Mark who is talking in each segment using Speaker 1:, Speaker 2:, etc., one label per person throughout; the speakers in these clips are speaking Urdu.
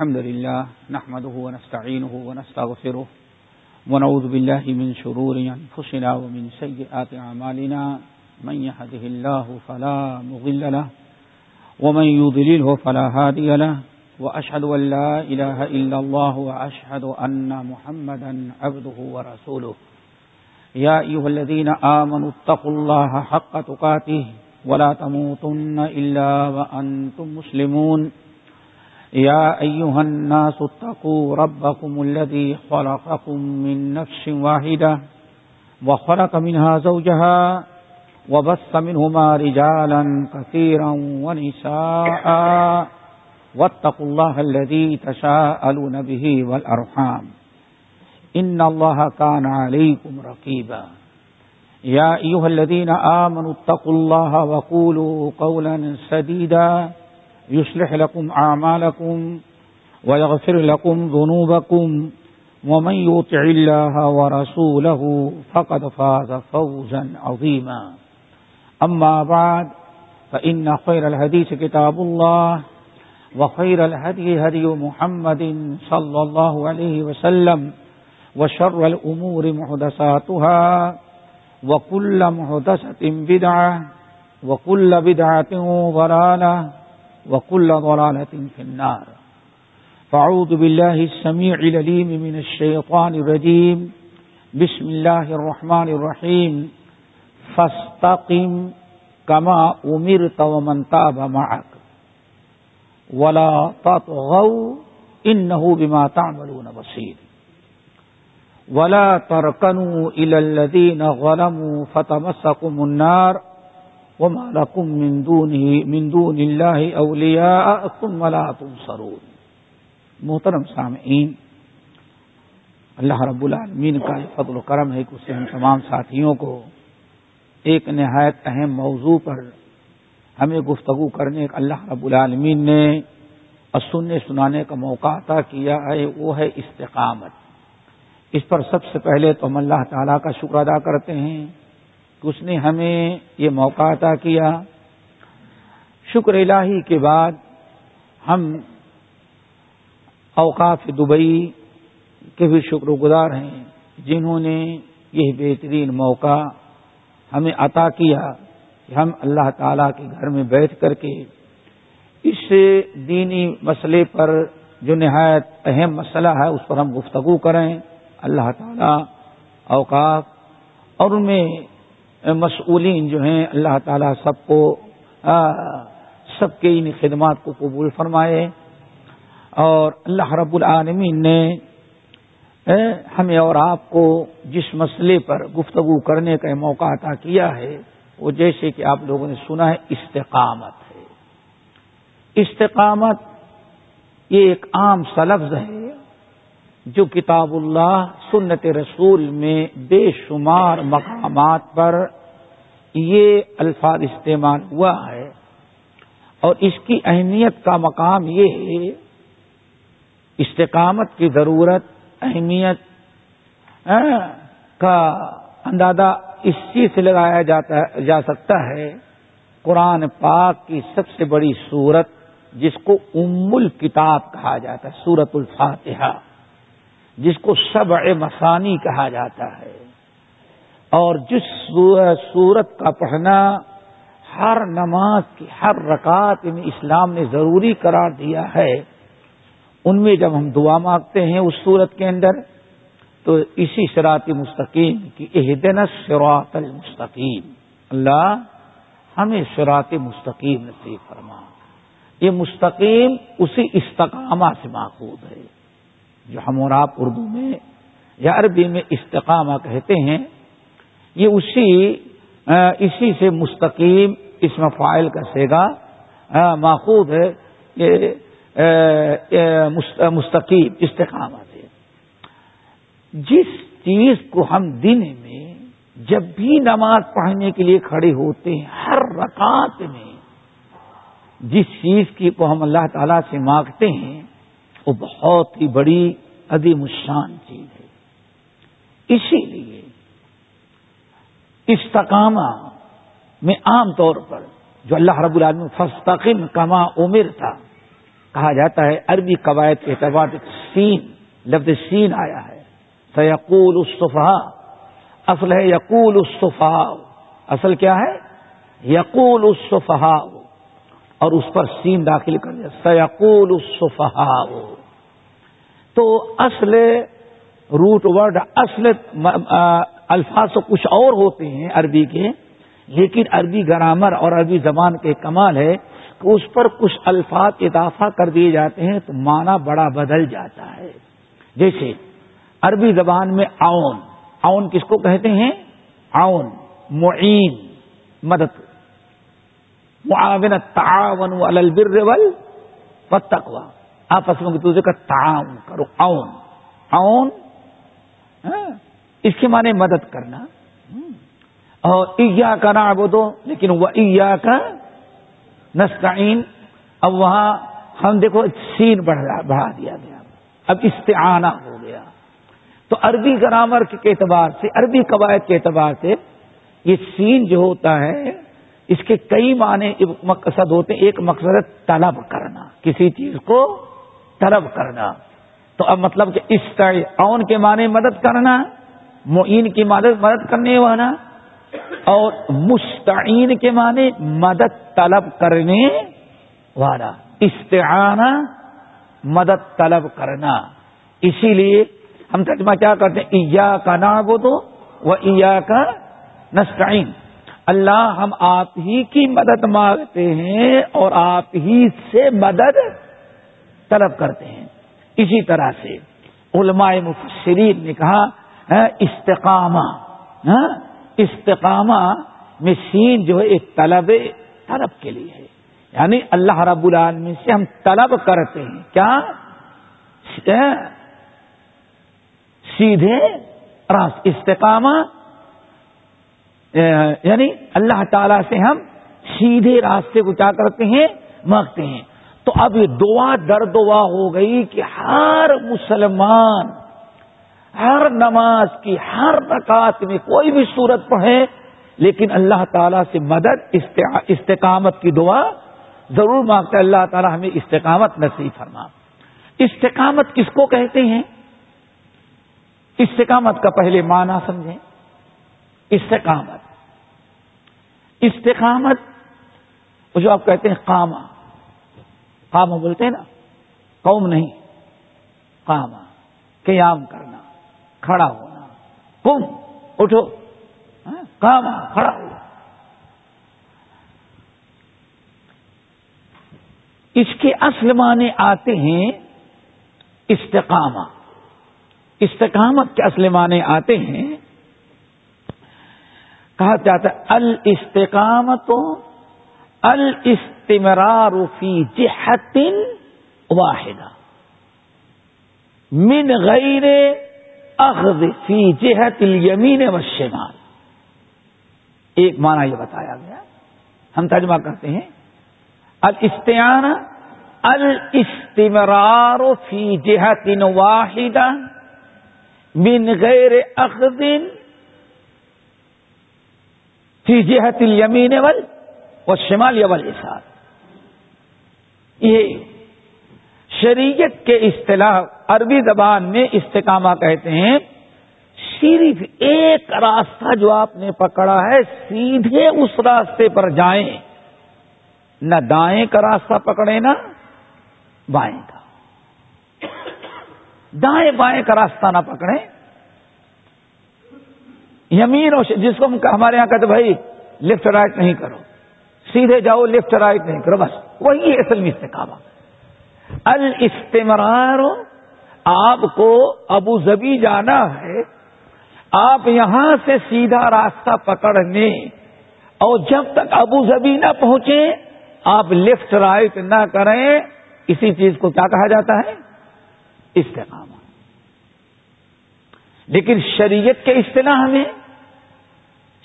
Speaker 1: الحمد لله نحمده ونستعينه ونستغفره ونعوذ بالله من شرور أنفسنا ومن سيئات عمالنا من يهده الله فلا مغل له ومن يضلله فلا هادي له وأشهد أن لا إله إلا الله وأشهد أن محمدا عبده ورسوله. يا أيها الذين آمنوا اتقوا الله حق تقاته ولا تموتن إلا وأنتم مسلمون. يا أيها الناس اتقوا ربكم الذي خلقكم من نفس واحدة وخلق منها زوجها وبث منهما رجالا كثيرا ونساء. واتقوا الله الذي تشاءلون به والأرحام. إن الله كان عليكم رقيبا. يا أيها الذين آمنوا اتقوا الله وقولوا قولا سديدا. يصلح لكم أعمالكم ويغفر لكم ذنوبكم ومن يطع الله ورسوله فقد فاز فوزا عظيما. أما بعد فإن خير الهديث كتاب الله وخير الهدي هدي محمد صلى الله عليه وسلم وشر الأمور محدثاتها وكل محدثة بدعة وكل بدعة ضلالة وكل ضلالة في النار. فاعوذ بالله السميع لليم من الشيطان الرجيم. بسم الله الرحمن الرحيم. فاستقم كما أمرت ومن تاب معك. ولا تطغوا إنه بما تعملون بصير. ولا تركنوا إلى الذين ظلموا فتمسكم النار. وما لكم من دونه من دون الله أولياء ثم لا تنصرون۔ محترم سامعین اللہ رب العالمین کا فضل و کرم ہے کہ اسے ہم تمام ساتھیوں کو ایک نہایت اہم موضوع پر ہمیں گفتگو کرنے کا اللہ رب العالمین نے سننے سنانے کا موقع عطا کیا ہے، وہ ہے استقامت۔ اس پر سب سے پہلے تو ہم اللہ تعالیٰ کا شکر ادا کرتے ہیں۔ اس نے ہمیں یہ موقع عطا کیا۔ شکر الہی کے بعد ہم اوقاف دبئی کے بھی شکر گزار ہیں، جنہوں نے یہ بہترین موقع ہمیں عطا کیا کہ ہم اللہ تعالی کے گھر میں بیٹھ کر کے اس دینی مسئلے پر جو نہایت اہم مسئلہ ہے، اس پر ہم گفتگو کریں۔ اللہ تعالی اوقاف اور ان میں مسئولین جو ہیں، اللہ تعالیٰ سب کو سب کے ان خدمات کو قبول فرمائے۔ اور اللہ رب العالمین نے ہمیں اور آپ کو جس مسئلے پر گفتگو کرنے کا موقع عطا کیا ہے، وہ جیسے کہ آپ لوگوں نے سنا ہے، استقامت ہے۔ استقامت یہ ایک عام سا لفظ ہے۔ جو کتاب اللہ سنت رسول میں بے شمار مقامات پر یہ الفاظ استعمال ہوا ہے اور اس کی اہمیت کا مقام یہ ہے، استقامت کی ضرورت، اہمیت کا اندازہ اس چیز سے لگایا جاتا جا سکتا ہے۔ قرآن پاک کی سب سے بڑی صورت جس کو ام الکتاب کہا جاتا ہے سورت الفاتحہ۔ جس کو سبع مسانی کہا جاتا ہے۔ اور جس سورت کا پڑھنا ہر نماز کی ہر رکعت میں اسلام نے ضروری قرار دیا ہے، ان میں جب ہم دعا مانگتے ہیں اس صورت کے اندر، تو اسی شراط مستقیم کی اہدن سرات المستقیم۔ اللہ ہمیں شراط مستقیم نصیب فرما۔ یہ مستقیم اسی استقامہ سے ماخوذ ہے۔ جو ہم اور آپ اردو میں یا عربی میں استقامہ کہتے ہیں، یہ اسی اسی سے مستقیم اس میں فائل کا سیگا ماخوذ ہے یہ مستقیم استقامہ سے۔ جس چیز کو ہم دن میں جب بھی نماز پڑھنے کے لیے کھڑے ہوتے ہیں، ہر رکعت میں، جس چیز کی کو ہم اللہ تعالی سے مانگتے ہیں وہ بہت ہی بڑی عدیم الشان چیز ہے۔ اسی لیے استقامہ میں عام طور پر جو اللہ رب العالمین فستقم کما عمر تھا کہا جاتا ہے، عربی قواعد کے اعتبار سے سین، لفظ سین آیا ہے۔ سیقول الصفا اصل ہے یقول الصفا اصل کیا ہے؟ یقول الصفا اور اس پر سین داخل کر دیا۔ سیقول الصفا تو اصل روٹ ورڈ اصل الفاظ تو کچھ اور ہوتے ہیں عربی کے، لیکن عربی گرامر اور عربی زبان کے کمال ہے کہ اس پر کچھ الفاظ اضافہ کر دیے جاتے ہیں تو معنی بڑا بدل جاتا ہے۔ جیسے عربی زبان میں آؤن آؤن کس کو کہتے ہیں؟ آؤن معین، مدد، معاون، تعاون البر ول پتکوا آپس میں دوسرے کا تعاون کرو آؤن آؤن ہاں، اس کے معنی مدد کرنا۔ اور ایا کا نا دو لیکن وہ ایا کا نسکین اب وہاں ہم دیکھو سین بڑھا دیا گیا۔ اب استعانہ ہو گیا۔ تو عربی گرامر کے اعتبار سے عربی قواعد کے اعتبار سے یہ سین جو ہوتا ہے اس کے کئی معنی مقصد ہوتے ہیں۔ ایک مقصد ہے طلب کرنا کسی چیز کو طلب کرنا۔ تو اب مطلب کہ اس اون کے معنی مدد کرنا، معین کی مدد مدد کرنے والا، اور مستعین کے معنی مدد طلب کرنے والا۔ استعانہ، مدد طلب کرنا۔ اسی لیے ہم ترجمہ کیا کرتے ہیں؟ ایا کا نا بو تو وہ ایا کا نسٹائن اللہ ہم آپ ہی کی مدد مانگتے ہیں اور آپ ہی سے مدد طلب کرتے ہیں۔ اسی طرح سے علماء مفسرین نے کہا استقامہ استقامہ میں سین جو ہے ایک طلب طلب کے لیے ہے۔ یعنی اللہ رب العالمین سے ہم طلب کرتے ہیں۔ کیا؟ سیدھے راست، استقامہ یعنی اللہ تعالی سے ہم سیدھے راستے کو کیا کرتے ہیں؟ مانگتے ہیں۔ تو اب یہ دعا در دعا ہو گئی کہ ہر مسلمان، ہر نماز کی، ہر رکعت میں کوئی بھی صورت پڑھے، لیکن اللہ تعالیٰ سے مدد استقامت کی دعا ضرور مانگتا ہے اللہ تعالیٰ ہمیں استقامت نصیب فرما۔ استقامت کس کو کہتے ہیں؟ استقامت کا پہلے معنی سمجھیں۔ استقامت۔ استقامت جو آپ کہتے ہیں کاما کاما بولتے ہیں نا قوم نہیں کاما قیام کرنا کھڑا ہونا کم اٹھو ہاں، کاما کھڑا ہو۔ اس کے اصل معنی آتے ہیں استقامہ۔ استقامت کے اصل معنی آتے ہیں کہا جاتا ہے الاستقامت الاستمرار فی جہت واحدہ من غیر أخذ فی جہت الیمین والشمال. ایک معنی یہ بتایا گیا؟ ہم ترجمہ کرتے ہیں. الاستعان الاستمرار فی جہت واحدہ من غیر أخذ فی جہت الیمین ول و شمال یول یہ شریعت کے اصطلاح عربی زبان میں استقامہ کہتے ہیں، صرف ایک راستہ جو آپ نے پکڑا ہے، سیدھے اس راستے پر جائیں۔ نہ دائیں کا راستہ پکڑے نہ بائیں کا۔ دائیں بائیں کا راستہ نہ پکڑے یمین اور جس کو ہمارے یہاں کہتے بھائی لیفٹ رائٹ نہیں کرو۔ سیدھے جاؤ لیفٹ رائٹ نہیں کرو، بس وہی اصل میں استقامہ الاستمرار، آپ کو ابو زبی جانا ہے، آپ یہاں سے سیدھا راستہ پکڑنے۔ اور جب تک ابو زبی نہ پہنچے، آپ لیفٹ رائٹ نہ کریں، اسی چیز کو کیا کہا جاتا ہے؟ استقامہ۔ لیکن شریعت کے اصطلاح میں،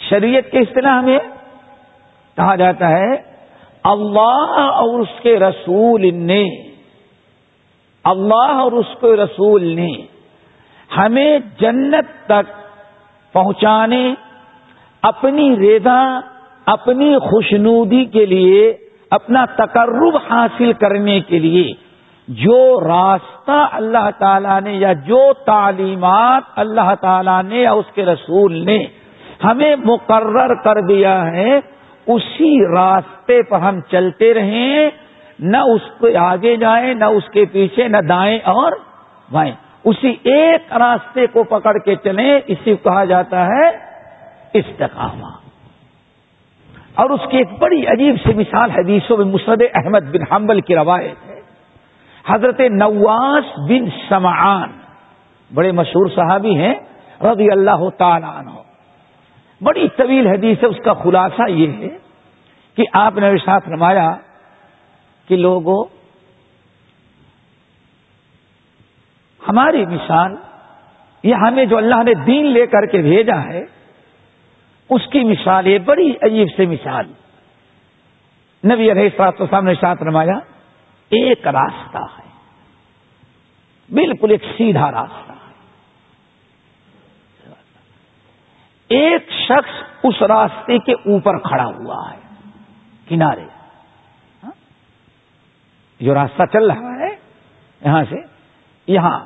Speaker 1: شریعت کے اصطلاح میں کہا جاتا ہے، اللہ اور اس کے رسول نے، اللہ اور اس کے رسول نے ہمیں جنت تک پہنچانے، اپنی ریدا اپنی خوشنودی کے لیے، اپنا تقرب حاصل کرنے کے لیے جو راستہ اللہ تعالیٰ نے یا جو تعلیمات اللہ تعالیٰ نے یا اس کے رسول نے ہمیں مقرر کر دیا ہے اسی راستے پر ہم چلتے رہیں، نہ اس کے آگے جائیں، نہ اس کے پیچھے، نہ دائیں اور بائیں۔ اسی ایک راستے کو پکڑ کے چلیں، اسی کو کہا جاتا ہے استقامہ۔ اور اس کی ایک بڑی عجیب سی مثال حدیثوں میں مسرد احمد بن حنبل کی روایت ہے۔ حضرت نواس بن سمعان بڑے مشہور صحابی ہیں، رضی اللہ تعالیٰ عنہ۔ بڑی طویل حدیث ہے، اس کا خلاصہ یہ ہے کہ آپ نے ساتھ رمایا کہ لوگوں، ہماری مثال، یہ ہمیں جو اللہ نے دین لے کر کے بھیجا ہے، اس کی مثال، یہ بڑی عجیب سے مثال۔ نبی علیہ سات تو سامنے ساتھ رمایا ایک راستہ ہے، بالکل ایک سیدھا راستہ۔ ایک شخص اس راستے کے اوپر کھڑا ہوا ہے، کنارے۔ ہاں؟ جو راستہ چل رہا ہے، یہاں سے، یہاں،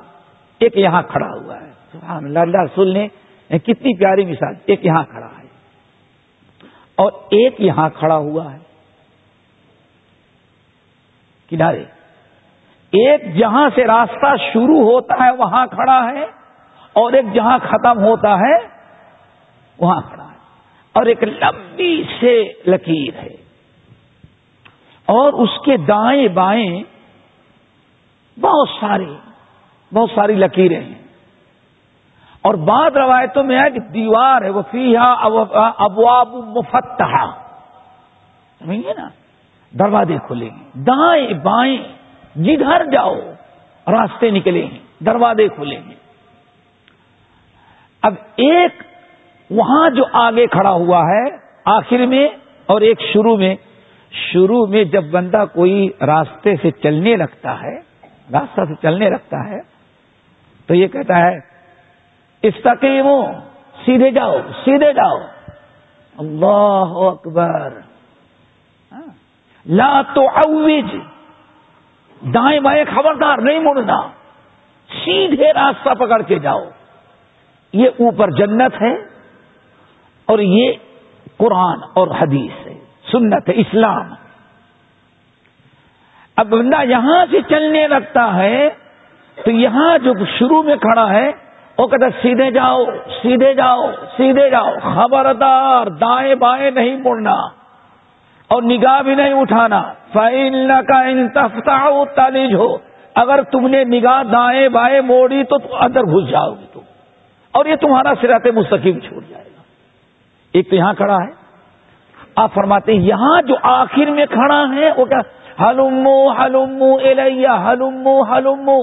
Speaker 1: ایک یہاں کھڑا ہوا ہے۔ سبحان اللہ اللہ رسول نے کتنی پیاری مثال، ایک یہاں کھڑا ہے۔ اور ایک یہاں کھڑا ہوا ہے، کنارے۔ ایک جہاں سے راستہ شروع ہوتا ہے، وہاں کھڑا ہے، اور ایک جہاں ختم ہوتا ہے وہاں کھڑا ہے۔ اور ایک لمبی سے لکیر ہے۔ اور اس کے دائیں بائیں بہت سارے، بہت ساری لکیریں ہیں۔ اور بعد روایتوں میں ہے کہ دیوار ہے، وہ فیحا ابواب مفتح سمجھ گے نا؟ دروازے کھلیں گے۔ دائیں بائیں جدھر جاؤ، راستے نکلے ہیں دروازے کھلے ہیں اب ایک وہاں جو آگے کھڑا ہوا ہے، آخر میں اور ایک شروع میں شروع میں جب بندہ کوئی راستے سے چلنے لگتا ہے، راستہ سے چلنے لگتا ہے، تو یہ کہتا ہے، استقیمو، سیدھے جاؤ سیدھے جاؤ۔ اللہ اکبر۔ لا تو اوج دائیں بائیں خبردار نہیں مڑنا۔ سیدھے راستہ پکڑ کے جاؤ۔ یہ اوپر جنت ہے۔ اور یہ قرآن اور حدیث ہے، سنت ہے اسلام۔ اب بندہ یہاں سے چلنے لگتا ہے، تو یہاں جو شروع میں کھڑا ہے، وہ کہتا سیدھے جاؤ سیدھے جاؤ سیدھے جاؤ۔ خبردار، دائیں بائیں نہیں مڑنا اور نگاہ بھی نہیں اٹھانا۔ فائن کا انتفتا تالیج ہو اگر تم نے نگاہ دائیں بائیں موڑی تو اندر گھس جاؤ گی تم۔ اور یہ تمہارا سرات مستقیم چھوٹ جائے۔ ایک تو یہاں کھڑا ہے۔ آپ فرماتے ہیں، یہاں جو آخر میں کھڑا ہے، وہ کیا؟ ہلومو ہلومو الیا ہلومو ہلومو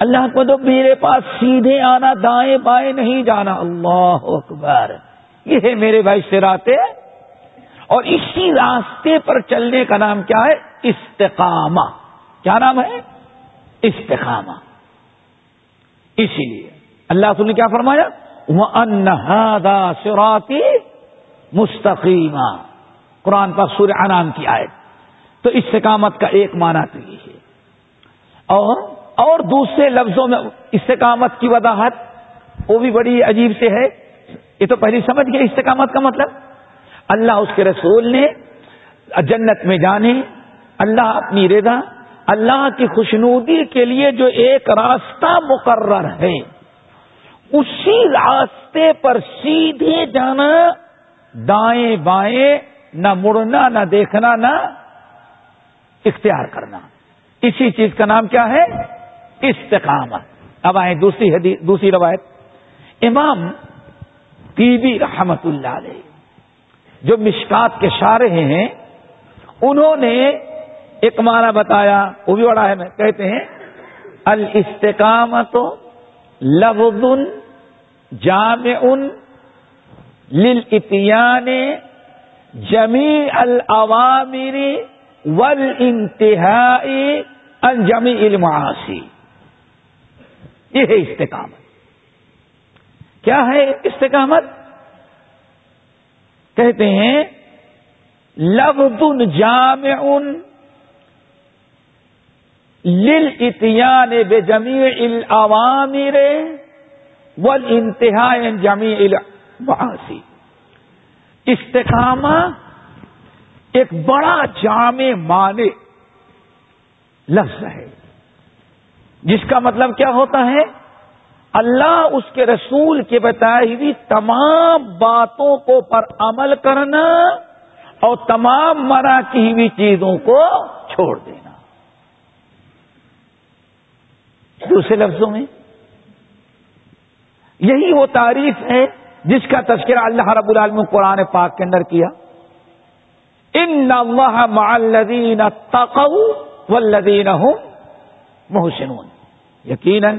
Speaker 1: اللہ کو تو میرے پاس سیدھے آنا، دائیں بائیں نہیں جانا۔ اللہ اکبر۔ یہ ہے میرے بھائی سراتے اور اسی راستے پر چلنے کا نام کیا ہے؟ استقامہ۔ کیا نام ہے؟ استقامہ۔ اسی لیے۔ اللہ نے کیا فرمایا؟ انہادا سراتی مستقیمہ قرآن پر سورہ انعام کی آئے تو استقامت کا ایک معنی تو یہ ہے۔ اور اور دوسرے لفظوں میں استقامت کی وضاحت وہ بھی بڑی عجیب سے ہے۔ یہ تو پہلی سمجھ گئے استقامت کا مطلب۔ اللہ اس کے رسول نے جنت میں جانے، اللہ اپنی رضا، اللہ کی خوشنودی کے لیے جو ایک راستہ مقرر ہے۔ اسی راستے پر سیدھے جانا، دائیں بائیں نہ مڑنا، نہ دیکھنا، نہ اختیار کرنا۔ اسی چیز کا نام کیا ہے؟ استقامت۔ اب آئیں دوسری حدیث، دوسری روایت۔ امام ٹی بی رحمت اللہ علیہ، جو مشکات کے شارے ہیں، انہوں نے ایک معنی بتایا، وہ بھی بڑا ہے میں کہتے ہیں الاستقامت لفظ جامع للاتیان جمی العوامر والانتہائی ان جمی المعاصی۔ یہ ہے استقامت۔ کیا ہے استقامت؟ کہتے ہیں، لفظ جامع لل اتیان بے جمی العوامر ول انتہا جمی السی استقامہ ایک بڑا جامع معنی لفظ ہے۔ جس کا مطلب کیا ہوتا ہے؟ اللہ اس کے رسول کے بتائی ہوئی تمام باتوں کو پر عمل کرنا اور تمام منع کی ہوئی چیزوں کو چھوڑ دینا۔ دوسرے لفظوں میں یہی وہ تعریف ہے جس کا تذکرہ اللہ رب العالم قرآن پاک کے اندر کیا۔ ان معلدین تقو والذین ہوں محسنون۔ یقیناً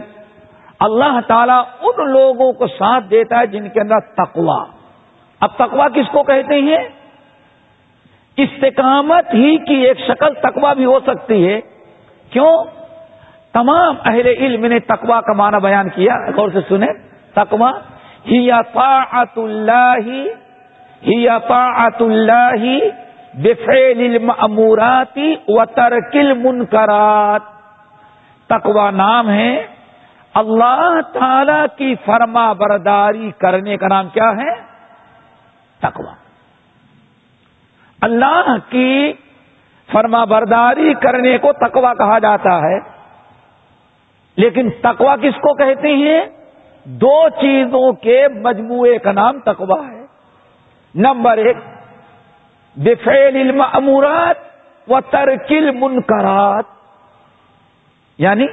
Speaker 1: اللہ تعالیٰ ان لوگوں کو ساتھ دیتا ہے جن کے اندر تقوا اب تقوا کس کو کہتے ہیں؟ استقامت ہی کی ایک شکل تقوا بھی ہو سکتی ہے۔ کیوں؟ تمام اہل علم نے تقوا کا معنی بیان کیا۔ غور سے سنیں۔ تقوا ہی طاعت اللہ ہی طاعت اللہ بفعل المأمورات و ترکل منکرات تقوا نام ہے اللہ تعالی کی فرما برداری کرنے کا نام کیا ہے؟ تقوا اللہ کی فرما برداری کرنے کو تقوا کہا جاتا ہے۔ لیکن تقوا کس کو کہتے ہیں؟ دو چیزوں کے مجموعے کا نام تقوا ہے۔ نمبر ایک بفیل علم امورات و ترکل منکرات یعنی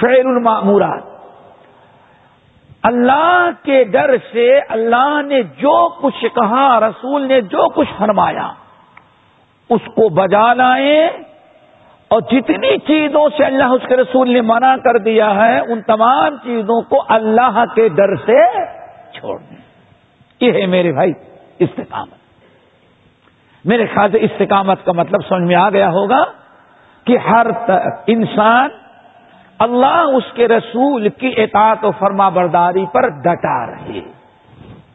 Speaker 1: فیل المعمورات اللہ کے ڈر سے اللہ نے جو کچھ کہا، رسول نے جو کچھ فرمایا، اس کو بجا لائیں۔ اور جتنی چیزوں سے اللہ اس کے رسول نے منع کر دیا ہے، ان تمام چیزوں کو اللہ کے ڈر سے چھوڑ دیں۔ یہ ہے میرے بھائی استقامت۔ میرے خیال سے استقامت کا مطلب سمجھ میں آ گیا ہوگا کہ ہر انسان اللہ اس کے رسول کی اطاعت و فرما برداری پر ڈٹا رہے۔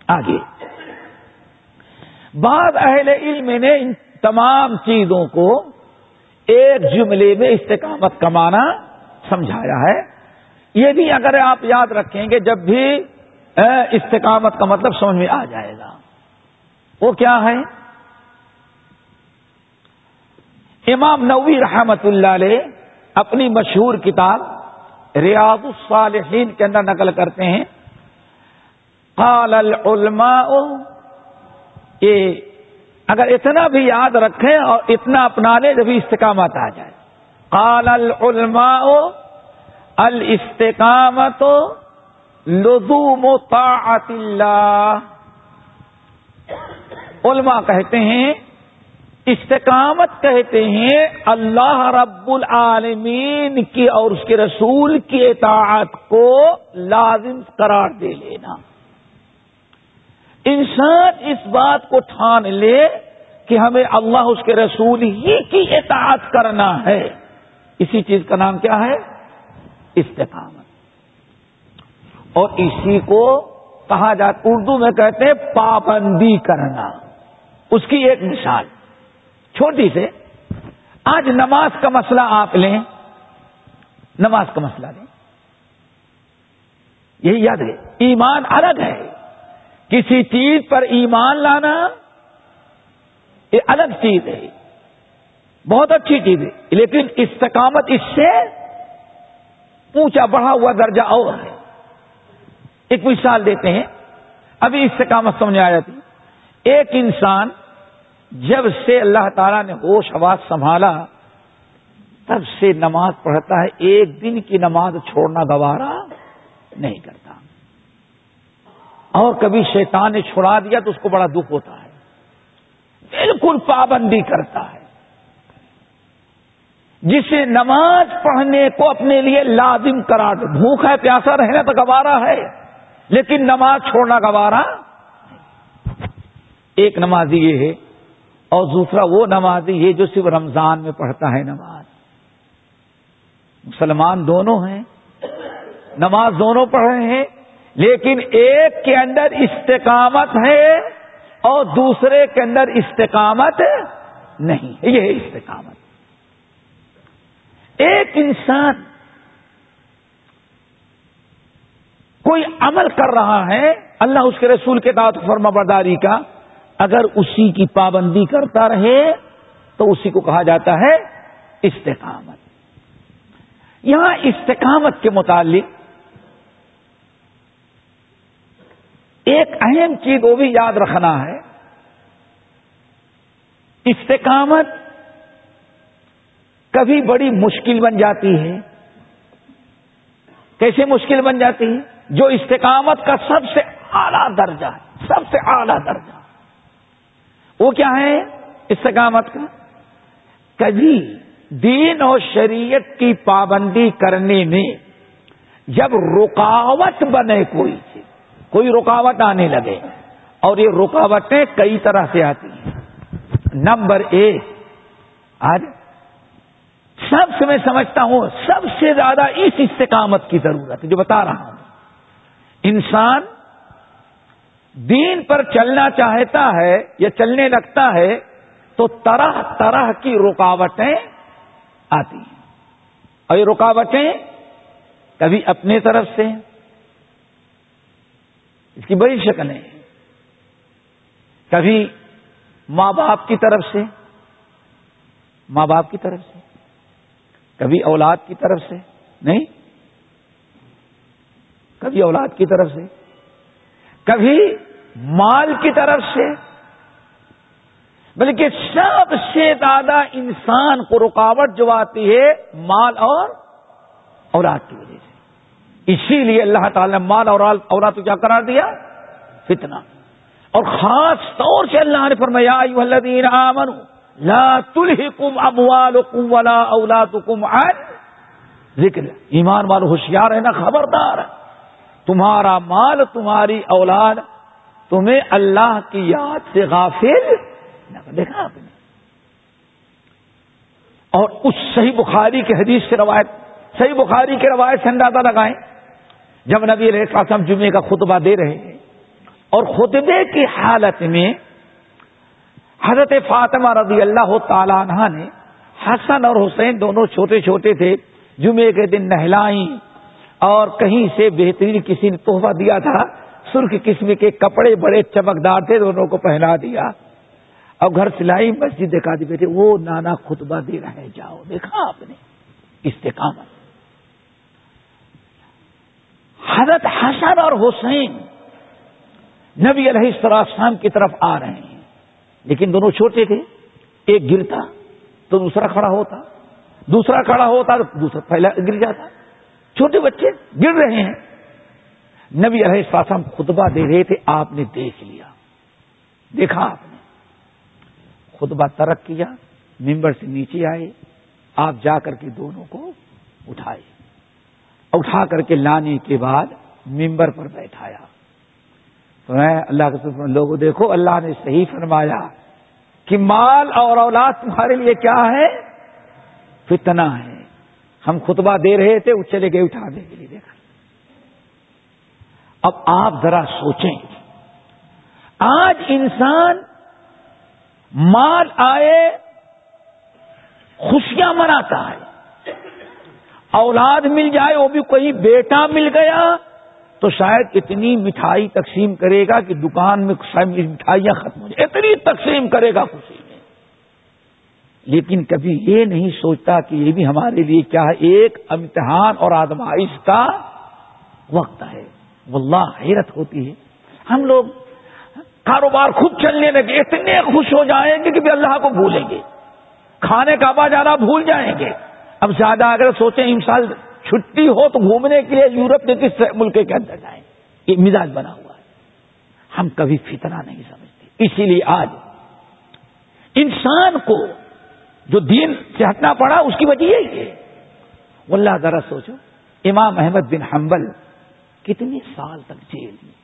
Speaker 1: آگے۔ بعض اہل علم نے ان تمام چیزوں کو ایک جملے میں استقامت کمانا سمجھایا ہے۔ یہ بھی اگر آپ یاد رکھیں گے جب بھی استقامت کا مطلب سمجھ میں آ جائے گا۔ وہ کیا ہے؟ امام نوی رحمت اللہ علیہ اپنی مشہور کتاب ریاض الصالحین کے اندر نقل کرتے ہیں۔ قال العلماء، یہ اگر اتنا بھی یاد رکھیں اور اتنا اپنا لے جبھی استقامت آ جائے۔ قال العلماء الاستقامت لزوم طاعت اللہ۔ علماء کہتے ہیں، استقامت کہتے ہیں، اللہ رب العالمین کی اور اس کے رسول کی اطاعت کو لازم قرار دے لینا۔ انسان اس بات کو ٹھان لے کہ ہمیں اللہ اس کے رسول ہی کی اطاعت کرنا ہے۔ اسی چیز کا نام کیا ہے؟ استقامت۔ اور اسی کو کہا جاتا اردو میں کہتے ہیں پابندی کرنا۔ اس کی ایک مثال۔ چھوٹی سے آج نماز کا مسئلہ آپ لیں۔ نماز کا مسئلہ لیں۔ یہی یاد ہے ایمان الگ ہے۔ کسی چیز پر ایمان لانا یہ الگ چیز ہے۔ بہت اچھی چیز ہے۔ لیکن استقامت اس سے اونچا، بڑھا ہوا درجہ اور ہے۔ ایک مثال دیتے ہیں۔ ابھی استقامت سمجھ آ جاتی۔ ایک انسان جب سے اللہ تعالیٰ نے ہوش آواز سنبھالا، تب سے نماز پڑھتا ہے۔ ایک دن کی نماز چھوڑنا گوارا نہیں کرتا۔ اور کبھی شیطان نے چھڑا دیا تو اس کو بڑا دکھ ہوتا ہے۔ بالکل پابندی کرتا ہے۔ جسے نماز پڑھنے کو اپنے لیے لازم کرا دو بھوک ہے، پیاسا رہنا تو گوارا ہے، لیکن نماز چھوڑنا گوارا ایک نمازی یہ ہے اور دوسرا وہ نمازی یہ جو صرف رمضان میں پڑھتا ہے نماز۔ مسلمان دونوں ہیں۔ نماز دونوں پڑھ رہے ہیں۔ لیکن ایک کے اندر استقامت ہے اور دوسرے کے اندر استقامت نہیں ہے۔ یہ استقامت۔ ایک انسان کوئی عمل کر رہا ہے، اللہ اس کے رسول کے دعوت فرما برداری کا، اگر اسی کی پابندی کرتا رہے تو اسی کو کہا جاتا ہے استقامت۔ یہاں استقامت کے متعلق ایک اہم چیز وہ بھی یاد رکھنا ہے۔ استقامت کبھی بڑی مشکل بن جاتی ہے۔ کیسے مشکل بن جاتی ہے؟ جو استقامت کا سب سے اعلی درجہ ہے، سب سے اعلی درجہ۔ وہ کیا ہے؟ استقامت کا۔ کبھی دین اور شریعت کی پابندی کرنے میں جب رکاوٹ بنے کوئی چیز کوئی رکاوٹ آنے لگے اور یہ رکاوٹیں کئی طرح سے آتی ہیں۔ نمبر ایک، آج سب سے میں سمجھتا ہوں سب سے زیادہ اس استقامت کی ضرورت ہے، جو بتا رہا ہوں۔ انسان دین پر چلنا چاہتا ہے یا چلنے لگتا ہے تو طرح طرح کی رکاوٹیں آتی ہیں۔ اور یہ رکاوٹیں کبھی اپنے طرف سے اس کی بڑی شکلیں کبھی ماں باپ کی طرف سے، ماں باپ کی طرف سے، کبھی اولاد کی طرف سے، نہیں، کبھی اولاد کی طرف سے، کبھی مال کی طرف سے، بلکہ سب سے زیادہ انسان کو رکاوٹ جو آتی ہے مال اور اولاد کی وجہ سے۔ اسی لیے اللہ تعالی نے مال اور اولاد کو کیا قرار دیا؟ فتنہ۔ اور خاص طور سے اللہ نے فرمایا الذین آمنوا، لا تلحکم اموالکم ولا اولادکم عن ذکر۔ ایمان والو، ہوشیار ہے نا خبردار ہے۔ تمہارا مال، تمہاری اولاد تمہیں اللہ کی یاد سے غافل دیکھا آپ نے۔ اور اس صحیح بخاری کے حدیث سے روایت، صحیح بخاری کے روایت سے اندازہ لگائیں۔ جب نبی علیہ السلام جمعے کا خطبہ دے رہے ہیں اور خطبے کی حالت میں حضرت فاطمہ رضی اللہ تعالی عنہ نے حسن اور حسین دونوں چھوٹے چھوٹے تھے، جمعے کے دن نہلائیں اور کہیں سے بہترین کسی نے تحفہ دیا تھا، سرخ قسم کے کپڑے بڑے چمکدار تھے، دونوں کو پہنا دیا۔ اور گھر سلائی مسجد دیکھا دی بیٹھے، وہ نانا خطبہ دے رہے جاؤ دیکھا آپ نے، استقامت۔ حضرت حسن اور حسین نبی علیہ السلام کی طرف آ رہے ہیں۔ لیکن دونوں چھوٹے تھے۔ ایک گرتا تو دوسرا کھڑا ہوتا۔ دوسرا کھڑا ہوتا تو دوسرا پہلا گر جاتا۔ چھوٹے بچے گر رہے ہیں۔ نبی علیہ السلام خطبہ دے رہے تھے۔ آپ نے دیکھ لیا۔ دیکھا آپ نے۔ خطبہ ترک کیا۔ ممبر سے نیچے آئے۔ آپ جا کر کے دونوں کو اٹھائے۔ اٹھا کر کے لانے کے بعد ممبر پر بیٹھایا۔ تو میں اللہ کے لوگوں دیکھو، اللہ نے صحیح فرمایا کہ مال اور اولاد تمہارے لیے کیا ہے؟ فتنہ ہے۔ ہم خطبہ دے رہے تھے، وہ چلے گئے اٹھانے کے لیے۔ دیکھا اب آپ ذرا سوچیں، آج انسان مال آئے، خوشیاں مناتا ہے۔ اولاد مل جائے، وہ بھی کوئی بیٹا مل گیا، تو شاید اتنی مٹھائی تقسیم کرے گا کہ دکان میں مٹھائیاں ختم ہو جائیں۔ اتنی تقسیم کرے گا خوشی میں۔ لیکن کبھی یہ نہیں سوچتا کہ یہ بھی ہمارے لیے کیا ہے، ایک امتحان اور آدمائش کا وقت ہے۔ واللہ، حیرت ہوتی ہے۔ ہم لوگ کاروبار خود چلنے لگے، اتنے خوش ہو جائیں گے کہ اللہ کو بھولیں گے۔ کھانے کا با جانا بھول جائیں گے۔ اب زیادہ اگر سوچیں انسان چھٹی ہو تو گھومنے کے لیے یورپ کے کس ملک کے اندر جائیں؟ یہ مزاج بنا ہوا ہے۔ ہم کبھی فتنہ نہیں سمجھتے۔ اسی لیے آج انسان کو جو دین سے ہٹنا پڑا، اس کی وجہ یہی ہے۔ واللہ ذرا سوچو، امام احمد بن حنبل کتنے سال تک جیل میں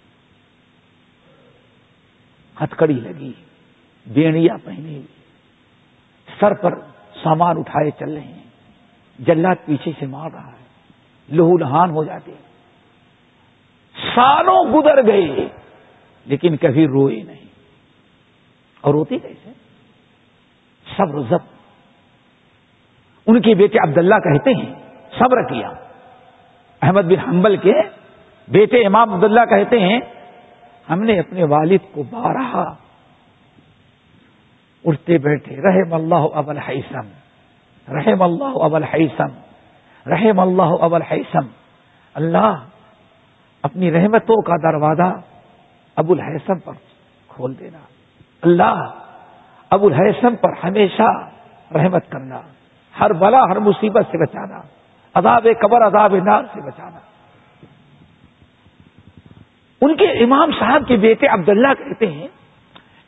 Speaker 1: ہتکڑی لگی بیڑیا پہنی، سر پر سامان اٹھائے چل رہے ہیں۔ جلات پیچھے سے مار رہا ہے، لہو لہان ہو جاتے سالوں گزر گئے، لیکن کبھی روئے نہیں۔ اور روتی کیسے؟ سب رزت ان کے بیٹے عبداللہ کہتے ہیں، صبر کیا۔ احمد بن حنبل کے بیٹے امام عبداللہ کہتے ہیں، ہم نے اپنے والد کو بارہا۔ اٹھتے بیٹھے، رحم اللہ ابل حیسم رحم اللہ ابل حیسم رحم اللہ ابل حیسم اللہ اپنی رحمتوں کا دروازہ ابو الحسم پر کھول دینا. اللہ ابو الحسم پر ہمیشہ رحمت کرنا. ہر بلا، ہر مصیبت سے بچانا. عذاب قبر، عذاب نار سے بچانا. ان کے امام صاحب کے بیٹے عبداللہ کہتے ہیں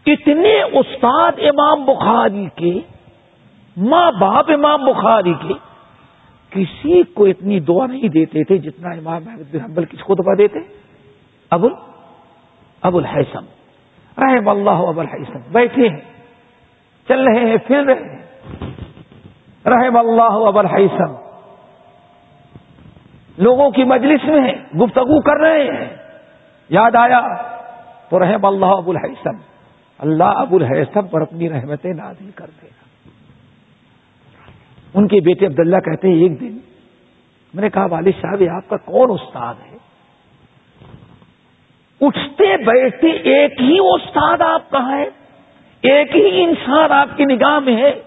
Speaker 1: اتنے استاد امام بخاری کے ماں باپ امام بخاری کے کسی کو اتنی دعا نہیں دیتے تھے جتنا امام محمد بن حنبل کس کو دعا دیتے۔ ابو ابو الحسم رحم اللہ ابو الحسم بیٹھے ہیں، چل رہے ہیں، پھر رہے ہیں۔ رحم اللہ ابو الحسم لوگوں کی مجلس میں ہیں، گفتگو کر رہے ہیں۔ یاد آیا؟ تو رحم اللہ ابو الحسم اللہ ابو الحسم پر اپنی رحمتیں نازل کر دے گا ان کے بیٹے عبداللہ کہتے ہیں، ایک دن میں نے کہا، والد صاحب، یہ آپ کا کون استاد ہے؟ اٹھتے بیٹھتے ایک ہی استاد آپ کا ہے ایک ہی انسان آپ کی نگاہ میں ہے۔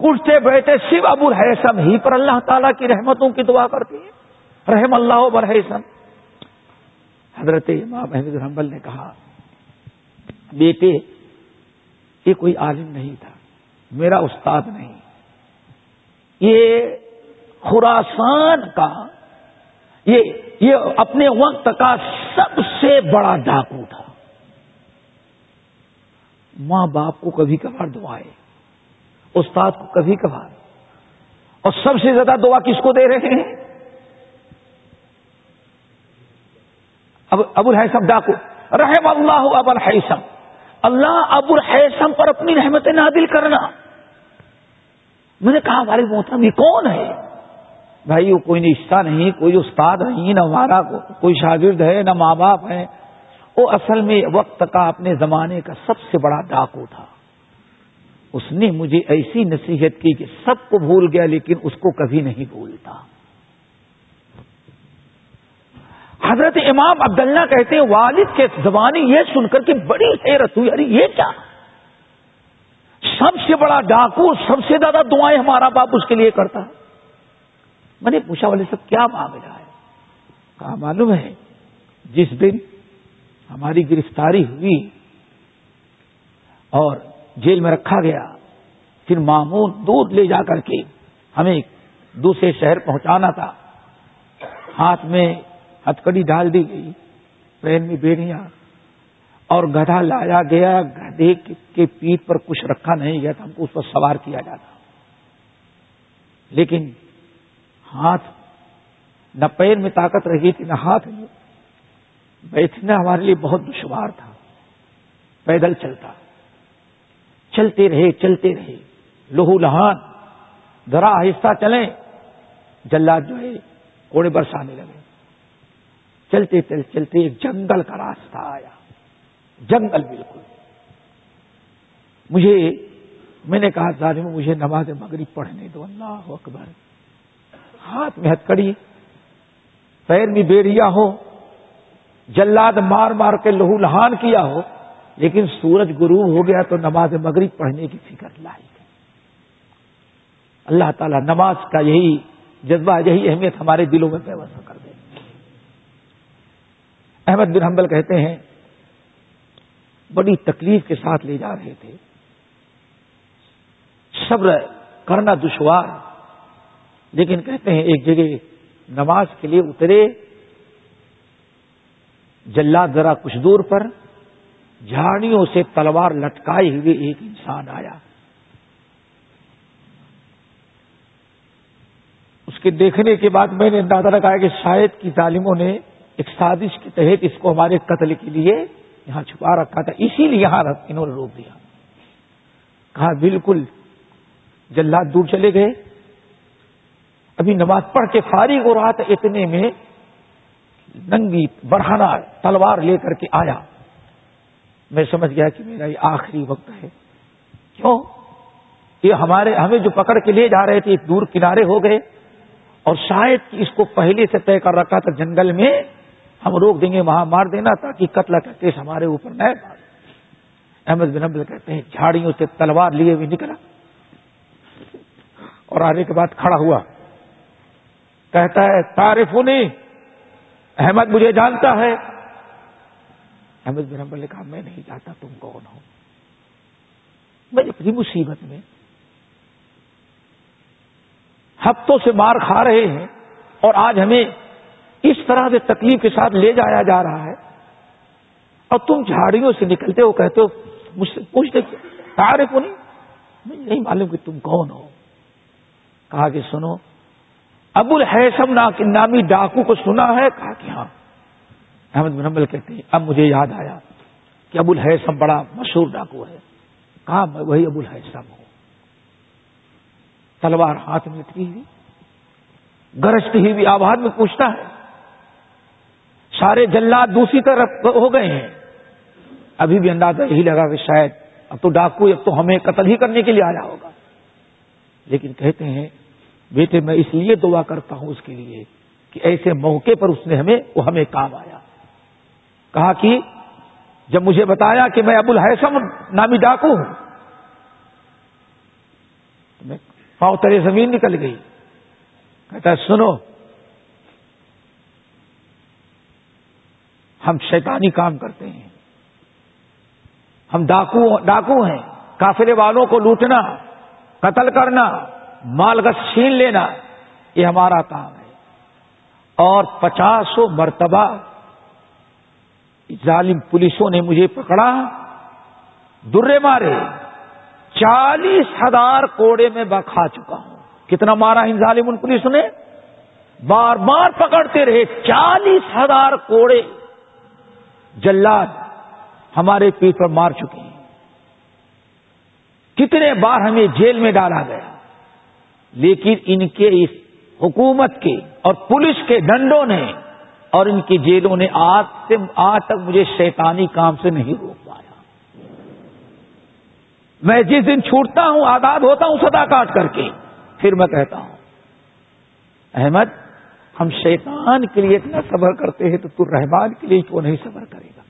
Speaker 1: اٹھتے بیٹھے شیو ابو الحسم ہی پر اللہ تعالیٰ کی رحمتوں کی دعا کرتے ہیں۔ رحم اللہ ابو الحسم حضرت امام احمد رحمبل نے کہا، بیٹے، یہ کوئی عالم نہیں تھا، میرا استاد نہیں۔ یہ خوراسان کا یہ یہ اپنے وقت کا سب سے بڑا ڈاکو تھا۔ ماں باپ کو کبھی کبھار دعائے استاد کو کبھی کبھار۔ اور سب سے زیادہ دعا کس کو دے رہے ہیں؟ اب ابو الحسم ڈاکو۔ رحم اللہ ابو الحسم اللہ ابو الحسم پر اپنی رحمت نادل کرنا۔ میں نے کہا، ہمارے محترم یہ کون ہے؟ بھائی، وہ کوئی رشتہ نہیں، کوئی استاد نہیں، نہ ہمارا کوئی شاگرد ہے، نہ ماں باپ ہے وہ اصل میں وقت کا اپنے زمانے کا سب سے بڑا ڈاکو تھا۔ اس نے مجھے ایسی نصیحت کی کہ سب کو بھول گیا، لیکن اس کو کبھی نہیں بھولتا۔ حضرت امام عبداللہ کہتے ہیں، والد کے زبانی یہ سن کر کے بڑی حیرت ہوئی، ارے، یہ کیا؟ سب سے بڑا ڈاکو، سب سے زیادہ دعائیں ہمارا باپ اس کے لیے کرتا ہے۔ میں نے پوچھا والے سب کیا معاملہ ہے؟ کہا، معلوم ہے، جس دن ہماری گرفتاری ہوئی اور جیل میں رکھا گیا، پھر معمول دودھ لے جا کر کے ہمیں دوسرے شہر پہنچانا تھا۔ ہاتھ میں ہتکڑی ڈال دی گئی، پین میں بیڑیاں اور گدھا لایا گیا، گدھے کے پیٹ پر کچھ رکھا نہیں گیا تھا، ہم کو اس پر سوار کیا جاتا۔ لیکن ہاتھ نہ پیر میں طاقت رہی تھی، نہ ہاتھ میں۔ بیٹھنا ہمارے لیے بہت دشوار تھا۔ پیدل چلتا۔ چلتے رہے چلتے رہے۔ لہو لہان، ذرا آہستہ چلیں۔ جلاد جو ہے، کوڑے برسانے لگے۔ چلتے چلتے چلتے ایک جنگل کا راستہ آیا۔ جنگل بالکل مجھے، میں نے کہا ظالم مجھے نماز مغرب پڑھنے دو۔ اللہ اکبر۔ ہاتھ میں ہتکڑی پیر میں بیڑیا ہو، جلاد مار مار کے لہو لہان کیا ہو، لیکن سورج غروب ہو گیا تو نماز مغرب پڑھنے کی فکر لائی اللہ تعالیٰ نماز کا یہی جذبہ، یہی اہمیت ہمارے دلوں میں پیوست کر دے۔ احمد بن حنبل کہتے ہیں بڑی تکلیف کے ساتھ لے جا رہے تھے۔ صبر کرنا دشوار لیکن کہتے ہیں ایک جگہ نماز کے لیے اترے۔ جلاد ذرا کچھ دور پر جھاڑیوں سے تلوار لٹکائے ہوئے ایک انسان آیا۔ اس کے دیکھنے کے بعد میں نے اندازہ لگایا کہ شاید کی تعلیموں نے ایک سازش کے تحت اس کو ہمارے قتل کے لیے یہاں چھپا رکھا تھا، اسی لیے یہاں انہوں نے روک دیا۔ کہا، بالکل جلاد دور چلے گئے۔ ابھی نماز پڑھ کے فارغ ہو رہا تھا، اتنے میں ننگی بڑھانا تلوار لے کر کے آیا۔ میں سمجھ گیا کہ میرا یہ آخری وقت ہے۔ کیوں؟ یہ ہمارے ہمیں جو پکڑ کے لے جا رہے تھے دور کنارے ہو گئے۔ اور شاید اس کو پہلے سے طے کر رکھا تھا، جنگل میں ہم روک دیں گے، وہاں مار دینا تاکہ قتل کا کیس ہمارے اوپر نہ احمد بن عبد کہتے ہیں، جھاڑیوں سے تلوار لیے ہوئے نکلا۔ اور آنے کے بعد کھڑا ہوا۔ کہتا ہے تعریف احمد مجھے جانتا ہے۔ احمد بن عمبل نے کہا، میں نہیں جانتا تم کون ہو۔ میں اتنی مصیبت میں۔ ہفتوں سے مار کھا رہے ہیں اور آج ہمیں اس طرح سے تکلیف کے ساتھ لے جایا جا رہا ہے۔ اور تم جھاڑیوں سے نکلتے ہو، کہتے ہو، مجھ سے پوچھتے تارے کو نہیں؟ مجھے نہیں معلوم کہ تم کون ہو۔ کہا کہ سنو، ابو الحسم نامی ڈاکو کو سنا ہے؟ کہا کہ ہاں۔ احمد بن کہتے ہیں، اب مجھے یاد آیا کہ ابو الحسم بڑا مشہور ڈاکو ہے۔ کہا میں وہی ابو الحسم ہوں۔ تلوار ہاتھ میں اتری ہوئی، گرجتی ہوئی آباد میں پوچھتا ہے سارے جلات دوسری طرف ہو گئے ہیں۔ ابھی بھی اندازہ یہی لگا کہ شاید اب تو ڈاکو، اب تو ہمیں قتل ہی کرنے کے لیے آیا ہوگا۔ لیکن کہتے ہیں، بیٹے، میں اس لیے دعا کرتا ہوں اس کے لیے کہ ایسے موقع پر اس نے ہمیں، وہ ہمیں کام آیا۔ کہا کہ جب مجھے بتایا کہ میں ابو الحسم نامی ڈاکو ہوں، تو میں پاؤ ترے زمین نکل گئی۔ کہتا ہے، سنو ہم شیطانی کام کرتے ہیں۔ ہم ڈاکو ڈاکو ہیں۔ کافلے والوں کو لوٹنا، قتل کرنا، مال گس چھین لینا، یہ ہمارا کام ہے۔ اور پچاسوں مرتبہ ظالم پولیسوں نے مجھے پکڑا، درے مارے، چالیس ہزار کوڑے میں بکھا چکا ہوں۔ کتنا مارا ان ظالم ان پولیس نے؟ بار بار پکڑتے رہے، چالیس ہزار کوڑے۔ جلاد ہمارے پیٹ پر مار چکے ہیں۔ کتنے بار ہمیں جیل میں ڈالا گیا۔ لیکن ان کے اس حکومت کے اور پولیس کے ڈنڈوں نے اور ان کی جیلوں نے آج سے آج تک مجھے شیطانی کام سے نہیں روک پایا۔ میں جس دن چھوٹتا ہوں، آزاد ہوتا ہوں سدا کاٹ کر کے، پھر میں کہتا ہوں، احمد ہم شیطان کے لیے اتنا صبر کرتے ہیں تو تو رحمان کے لیے کیوں نہیں صبر کرے گا؟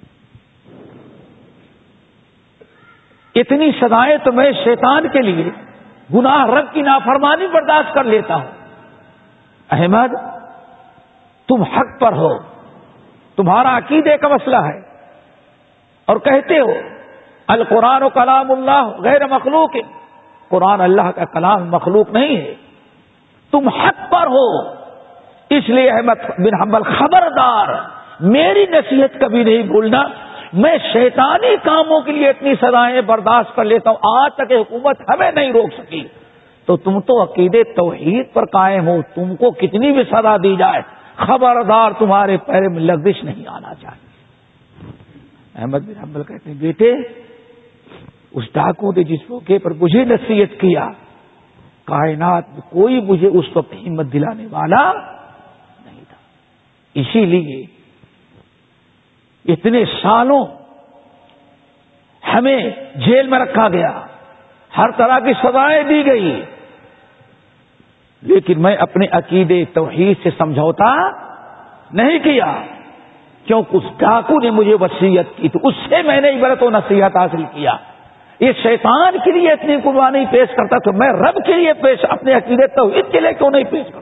Speaker 1: اتنی سدائیں تو میں شیطان کے لیے گناہ رب کی نافرمانی برداشت کر لیتا ہوں۔ احمد، تم حق پر ہو۔ تمہارا عقیدے کا مسئلہ ہے۔ اور کہتے ہو، القرآن و کلام اللہ غیر مخلوق قرآن اللہ کا کلام مخلوق نہیں ہے۔ تم حق پر ہو۔ اس لیے احمد بن حنبل خبردار، میری نصیحت کبھی نہیں بھولنا، میں شیطانی کاموں کے لیے اتنی سزائیں برداشت کر لیتا ہوں، آج تک حکومت ہمیں نہیں روک سکی۔ تو تم تو عقیدے توحید پر قائم ہو، تم کو کتنی بھی سزا دی جائے، خبردار تمہارے پیرے میں لگزش نہیں آنا چاہیے۔ احمد بن حنبل کہتے ہیں، بیٹے، اس ڈاکو نے جس موقع پر مجھے نصیحت کیا، کائنات میں کوئی مجھے اس وقت ہمت دلانے والا اسی لیے اتنے سالوں ہمیں جیل میں رکھا گیا، ہر طرح کی سزائیں دی گئی۔ لیکن میں اپنے عقیدے توحید سے سمجھوتا نہیں کیا، کیونکہ اس ڈاکو نے مجھے وسیعت کی تو اس سے میں نے عبرت و نصیحت حاصل کیا۔ یہ شیطان کے لیے اتنی قربانی پیش کرتا تو میں رب کے لیے پیش، اپنے عقیدے توحید کے لیے کیوں نہیں پیش کر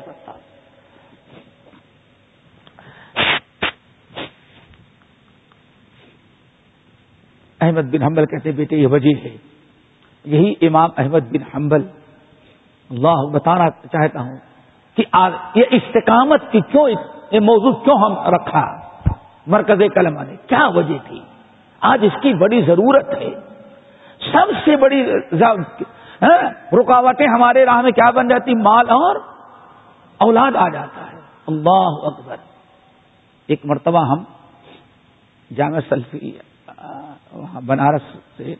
Speaker 1: احمد بن حنبل کہتے بیٹے، یہ وجہ ہے۔ یہی امام احمد بن حنبل، اللہ بتانا چاہتا ہوں کہ یہ استقامت کی کیوں یہ موضوع کیوں ہم رکھا؟ مرکز کلمہ نے۔ کیا وجہ تھی؟ آج اس کی بڑی ضرورت ہے۔ سب سے بڑی ہاں؟ رکاوٹیں ہمارے راہ میں کیا بن جاتی؟ مال اور اولاد آ جاتا ہے۔ اللہ اکبر۔ ایک مرتبہ ہم جامع سلفی بنارس سے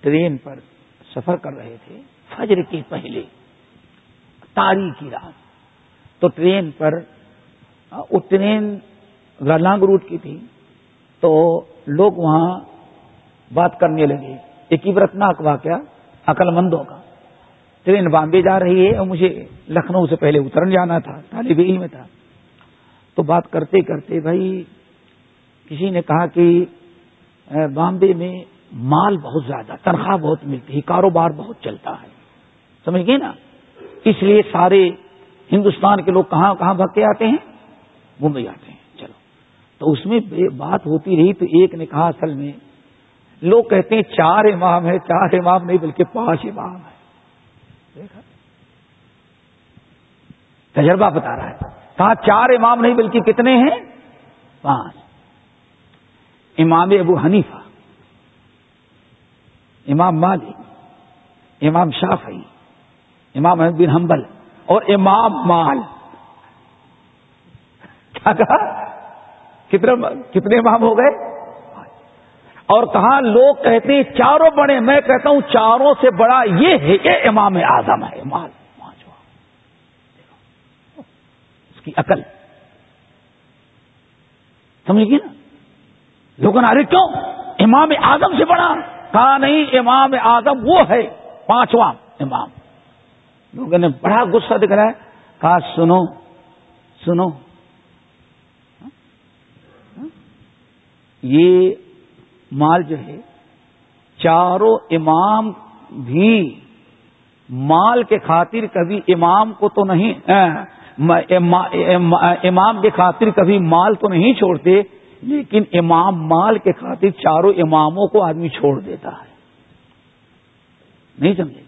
Speaker 1: ٹرین پر سفر کر رہے تھے، فجر کے پہلے تاریخی رات۔ تو ٹرین پر، وہ ٹرین لانگ روٹ کی تھی، تو لوگ وہاں بات کرنے لگے۔ ایک عبرتناک واقعہ عقل مندوں کا۔ ٹرین بامبے جا رہی ہے اور مجھے لکھنؤ سے پہلے اترن جانا تھا، طالب علم تھا۔ تو بات کرتے کرتے بھائی، کسی نے کہا کہ بامبے میں مال بہت زیادہ، تنخواہ بہت ملتی ہے کاروبار بہت چلتا ہے۔ سمجھ گئے نا؟ اس لیے سارے ہندوستان کے لوگ کہاں کہاں بھگ کے آتے ہیں؟ ممبئی آتے ہیں۔ چلو۔ تو اس میں بات ہوتی رہی تو ایک نے کہا اصل میں، لوگ کہتے ہیں چار امام ہے چار امام نہیں بلکہ پانچ امام ہے دیکھا۔ تجربہ بتا رہا ہے۔ کہا چار امام نہیں بلکہ کتنے ہیں؟ پانچ۔ امام ابو حنیفہ، امام مالک، امام شافعی، امام احمد بن حنبل اور امام مال۔ کیا کہا؟ کتنے کتنے امام ہو گئے؟ اور کہاں لوگ کہتے ہیں چاروں بڑے، میں کہتا ہوں چاروں سے بڑا یہ ہے کہ امام اعظم ہے۔ مال اس کی عقل۔ سمجھ گی نا؟ لوگوں نے ارے کیوں امام اعظم سے بڑا کہا نہیں امام اعظم وہ ہے پانچواں امام لوگوں نے بڑا غصہ دکھ رہا ہے کہا سنو سنو یہ مال جو ہے چاروں امام بھی مال کے خاطر کبھی امام کو تو نہیں امام کے خاطر کبھی مال تو نہیں چھوڑتے لیکن امام مال کے خاطر چاروں اماموں کو آدمی چھوڑ دیتا ہے۔ نہیں سمجھے؟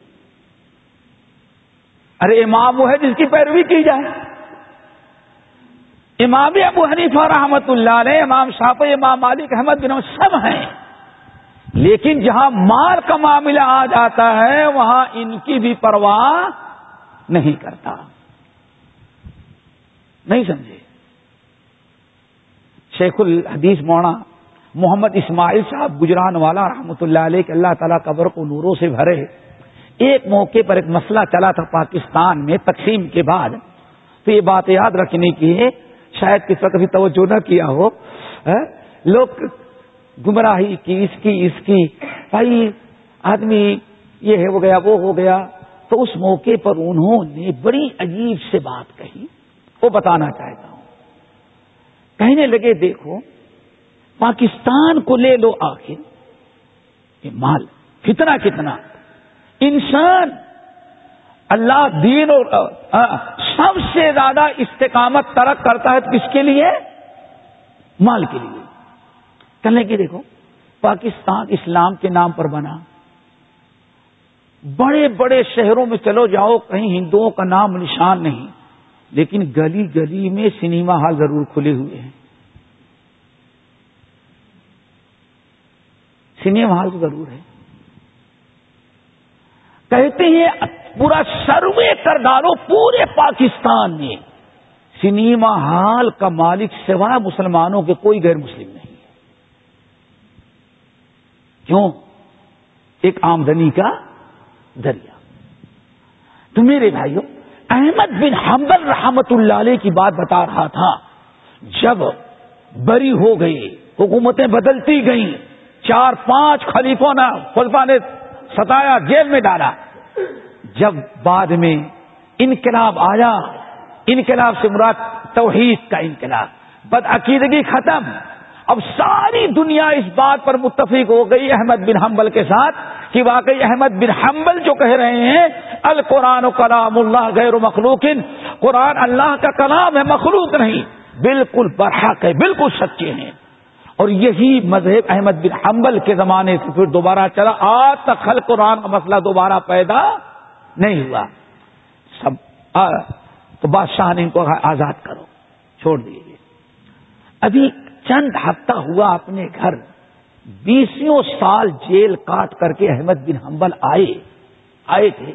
Speaker 1: ارے امام وہ ہے جس کی پیروی کی جائے۔ امام ابو حنیفہ رحمت اللہ علیہ، امام شاپ امام مالک، احمد بن سب ہیں۔ لیکن جہاں مال کا معاملہ آ جاتا ہے، وہاں ان کی بھی پرواہ نہیں کرتا۔ نہیں سمجھے؟ شیخ الحدیث مونا محمد اسماعیل صاحب گجران والا رحمۃ اللہ علیہ کہ اللہ تعالیٰ قبر کو نوروں سے بھرے۔ ایک موقع پر ایک مسئلہ چلا تھا پاکستان میں تقسیم کے بعد۔ تو یہ بات یاد رکھنے کی ہے، شاید کس وقت بھی توجہ نہ کیا ہو۔ لوگ گمراہی کی، اس کی اس کی۔ بھائی، آدمی یہ ہو گیا، وہ ہو گیا۔ تو اس موقع پر انہوں نے بڑی عجیب سے بات کہی۔ وہ بتانا چاہتا کہنے لگے، دیکھو، پاکستان کو لے لو آخر، یہ مال کتنا کتنا؟ انسان، اللہ دین اور سب سے زیادہ استقامت ترک کرتا ہے کس کے لیے؟ مال کے لیے۔ کہنے کی دیکھو، پاکستان اسلام کے نام پر بنا۔ بڑے بڑے شہروں میں چلو جاؤ، کہیں ہندوؤں کا نام نشان نہیں۔ لیکن گلی گلی میں سنیما ہال ضرور کھلے ہوئے ہیں۔ سنیما ہال ضرور ہے۔ کہتے ہیں، پورا سروے کر ڈالو پورے پاکستان میں سنیما ہال کا مالک سوائے مسلمانوں کے کوئی غیر مسلم نہیں ہے۔ کیوں؟ ایک آمدنی کا ذریعہ۔ تو میرے بھائیوں احمد بن حمبل رحمت اللہ علیہ کی بات بتا رہا تھا۔ جب بری ہو گئی، حکومتیں بدلتی گئیں، چار پانچ خلیفوں نے خلفا نے ستایا، جیل میں ڈالا۔ جب بعد میں انقلاب آیا، انقلاب سے مراد توحید کا انقلاب۔ بد عقیدگی ختم۔ اب ساری دنیا اس بات پر متفق ہو گئی احمد بن حنبل کے ساتھ کہ واقعی احمد بن حنبل جو کہہ رہے ہیں، القرآن و کلام اللہ غیر مخلوق، قرآن اللہ کا کلام ہے، مخلوق نہیں۔ بالکل برحق ہے، بالکل سچے ہیں۔ اور یہی مذہب احمد بن حنبل کے زمانے سے پھر دوبارہ چلا۔ آج تک خل قرآن کا مسئلہ دوبارہ پیدا نہیں ہوا۔ سب تو بادشاہ نے ان کو آزاد کرو، چھوڑ دیجیے ابھی چند ہفتہ ہوا اپنے گھر، بیسوں سال جیل کاٹ کر کے احمد بن حنبل آئے۔ آئے تھے۔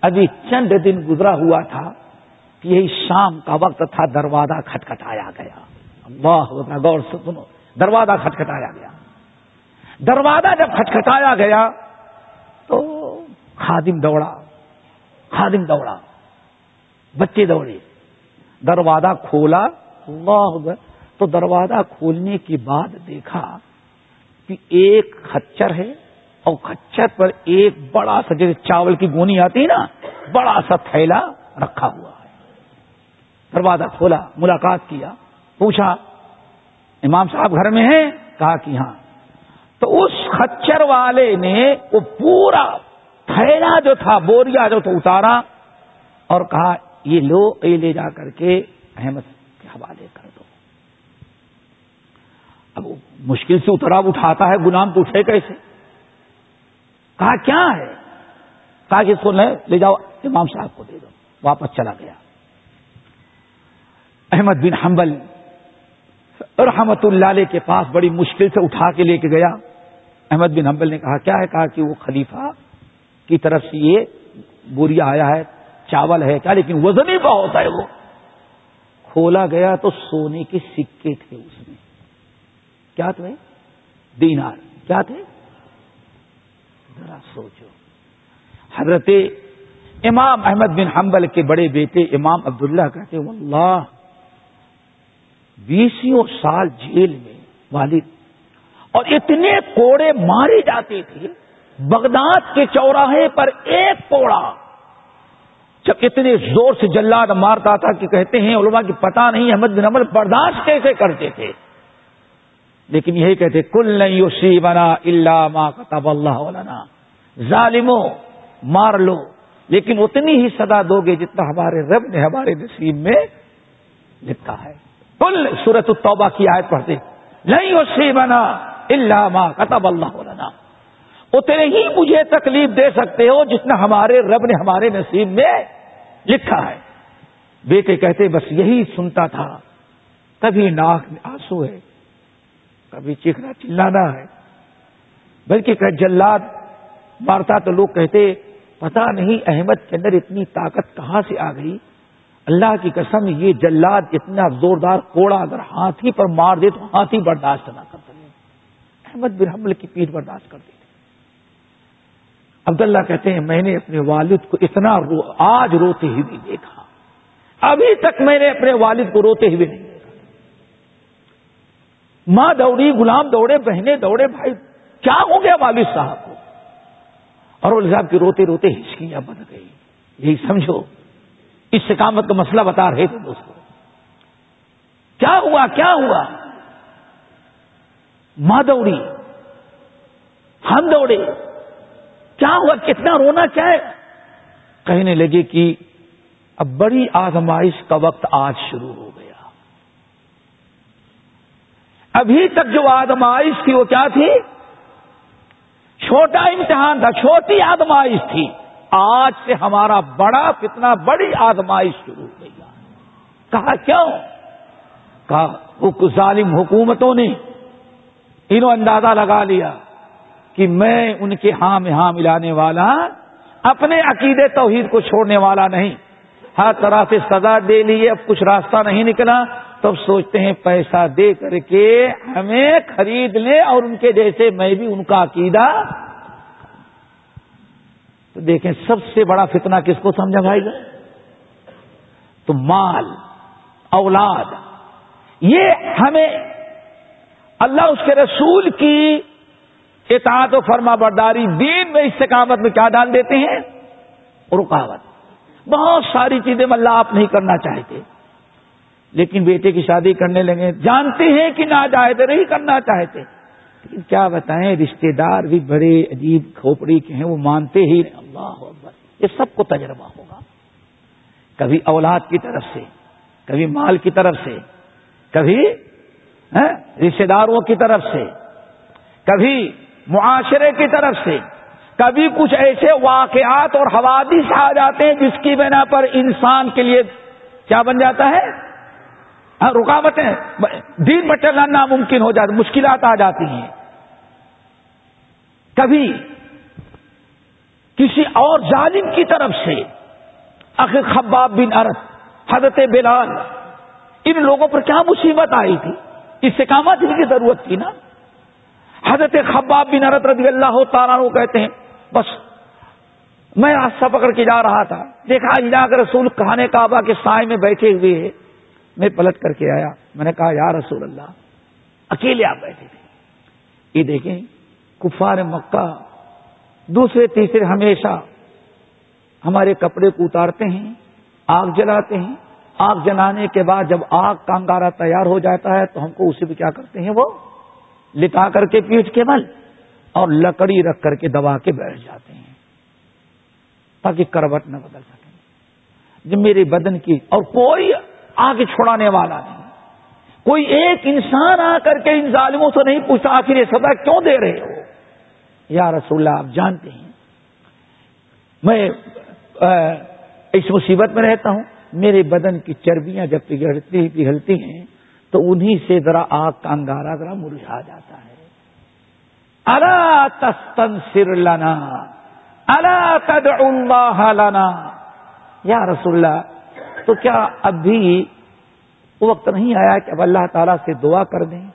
Speaker 1: ابھی چند دن گزرا ہوا تھا کہ یہی شام کا وقت تھا، دروازہ کھٹکھٹایا گیا۔ اللہ غور سے سنو، دروازہ کھٹکھٹایا گیا۔ دروازہ جب کھٹکھٹایا گیا تو خادم دوڑا خادم دوڑا، بچے دوڑے۔ دروازہ کھولا، اللہ تو دروازہ کھولنے کے بعد دیکھا کہ ایک خچر ہے اور کچر پر ایک بڑا سا جیسے چاول کی گونی آتی ہے نا، بڑا سا تھیلا رکھا ہوا ہے۔ دروازہ کھولا، ملاقات کیا، پوچھا، امام صاحب گھر میں ہیں؟ کہا کہ ہاں۔ تو اس خچر والے نے وہ پورا تھیلا جو تھا، بوریا جو تھا اتارا اور کہا، یہ لو، یہ لے جا کر کے احمد کے حوالے کر۔ اب مشکل سے اترا اٹھاتا ہے، غلام تو اٹھے کیسے؟ کہا، کیا ہے؟ کہا کہ اس کو لے جاؤ، امام صاحب کو دے دو۔ واپس چلا گیا۔ احمد بن حنبل رحمت اللہ علیہ کے پاس بڑی مشکل سے اٹھا کے لے کے گیا۔ احمد بن حنبل نے کہا، کیا ہے؟ کہا کہ وہ خلیفہ کی طرف سے یہ بوریا آیا ہے، چاول ہے کیا؟ لیکن وزن ہی بہت ہے وہ۔ کھولا گیا تو سونے کے سکے تھے اس کیا تھے دینار. کیا تھے ذرا سوچو. حضرت امام احمد بن حنبل کے بڑے بیٹے امام عبداللہ کہتے واللہ بیسوں سال جیل میں والد اور اتنے کوڑے مارے جاتے تھے، بغداد کے چوراہے پر ایک کوڑا جب اتنے زور سے جلاد مارتا تھا کہ کہتے ہیں، علماء کی پتا نہیں احمد بن عمر برداشت کیسے کرتے تھے؟ لیکن یہی کہتے کل نہیں اسی بنا اللہ ماں کتب اللہ علنا ظالمو، مار لو، لیکن اتنی ہی سدا دو گے جتنا ہمارے رب نے ہمارے نصیب میں لکھا ہے۔ کل سورت التوبہ کی آیت پڑھتے نہیں اسی بنا اللہ ماں کتب اللہ علنا اتنے ہی مجھے تکلیف دے سکتے ہو جتنا ہمارے رب نے ہمارے نصیب میں لکھا ہے۔ بیٹے کہتے بس یہی سنتا تھا کبھی ناک میں آنسو ہے۔ کبھی چیخنا چلانا ہے۔ بلکہ جلاد، مارتا تو لوگ کہتے پتا نہیں احمد کے اندر اتنی طاقت کہاں سے آ گئی؟ اللہ کی قسم، یہ جلاد اتنا زوردار کوڑا اگر ہاتھی پر مار دے تو ہاتھی برداشت نہ کر سکے۔ احمد بن حمل کی پیٹ برداشت کر دی۔ عبداللہ کہتے ہیں، میں نے اپنے والد کو اتنا رو، آج روتے ہی بھی دیکھا۔ ابھی تک میں نے اپنے والد کو روتے ہوئے نہیں ماں دوڑی، غلام دوڑے، بہنیں دوڑے، بھائی، کیا ہو گیا والد صاحب کو؟ اور وہ صاحب کی روتے روتے ہچکیاں بن گئی یہی سمجھو، اس سکامت کا مسئلہ بتا رہے تھے دوستوں کیا ہوا کیا ہوا؟ ماں دوڑی، ہم دوڑے۔ کیا ہوا، کتنا رونا، کیا ہے؟ کہنے لگے کہ اب بڑی آزمائش کا وقت آج شروع ہو گیا ابھی تک جو آزمائش تھی وہ کیا تھی؟ چھوٹا امتحان تھا، چھوٹی آزمائش تھی۔ آج سے ہمارا بڑا کتنا بڑی آزمائش شروع ہو گئی۔ کہا کیوں؟ کہا ظالم حکومتوں نے انہوں اندازہ لگا لیا کہ میں ان کے ہاں میں ہاں ملانے والا، اپنے عقیدے توحید کو چھوڑنے والا نہیں۔ ہر طرح سے سزا دے لیے اب کچھ راستہ نہیں نکلا۔ تب سوچتے ہیں پیسہ دے کر کے ہمیں خرید لیں اور ان کے جیسے میں بھی ان کا عقیدہ تو دیکھیں سب سے بڑا فتنہ کس کو سمجھا بھائی گا تو مال، اولاد، یہ ہمیں اللہ اس کے رسول کی اطاعت و فرما برداری دین میں استقامت میں کیا ڈال دیتے ہیں؟ رکاوٹ۔ بہت ساری چیزیں اللہ آپ نہیں کرنا چاہتے۔ لیکن بیٹے کی شادی کرنے لگے، جانتے ہیں کہ نہ جائے نہیں کرنا چاہتے۔ لیکن کیا بتائیں رشتے دار بھی بڑے عجیب کھوپڑی کے ہیں، وہ مانتے ہی نہیں۔ اللہ اکبر، یہ سب کو تجربہ ہوگا۔ کبھی اولاد کی طرف سے، کبھی مال کی طرف سے، کبھی ہاں، رشتے داروں کی طرف سے، کبھی معاشرے کی طرف سے، کبھی کچھ ایسے واقعات اور حوادث آ جاتے ہیں جس کی بنا پر انسان کے لیے کیا بن جاتا ہے؟ ہاں، رکاوٹیں دین میں چلنا ناممکن ہو جاتا، مشکلات آ جاتی ہیں۔ کبھی کسی اور ظالم کی طرف سے اخر خباب بن عرت حضرت بلال، ان لوگوں پر کیا مصیبت آئی تھی؟ اس سے کام کی ضرورت تھی نا؟ حضرت خباب بن عرت رضی اللہ تعالیٰ کہتے ہیں، بس میں راستہ پکڑ کے جا رہا تھا، دیکھا جا کر رسول کہانے کعبہ کے سائے میں بیٹھے ہوئے ہیں۔ میں پلٹ کر کے آیا۔ میں نے کہا، یا رسول اللہ، اکیلے آپ بیٹھے تھے۔ یہ دیکھیں، کفار مکہ دوسرے تیسرے ہمیشہ ہمارے کپڑے کو اتارتے ہیں، آگ جلاتے ہیں۔ آگ جلانے کے بعد جب آگ کا تیار ہو جاتا ہے تو ہم کو اسے بھی کیا کرتے ہیں؟ وہ لٹا کر کے پیٹ کے بل اور لکڑی رکھ کر کے دبا کے بیٹھ جاتے ہیں تاکہ کروٹ نہ بدل سکے۔ جب میرے بدن کی اور کوئی آگے چھوڑانے والا نہیں کوئی ایک انسان آ کر کے ان ظالموں سے نہیں پوچھتا آخر یہ سزا کیوں دے رہے ہو؟ یا رسول اللہ، آپ جانتے ہیں۔ میں اس مصیبت میں رہتا ہوں۔ میرے بدن کی چربیاں جب پگھلتی پگھلتی ہیں، تو انہی سے ذرا آگ کا انگارا ذرا مرجھا جاتا ہے۔ اللہ تستن سر لنا اللہ تد اللہ لنا۔ یا رسول اللہ تو کیا اب بھی وقت نہیں آیا کہ اب اللہ تعالی سے دعا کر دیں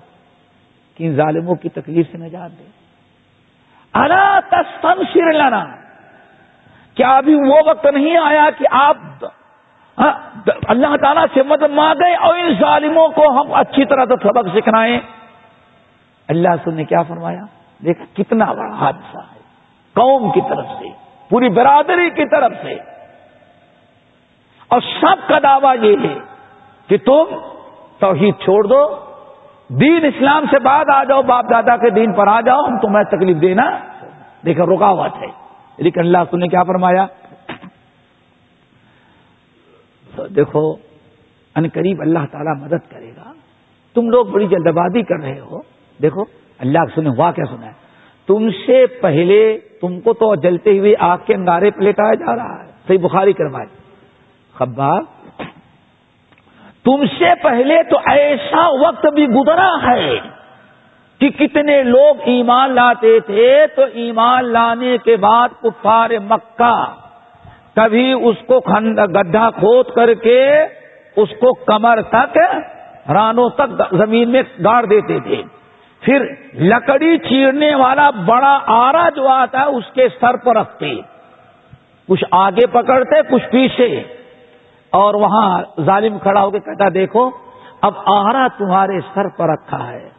Speaker 1: کہ ان ظالموں کی تکلیف سے نجات دیں؟ اللہ تستن سر لنا۔ کیا ابھی وہ وقت نہیں آیا کہ آپ ہاں، اللہ تعالیٰ سے مدد مانگے اور ان ظالموں کو ہم اچھی طرح سے سبق سکھائیں اللہ سے نے کیا فرمایا؟ دیکھا کتنا بڑا حادثہ ہے۔ قوم کی طرف سے، پوری برادری کی طرف سے۔ اور سب کا دعویٰ یہ ہے کہ تم توحید چھوڑ دو، دین اسلام سے بعد آ جاؤ، باپ دادا کے دین پر آ جاؤ، ہم تمہیں تکلیف دینا دیکھا رکاوٹ ہے۔ لیکن اللہ تم نے کیا فرمایا؟ تو دیکھو، ان قریب اللہ تعالیٰ مدد کرے گا۔ تم لوگ بڑی جلد بازی کر رہے ہو۔ دیکھو، اللہ سنے ہوا کیا سنا ہے؟ تم سے پہلے تم کو تو جلتے ہوئے آگ کے انگارے پلیٹایا جا رہا ہے۔ صحیح بخاری کروائے خبار، تم سے پہلے تو ایسا وقت بھی گزرا ہے کہ کتنے لوگ ایمان لاتے تھے تو ایمان لانے کے بعد کفار مکہ کبھی اس کو گڈھا کھود کر کے اس کو کمر تک، رانوں تک زمین میں گاڑ دیتے تھے۔ پھر لکڑی چیرنے والا بڑا آرا جو آتا ہے اس کے سر پر رکھتے۔ کچھ آگے پکڑتے، کچھ پیچھے۔ اور وہاں ظالم کھڑا ہو کے کہتا دیکھو، اب آرا تمہارے سر پر رکھا ہے۔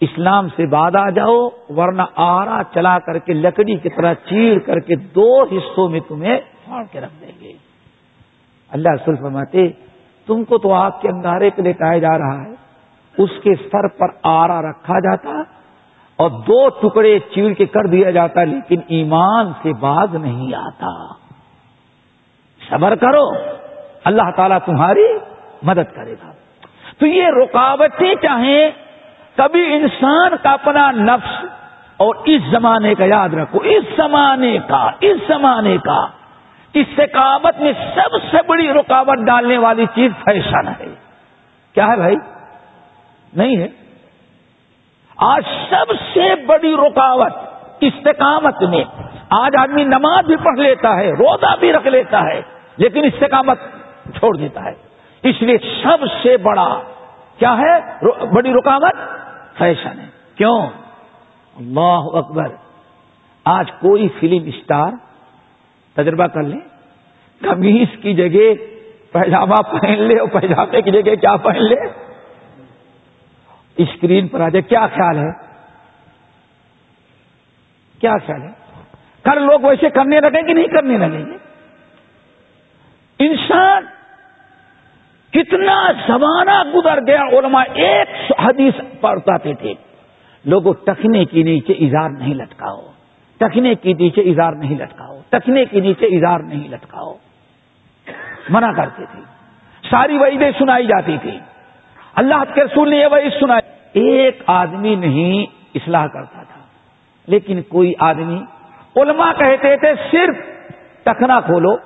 Speaker 1: اسلام سے بعد آ جاؤ، ورنہ آرا چلا کر کے، لکڑی کی طرح چیر کر کے دو حصوں میں تمہیں پھاڑ کے رکھ دیں گے۔ اللہ رسول فرماتے، تم کو تو آپ کے انگارے پہ لٹایا جا رہا ہے۔ اس کے سر پر آرا رکھا جاتا اور دو ٹکڑے چیڑ کے کر دیا جاتا، لیکن ایمان سے باز نہیں آتا۔ صبر کرو۔ اللہ تعالیٰ تمہاری مدد کرے گا۔ تو یہ رکاوٹیں چاہیں، کبھی انسان کا اپنا نفس اور اس زمانے کا یاد رکھو، اس زمانے کا، اس زمانے کا استقامت میں سب سے بڑی رکاوٹ ڈالنے والی چیز فیشن ہے۔ کیا ہے بھائی؟ نہیں ہے۔ آج سب سے بڑی رکاوٹ استقامت میں، آج آدمی نماز بھی پڑھ لیتا ہے، روزہ بھی رکھ لیتا ہے، لیکن استقامت چھوڑ دیتا ہے۔ اس لیے سب سے بڑا کیا ہے؟ بڑی رکاوٹ فیشن ہے۔ کیوں؟ اللہ اکبر۔ آج کوئی فلم اسٹار تجربہ کر لیں۔ کمیز کی جگہ پیجامہ پہن لے اور پیجامے کی جگہ کیا پہن لے۔ اسکرین پر آ جائے۔ کیا خیال ہے؟ کیا خیال ہے؟ کر لوگ ویسے کرنے لگیں کہ نہیں کرنے لگیں گے؟ انسان کتنا زمانہ گزر گیا، علماء ایک حدیث پڑھتے تھے۔ لوگوں، ٹکنے کے نیچے اظہار نہیں لٹکاؤ۔ ٹکنے کے نیچے اظہار نہیں لٹکاؤ۔ ٹکنے کے نیچے اظہار نہیں لٹکاؤ۔ منع کرتے تھے۔ ساری وعیدیں سنائی جاتی تھی۔ اللہ کے رسول نے یہ وعید سنائی۔ ایک آدمی نہیں اصلاح کرتا تھا۔ لیکن کوئی آدمی، علماء کہتے تھے، صرف ٹکنا کھولو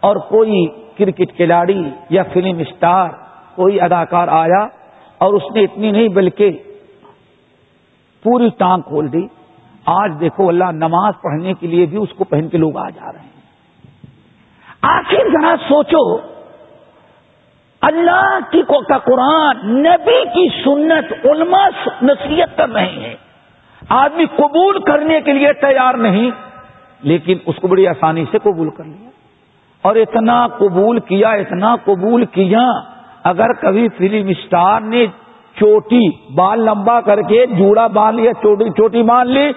Speaker 1: اور کوئی کرکٹ کھلاڑی یا فلم اسٹار کوئی اداکار آیا اور اس نے اتنی نہیں بلکہ پوری ٹانگ کھول دی۔ آج دیکھو اللہ نماز پڑھنے کے لیے بھی اس کو پہن کے لوگ آ جا رہے ہیں۔ آخر ذرا سوچو، اللہ کی کا قرآن، نبی کی سنت علماء نصیحت کر رہے ہیں۔ آدمی قبول کرنے کے لیے تیار نہیں، لیکن اس کو بڑی آسانی سے قبول کر لیا۔ اور اتنا قبول کیا، اتنا قبول کیا۔ اگر کبھی فلم اسٹار نے چوٹی بال لمبا کر کے جوڑا باندھ لیا، چوٹی چوٹی مان لی،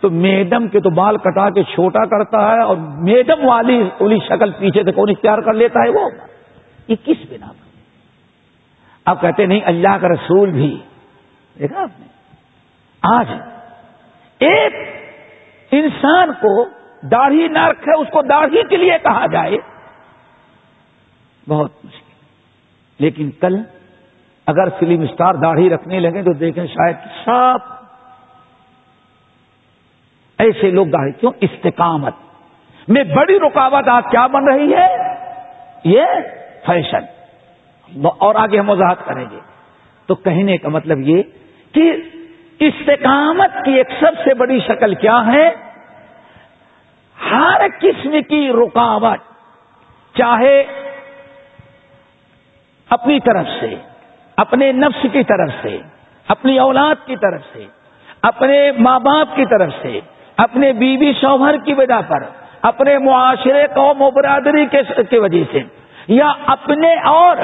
Speaker 1: تو میڈم کے تو بال کٹا کے چھوٹا کرتا ہے اور میڈم والی والی شکل پیچھے سے کون اختیار کر لیتا ہے وہ؟ یہ کس بنا پر؟ اب کہتے نہیں، اللہ کا رسول بھی۔ دیکھا آپ نے؟ آج ایک انسان کو داڑھی نہ رکھے، اس کو داڑھی کے لیے کہا جائے۔ بہت مشکل۔ لیکن کل اگر فلم اسٹار داڑھی رکھنے لگے تو دیکھیں شاید سب ایسے لوگ داڑھی کیوں؟ استقامت۔ میں بڑی رکاوٹ آج کیا بن رہی ہے؟ یہ فیشن۔ اور آگے ہم وضاحت کریں گے۔ تو کہنے کا مطلب یہ کہ استقامت کی ایک سب سے بڑی شکل کیا ہے؟ ہر قسم کی رکاوٹ، چاہے اپنی طرف سے، اپنے نفس کی طرف سے، اپنی اولاد کی طرف سے، اپنے ماں باپ کی طرف سے، اپنے بیوی شوہر کی وجہ پر، اپنے معاشرے قوم و برادری کی وجہ سے، یا اپنے اور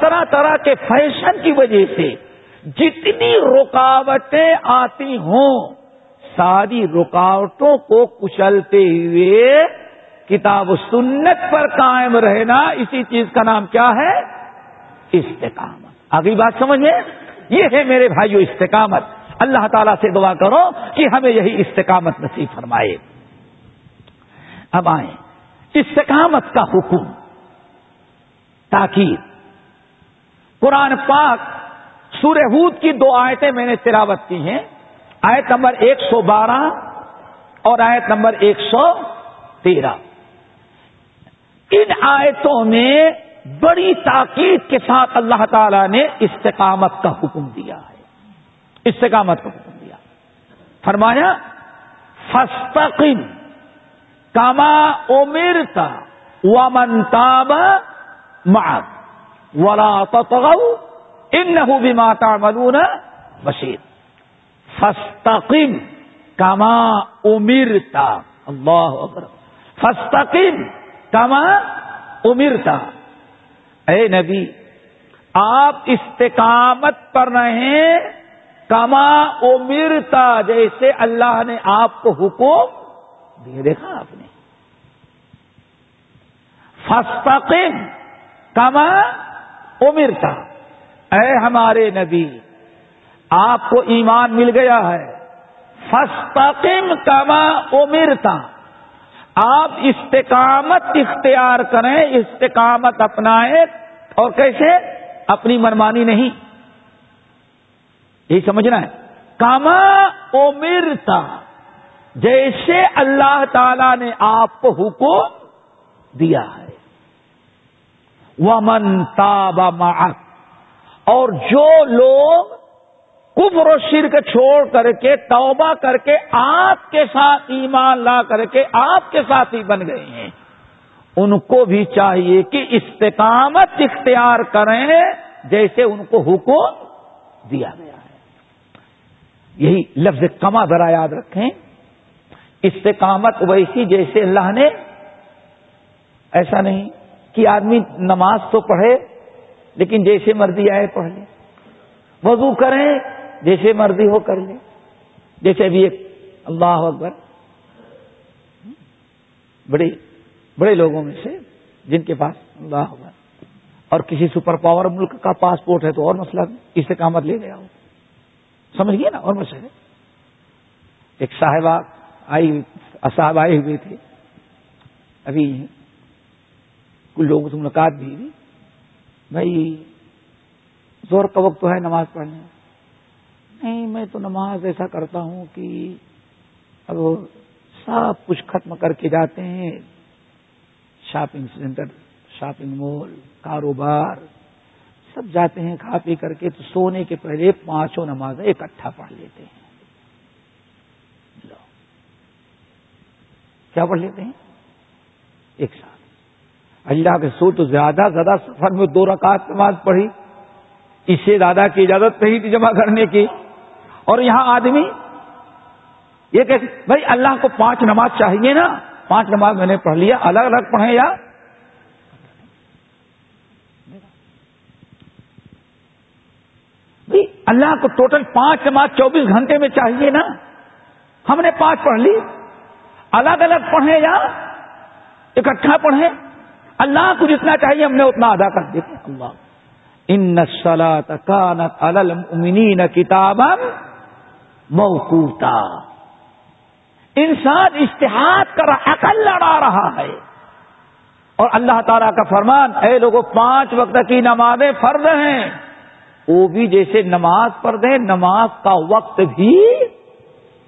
Speaker 1: طرح طرح کے فیشن کی وجہ سے، جتنی رکاوٹیں آتی ہوں ساری رکاوٹوں کو کچلتے ہوئے کتاب و سنت پر قائم رہنا اسی چیز کا نام کیا ہے؟ استقامت۔ اگلی بات سمجھے یہ ہے میرے بھائیو استقامت۔ اللہ تعالیٰ سے دعا کرو کہ ہمیں یہی استقامت نصیب فرمائے۔ اب آئیں۔ استقامت کا حکم۔ تاکید۔ قرآن پاک سورہ ہود کی دو آیتیں میں نے تلاوت کی ہیں۔ آیت نمبر ایک سو بارہ اور آیت نمبر ایک سو تیرہ۔ ان آیتوں میں بڑی تاکید کے ساتھ اللہ تعالی نے استقامت کا حکم دیا ہے۔ استقامت کا حکم دیا۔ فرمایا فستقم کما امرتا ومنتاب معك ولا تطغوا انه بما تعملون بشیر فستقم کما امرتا اللہ اکبر فستقم کما امرتا اے نبی، آپ استقامت پر رہیں کما امرتا جیسے اللہ نے آپ کو حکم دے دیکھا آپ نے. فستقم کما امرتا اے ہمارے نبی آپ کو ایمان مل گیا ہے۔ فستقم کما امرتا آپ استقامت اختیار کریں، استقامت اپنائیں۔ اور کیسے؟ اپنی منمانی نہیں۔ یہی سمجھنا ہے۔ کاما امرتا جیسے اللہ تعالی نے آپ کو حکم دیا ہے۔ وہ منتا اور جو لوگ کفر و شرک چھوڑ کر کے، توبہ کر کے آپ کے ساتھ ایمان لا کر کے آپ کے ساتھ ہی بن گئے ہیں۔ ان کو بھی چاہیے کہ استقامت اختیار کریں، جیسے ان کو حکم دیا گیا ہے۔ یہی لفظ کما ذرا یاد رکھیں۔ استقامت ویسی جیسے اللہ نے ایسا نہیں کہ آدمی نماز تو پڑھے، لیکن جیسے مرضی آئے پڑھ لے۔ وضو کریں جیسے مرضی ہو کر لے۔ جیسے ابھی ایک اللہ اکبر بڑے بڑے لوگوں میں سے جن کے پاس اللہ اکبر۔ اور کسی سپر پاور ملک کا پاسپورٹ ہے تو اور مسئلہ اس سے کامت لے گیا ہو سمجھ گئے نا، اور مسئلہ ایک صاحبہ آئی، صاحب آئے ہوئے تھے۔ ابھی کچھ لوگوں سے ملاقات بھی بھائی، زور کا وقت تو ہے نماز پڑھنے۔ نہیں، میں تو نماز ایسا کرتا ہوں کہ اب سب کچھ ختم کر کے جاتے ہیں۔ شاپنگ سینٹر، شاپنگ مال، کاروبار سب جاتے ہیں، کھا پی کر کے تو سونے کے پہلے پانچوں نمازیں اکٹھا پڑھ لیتے ہیں۔ کیا پڑھ لیتے ہیں؟ ایک ساتھ۔ اللہ کے سو تو زیادہ زیادہ سفر میں دو رکعت نماز پڑھی۔ اس سے زیادہ کی اجازت نہیں تھی جمع کرنے کی۔ اور یہاں آدمی یہ کہ بھائی اللہ کو پانچ نماز چاہیے نا؟ پانچ نماز میں نے پڑھ لیا، الگ الگ پڑھیں یا؟ اللہ کو ٹوٹل پانچ نماز چوبیس گھنٹے میں چاہیے نا؟ ہم نے پانچ پڑھ لی۔ الگ الگ پڑھیں یا؟ اکٹھا پڑھیں۔ اللہ کو جتنا چاہیے ہم نے اتنا ادا کر دیتے اللہ۔ ان نسلا تکانت المؤمنین کتاب موقوتا۔ انسان اشتہاد کر عقل لڑا رہا ہے۔ اور اللہ تعالیٰ کا فرمان، اے لوگوں پانچ وقت کی نمازیں فرض ہیں۔ وہ بھی جیسے نماز پڑھ دیں نماز کا وقت بھی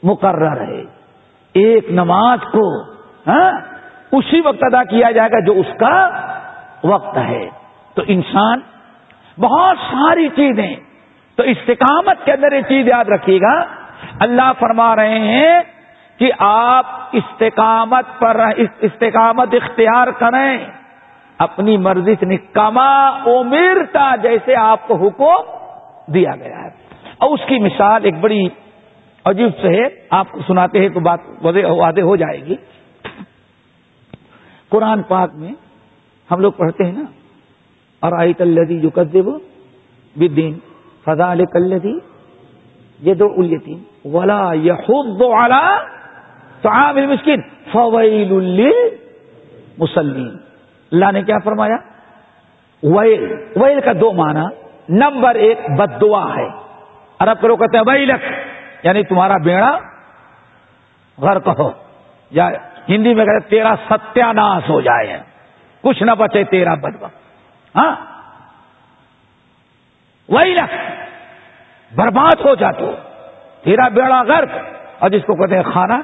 Speaker 1: مقرر ہے۔ ایک نماز کو ہاں اسی وقت ادا کیا جائے گا جو اس کا وقت ہے۔ تو انسان، بہت ساری چیزیں۔ تو استقامت کے اندر یہ چیز یاد رکھیے گا۔ اللہ فرما رہے ہیں کہ آپ استقامت پر استقامت اختیار کریں۔ اپنی مرضی سے نکما امرتا جیسے آپ کو حکم دیا گیا ہے۔ اور اس کی مثال ایک بڑی عجیب سے ہے۔ آپ کو سناتے ہیں تو بات وعدے ہو جائے گی۔ قرآن پاک میں ہم لوگ پڑھتے ہیں نا اور آئی تلدی جو کر دے وہ بدین فضا علیہ یہ دو الیتین ولا یہ والا تو عام فویل مسلم اللہ نے کیا فرمایا؟ ویل ویل کا دو معنی۔ نمبر ایک بد دعا ہے۔ عرب کرو کہتے ہیں، ویلک یعنی تمہارا بیڑا۔ غرق ہو۔ یا ہندی میں کہتے تیرا ستیہ ناش ہو جائے۔ کچھ نہ بچے تیرا بد ہاں؟ وہی لکھ برباد ہو جا تو تیرا بیڑا غرق۔ اور جس کو کہتے ہیں کھانا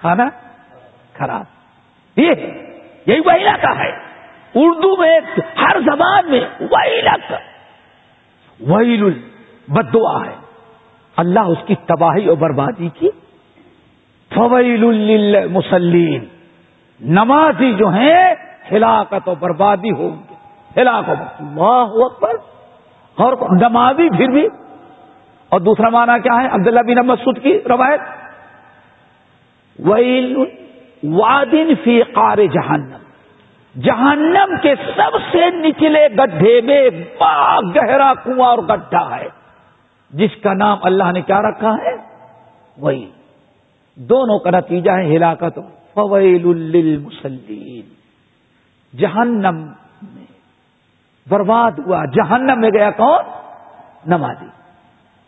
Speaker 1: کھانا خراب۔ یہ یہی وہی کا ہے۔ اردو میں ہر زبان میں وہی لک وہی بدعا ہے۔ اللہ اس کی تباہی اور بربادی کی۔ فویل مسلم نمازی جو ہیں، ہلاکت و بربادی ہوں گے۔ ہلاکت اللہ اکبر۔ اور نمازی پھر بھی اور دوسرا معنی کیا ہے؟ عبداللہ بن مسعود کی روایت۔ ویل وادن فی قار جہنم جہنم کے سب سے نچلے گڈھے میں بڑا گہرا کنواں اور گڈھا ہے۔ جس کا نام اللہ نے کیا رکھا ہے؟ وہی دونوں کا نتیجہ ہے ہلاکت فویل للمسلین۔ جہنم برباد ہوا، جہنم میں گیا کون؟ نمازی۔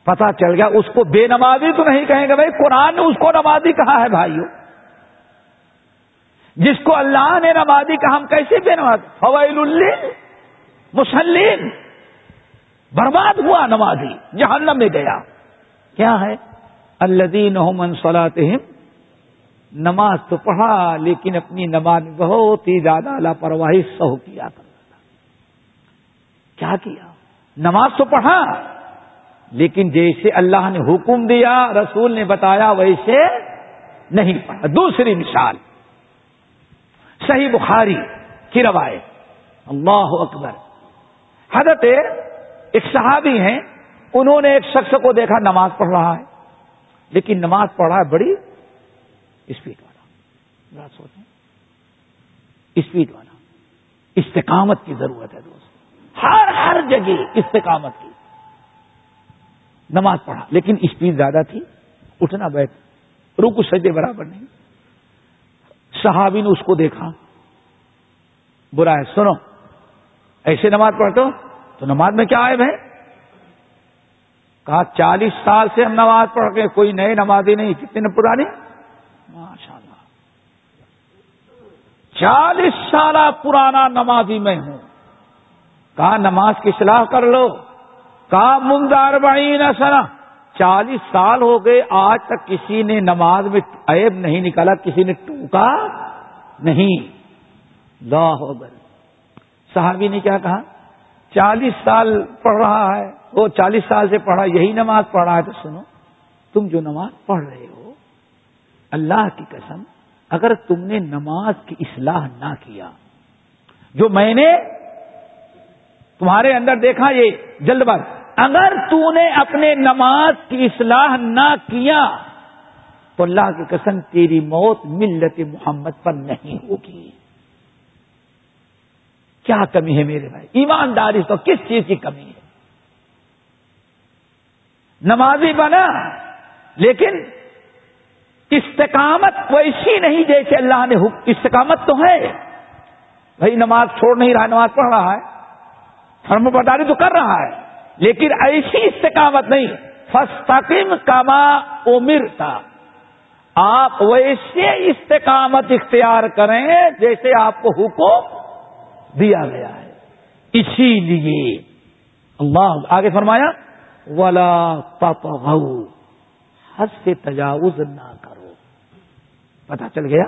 Speaker 1: پتا چل گیا، اس کو بے نمازی تو نہیں کہیں گے بھائی، قرآن نے اس کو نمازی کہا ہے بھائیوں جس کو اللہ نے نمازی کہا، ہم کیسے بے نماز؟ فوائل مسلم برباد ہوا نمازی، جہنم میں گیا۔ کیا ہے؟ الدین صلاحم نماز تو پڑھا، لیکن اپنی نماز بہت ہی زیادہ لاپرواہی سہو کیا کرتا کیا کیا؟ نماز تو پڑھا، لیکن جیسے اللہ نے حکم دیا، رسول نے بتایا، ویسے نہیں پڑھا۔ دوسری مثال، صحیح بخاری کی روایت۔ اللہ اکبر۔ حضرت ایک صحابی ہیں، انہوں نے ایک شخص کو دیکھا، نماز پڑھ رہا ہے۔ لیکن نماز پڑھ رہا ہے، بڑی اسپیڈ والا۔ سوچیں۔ اسپیڈ والا۔ استقامت کی ضرورت ہے دوست ہر ہر جگہ استقامت کی۔ نماز پڑھا، لیکن اسپیڈ زیادہ تھی، اٹھنا بیٹھ روکو سجے برابر نہیں۔ صحابی نے اس کو دیکھا۔ برا ہے، سنو، ایسے نماز پڑھتے ہو تو نماز میں کیا آئے بھائی کہا، چالیس سال سے ہم نماز پڑھ کے کوئی نئے نمازی نہیں، کتنے پرانی ماشاء اللہ چالیس سال پرانا نمازی میں ہوں۔ کہا نماز کی صلاح کر لو کہا ممدار بڑی نہ سنا چالیس سال ہو گئے، آج تک کسی نے نماز میں عیب نہیں نکالا، کسی نے ٹوکا نہیں۔ لاہ صحابی نے کیا کہا؟ چالیس سال پڑھ رہا ہے، وہ چالیس سال سے پڑھا، یہی نماز پڑھ رہا ہے تو سنو، تم جو نماز پڑھ رہے ہو، اللہ کی قسم، اگر تم نے نماز کی اصلاح نہ کیا، جو میں نے تمہارے اندر دیکھا یہ جلد باز اگر تو نے اپنے نماز کی اصلاح نہ کیا، تو اللہ کی قسم تیری موت ملت محمد پر نہیں ہوگی۔ کیا کمی ہے میرے بھائی؟ ایمانداری تو کس چیز کی کمی ہے؟ نمازی بنا، لیکن استقامت ویسی نہیں جیسے اللہ نے استقامت تو ہے۔ بھائی نماز چھوڑ نہیں رہا، نماز پڑھ رہا ہے۔ فرم برداری تو کر رہا ہے، لیکن ایسی استقامت نہیں۔ فستقم کما امر تھا آپ ویسے استقامت اختیار کریں جیسے آپ کو حکم دیا گیا ہے۔ اسی لیے اللہ آگے فرمایا، ولا حد سے تجاوز نہ کرو۔ پتا چل گیا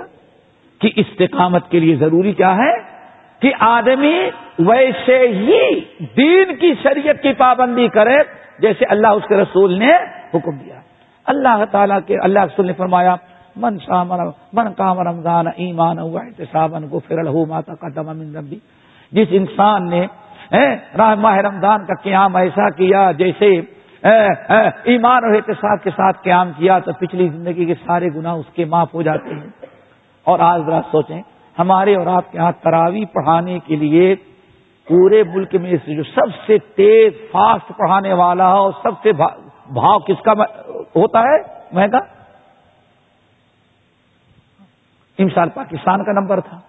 Speaker 1: کہ استقامت کے لیے ضروری کیا ہے؟ کہ آدمی ویسے ہی دین کی شریعت کی پابندی کرے جیسے اللہ اس کے رسول نے حکم دیا۔ اللہ تعالیٰ کے اللہ رسول نے فرمایا، من شام من کام رمضان ایمان احتسابن کو فر ماتا کا دم ربی جس انسان نے ماہ رمضان کا قیام ایسا کیا جیسے ایمان اور احتساب کے ساتھ قیام کیا تو پچھلی زندگی کے سارے گناہ اس کے معاف ہو جاتے ہیں۔ اور آج ذرا سوچیں ہمارے اور آپ کے ہاں تراوی پڑھانے کے لیے پورے ملک میں جو سب سے تیز فاسٹ پڑھانے والا اور سب سے بھاؤ کس کا ہوتا ہے؟ مہنگا ان سال پاکستان کا نمبر تھا۔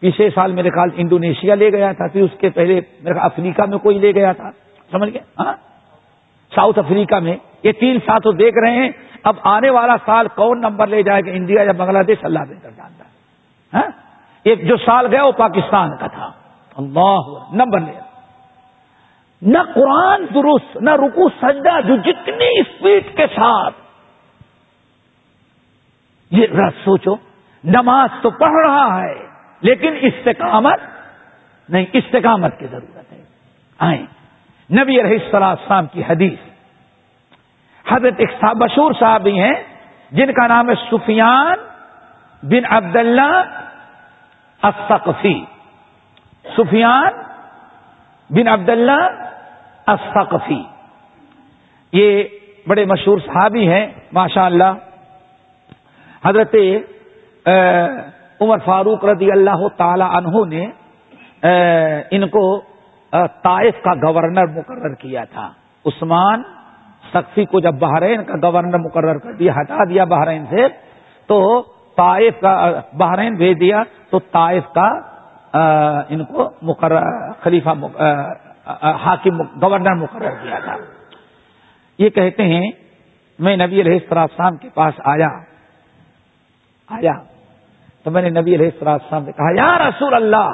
Speaker 1: پچھلے سال میرے خیال انڈونیشیا لے گیا تھا، پھر اس کے پہلے میرے خیال افریقہ میں کوئی لے گیا تھا۔ سمجھ گئے؟ ہاں؟ ساؤتھ افریقہ میں۔ یہ تین سال تو دیکھ رہے ہیں۔ اب آنے والا سال کون نمبر لے جائے گا؟ انڈیا یا بنگلہ دیش؟ اللہ بہتر جانتا ہے۔ ہاں؟ ایک جو سال گیا وہ پاکستان کا تھا۔ اللہ نمبر لے۔ نہ قرآن درست، نہ رکو سجدہ جو جتنی اسپیڈ کے ساتھ۔ یہ سوچو، نماز تو پڑھ رہا ہے، لیکن استقامت نہیں، استقامت کی ضرورت ہے۔ آئیں۔ نبی رہی السلام کی حدیث۔ حضرت ایک مشہور صاحب بھی ہیں، جن کا نام ہے سفیان بن عبد اللہ الثقفی سفیان بن عبد اللہ الثقفی یہ بڑے مشہور صحابی ہیں ماشاء اللہ حضرت عمر فاروق رضی اللہ تعالی عنہ نے ان کو طائف کا گورنر مقرر کیا تھا۔ عثمان سخی کو جب بحرین کا گورنر مقرر کر دیا، ہٹا دیا بحرین سے، تو طائف کا، بحرین بھیج دیا تو طائف کا ان کو مقرر، خلیفہ حاکم گورنر مقرر کیا تھا۔ یہ کہتے ہیں، میں نبی علیہ السلام کے پاس آیا۔ آیا۔ تو میں نے نبی علیہ السلام سے کہا، یا رسول اللہ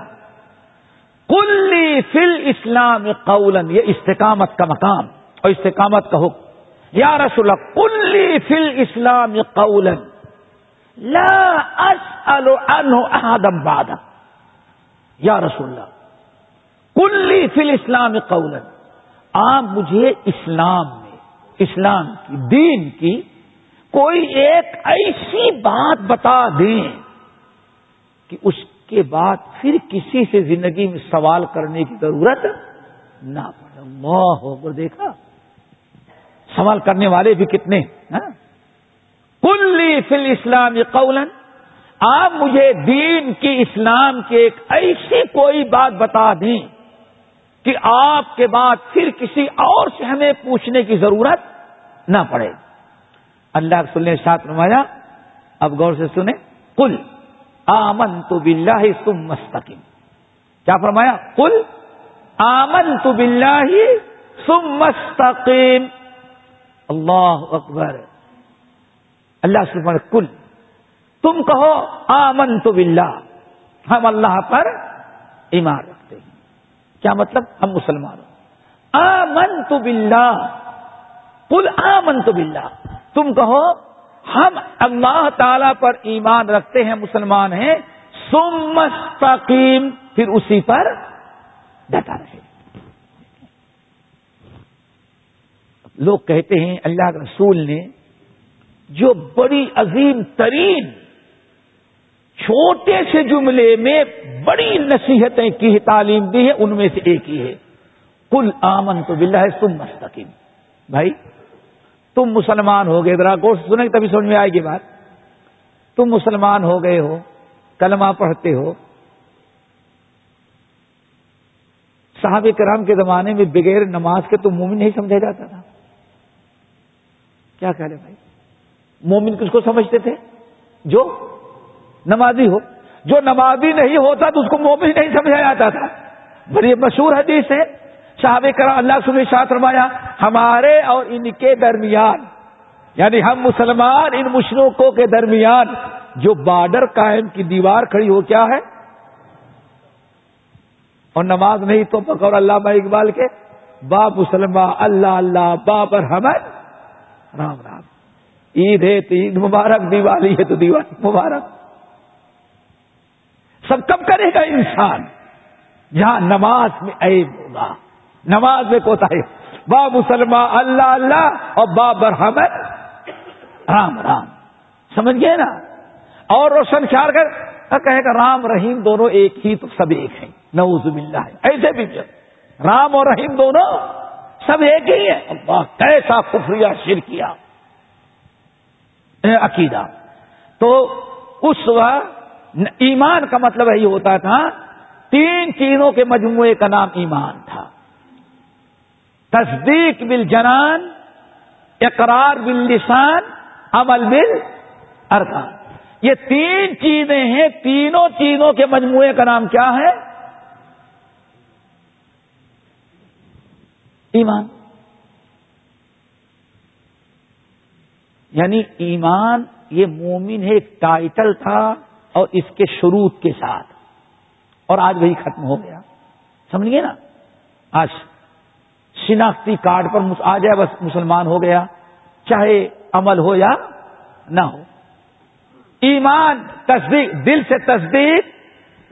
Speaker 1: کلی فل اسلام قولن یہ استقامت کا مقام اور استقامت کا حکم۔ یا رسول اللہ کلی فل اسلام قولن لا اسأل عنہ احدم بعد. یا رسول اللہ کلی فل اسلام قولن آپ مجھے اسلام میں، اسلام کی، دین کی کوئی ایک ایسی بات بتا دیں کہ اس کے بعد پھر کسی سے زندگی میں سوال کرنے کی ضرورت نہ پڑے۔ اللہ ہو دیکھا؟ سوال کرنے والے بھی کتنے ہاں؟ کلی فل اسلام قولن آپ مجھے دین کی اسلام کی ایک ایسی کوئی بات بتا دیں کہ آپ کے بعد پھر کسی اور سے ہمیں پوچھنے کی ضرورت نہ پڑے۔ اللہ کے سننے ساتھ نمایا اب غور سے سنیں۔ کل آمن تو بلّہ تم مستقیم کیا فرمایا؟ کل آمن تو بلّہ سم مستقیم اللہ اکبر۔ اللہ سے کل تم کہو آمن تو بلّہ ہم اللہ پر ایمان رکھتے ہیں۔ کیا مطلب؟ ہم مسلمان آمن تو بلّہ کل آمن تو بلّہ تم کہو ہم اللہ تعالی پر ایمان رکھتے ہیں، مسلمان ہیں۔ سم مستقیم پھر اسی پر ڈٹا رہے۔ لوگ کہتے ہیں، اللہ کے رسول نے جو بڑی عظیم ترین چھوٹے سے جملے میں بڑی نصیحتیں کی تعلیم دی ہے ان میں سے ایک ہی ہے۔ کل آمن تو بلّہ ہے سم مستقیم بھائی، تم مسلمان ہو گئے۔ ذرا گوشت سنیں، تبھی سمجھ میں آئے گی بات۔ تم مسلمان ہو گئے ہو، کلمہ پڑھتے ہو۔ صحابہ کرام کے زمانے میں بغیر نماز کے تو مومن نہیں سمجھا جاتا تھا۔ کیا کہہ رہے بھائی؟ مومن کس کو سمجھتے تھے؟ جو نمازی ہو۔ جو نمازی نہیں ہوتا تو اس کو مومن نہیں سمجھا جاتا تھا۔ بڑی مشہور حدیث ہے۔ صحابہ کرا اللہ سب ساتھ روایا ہمارے اور ان کے درمیان یعنی ہم مسلمان ان مشرقوں کے درمیان، جو بارڈر قائم کی دیوار کھڑی ہو، کیا ہے؟ اور نماز نہیں تو بقور اللہ اقبال کے با مسلمان اللہ اللہ بابر حمد رام رام۔ عید ہے تو عید مبارک، دیوالی ہے تو دیوالی مبارک۔ سب کب کرے گا انسان؟ جہاں نماز میں عیب ہوگا۔ نماز میں کوتا ہے۔ با مسلمان اللہ اللہ، اور با برحمد رام رام۔ سمجھ گئے نا؟ اور روشن خیال کر کہے گا، رام، رحیم دونوں ایک ہی تو سب ایک ہیں۔ نوز باللہ۔ ہے ایسے بھی رام اور رحیم دونوں سب ایک ہی ہے اللہ، کیسا کفریا شر کیا۔ عقیدہ۔ تو اس وقت ایمان کا مطلب یہی ہوتا تھا، تین چیزوں کے مجموعے کا نام ایمان تھا۔ تصدیق بل جنان اقرار بل لسان عمل بل ارکان یہ تین چیزیں ہیں، تینوں چیزوں کے مجموعے کا نام کیا ہے؟ ایمان۔ یعنی ایمان یہ مومن ہے، ایک ٹائٹل تھا اور اس کے شروع کے ساتھ۔ اور آج وہی ختم ہو گیا۔ سمجھ گئے نا؟ آج شناختی کارڈ پر آ جائے، بس مسلمان ہو گیا۔ چاہے عمل ہو یا نہ ہو۔ ایمان، تصدیق، دل سے تصدیق،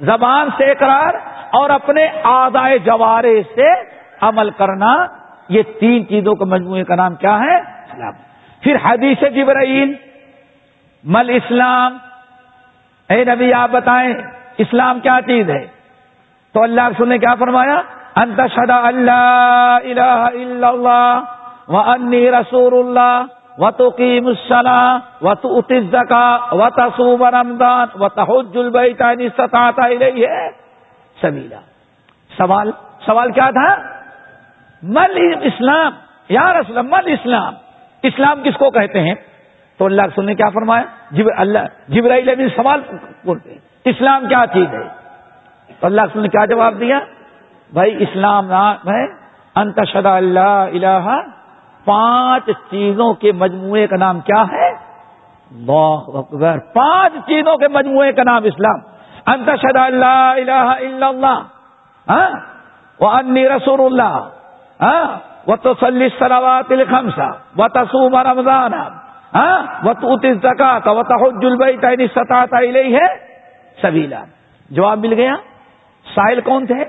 Speaker 1: زبان سے اقرار اور اپنے آدائے جوارے سے عمل کرنا، یہ تین چیزوں کے مجموعے کا نام کیا ہے؟ اسلام پھر حدیث جبرائیل، مل اسلام۔ اے نبی، آپ بتائیں، اسلام کیا چیز ہے؟ تو اللہ رسول نے کیا فرمایا؟ انت شدا اللہ الہ الا اللہ و انی رسول اللہ و تو قیم السلام و تو اتزکا و تصوب رمضان و تحج البیت استطاعت الیہ سبیلا۔ سوال سوال کیا تھا؟ مل اسلام، یا رسول مل اسلام۔ اسلام کس کو کہتے ہیں؟ تو اللہ رسول نے کیا فرمایا؟ جب اللہ، جبرائیل ابھی سوال اسلام کیا چیز ہے؟ تو اللہ رسول نے کیا جواب دیا؟ بھائی، اسلام نام ہے انتشدا اللہ الہ، پانچ چیزوں کے مجموعے کا نام کیا ہے؟ اللہ اکبر، پانچ چیزوں کے مجموعے کا نام اسلام۔ انتشد اللہ الہ الا اللہ ہاں؟ وہ انی رسول اللہ ہاں؟ وہ تو سلی سراوات خمسا و تصوم رمضان ہاں وہ تو زکات و تحج ہے سبیلا جواب مل گیا؟ سائل کون تھے؟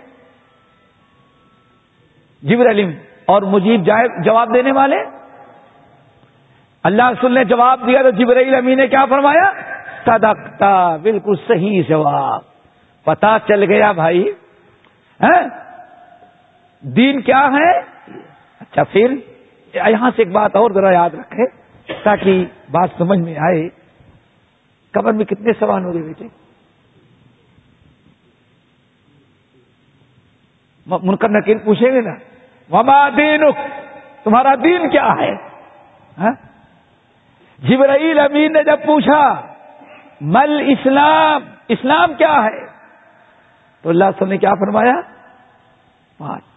Speaker 1: جبر علم اور مجیب جواب دینے والے؟ اللہ رسول نے جواب دیا تو جبرائیل امی نے کیا فرمایا؟ صدقتا بالکل صحیح جواب. پتا چل گیا بھائی. دین کیا ہے؟ اچھا پھر یہاں سے ایک بات اور ذرا یاد رکھے تاکہ بات سمجھ میں آئے۔ قبر میں کتنے سوال ہو گئے بیٹے؟ منکر نکیر پوچھیں گے نا؟ وما دین تمہارا دین کیا ہے؟ ہاں؟ جبرائیل امین نے جب پوچھا مل اسلام اسلام کیا ہے؟ تو اللہ نے کیا فرمایا؟ پانچ۔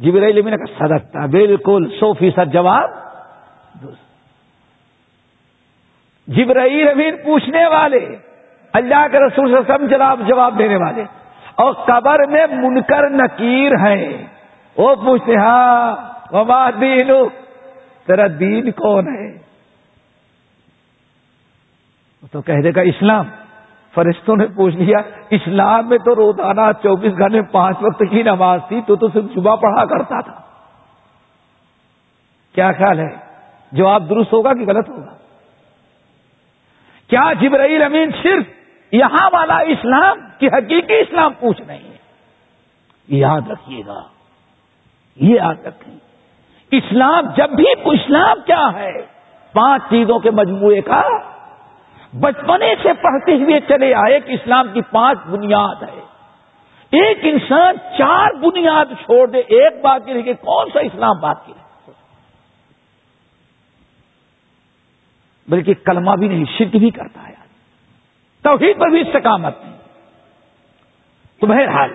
Speaker 1: جبرائیل امین کا صدقتا بالکل، سو فیصد جواب جبرائیل امین پوچھنے والے، اللہ کے رسول سے سم جواب جواب دینے والے، اور قبر میں منکر نکیر ہیں، وہ پوچھتے ہاں وما دین تیرا دین کون ہے؟ تو کہہ دے گا، اسلام۔ فرشتوں نے پوچھ لیا، اسلام میں تو روزانہ چوبیس گھنٹے پانچ وقت کی نماز تھی، تو تو صرف صبح پڑھا کرتا تھا۔ کیا خیال ہے؟ جواب درست ہوگا کہ غلط ہوگا؟ کیا جبرائیل امین صرف یہاں والا اسلام کی حقیقی اسلام پوچھ رہے ہیں؟ یاد رکھیے گا۔ یہ یاد رکھیں۔ اسلام، جب بھی اسلام کیا ہے، پانچ چیزوں کے مجموعے کا بچپنے سے پڑھتے ہوئے چلے آئے کہ اسلام کی پانچ بنیاد ہے۔ ایک انسان چار بنیاد چھوڑ دے، ایک بات کے لیے کون سا اسلام بات کی بلکہ کلمہ بھی نہیں، شرک بھی کرتا ہے۔ توحید پر بھی استقامت نہیں تو بہرحال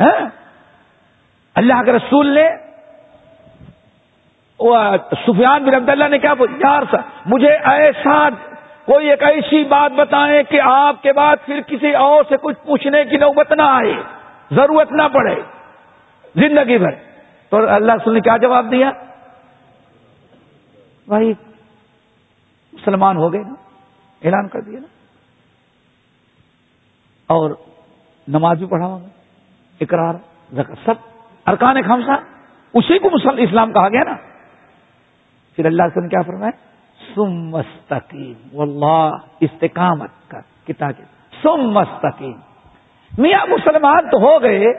Speaker 1: ہاں؟ اللہ کے رسول نے سفیان بن عبداللہ نے کیا یار مجھے ایسا کوئی ایک ایسی بات بتائیں کہ آپ کے بعد پھر کسی اور سے کچھ پوچھنے کی نوبت نہ آئے، ضرورت نہ پڑے، زندگی بھر۔ تو اللہ رسول نے کیا جواب دیا؟ بھائی، مسلمان ہو گئے نا، اعلان کر دیا نا۔ اور نماز بھی پڑھا ہوگا اقرار سب۔ ارکان خمسہ، اسی کو اسلام کہا گیا نا۔ پھر اللہ نے کیا فرمایا؟ سم مستقیم۔ واللہ استقامت کا کتاب سم مستقیم۔ میاں مسلمان تو ہو گئے،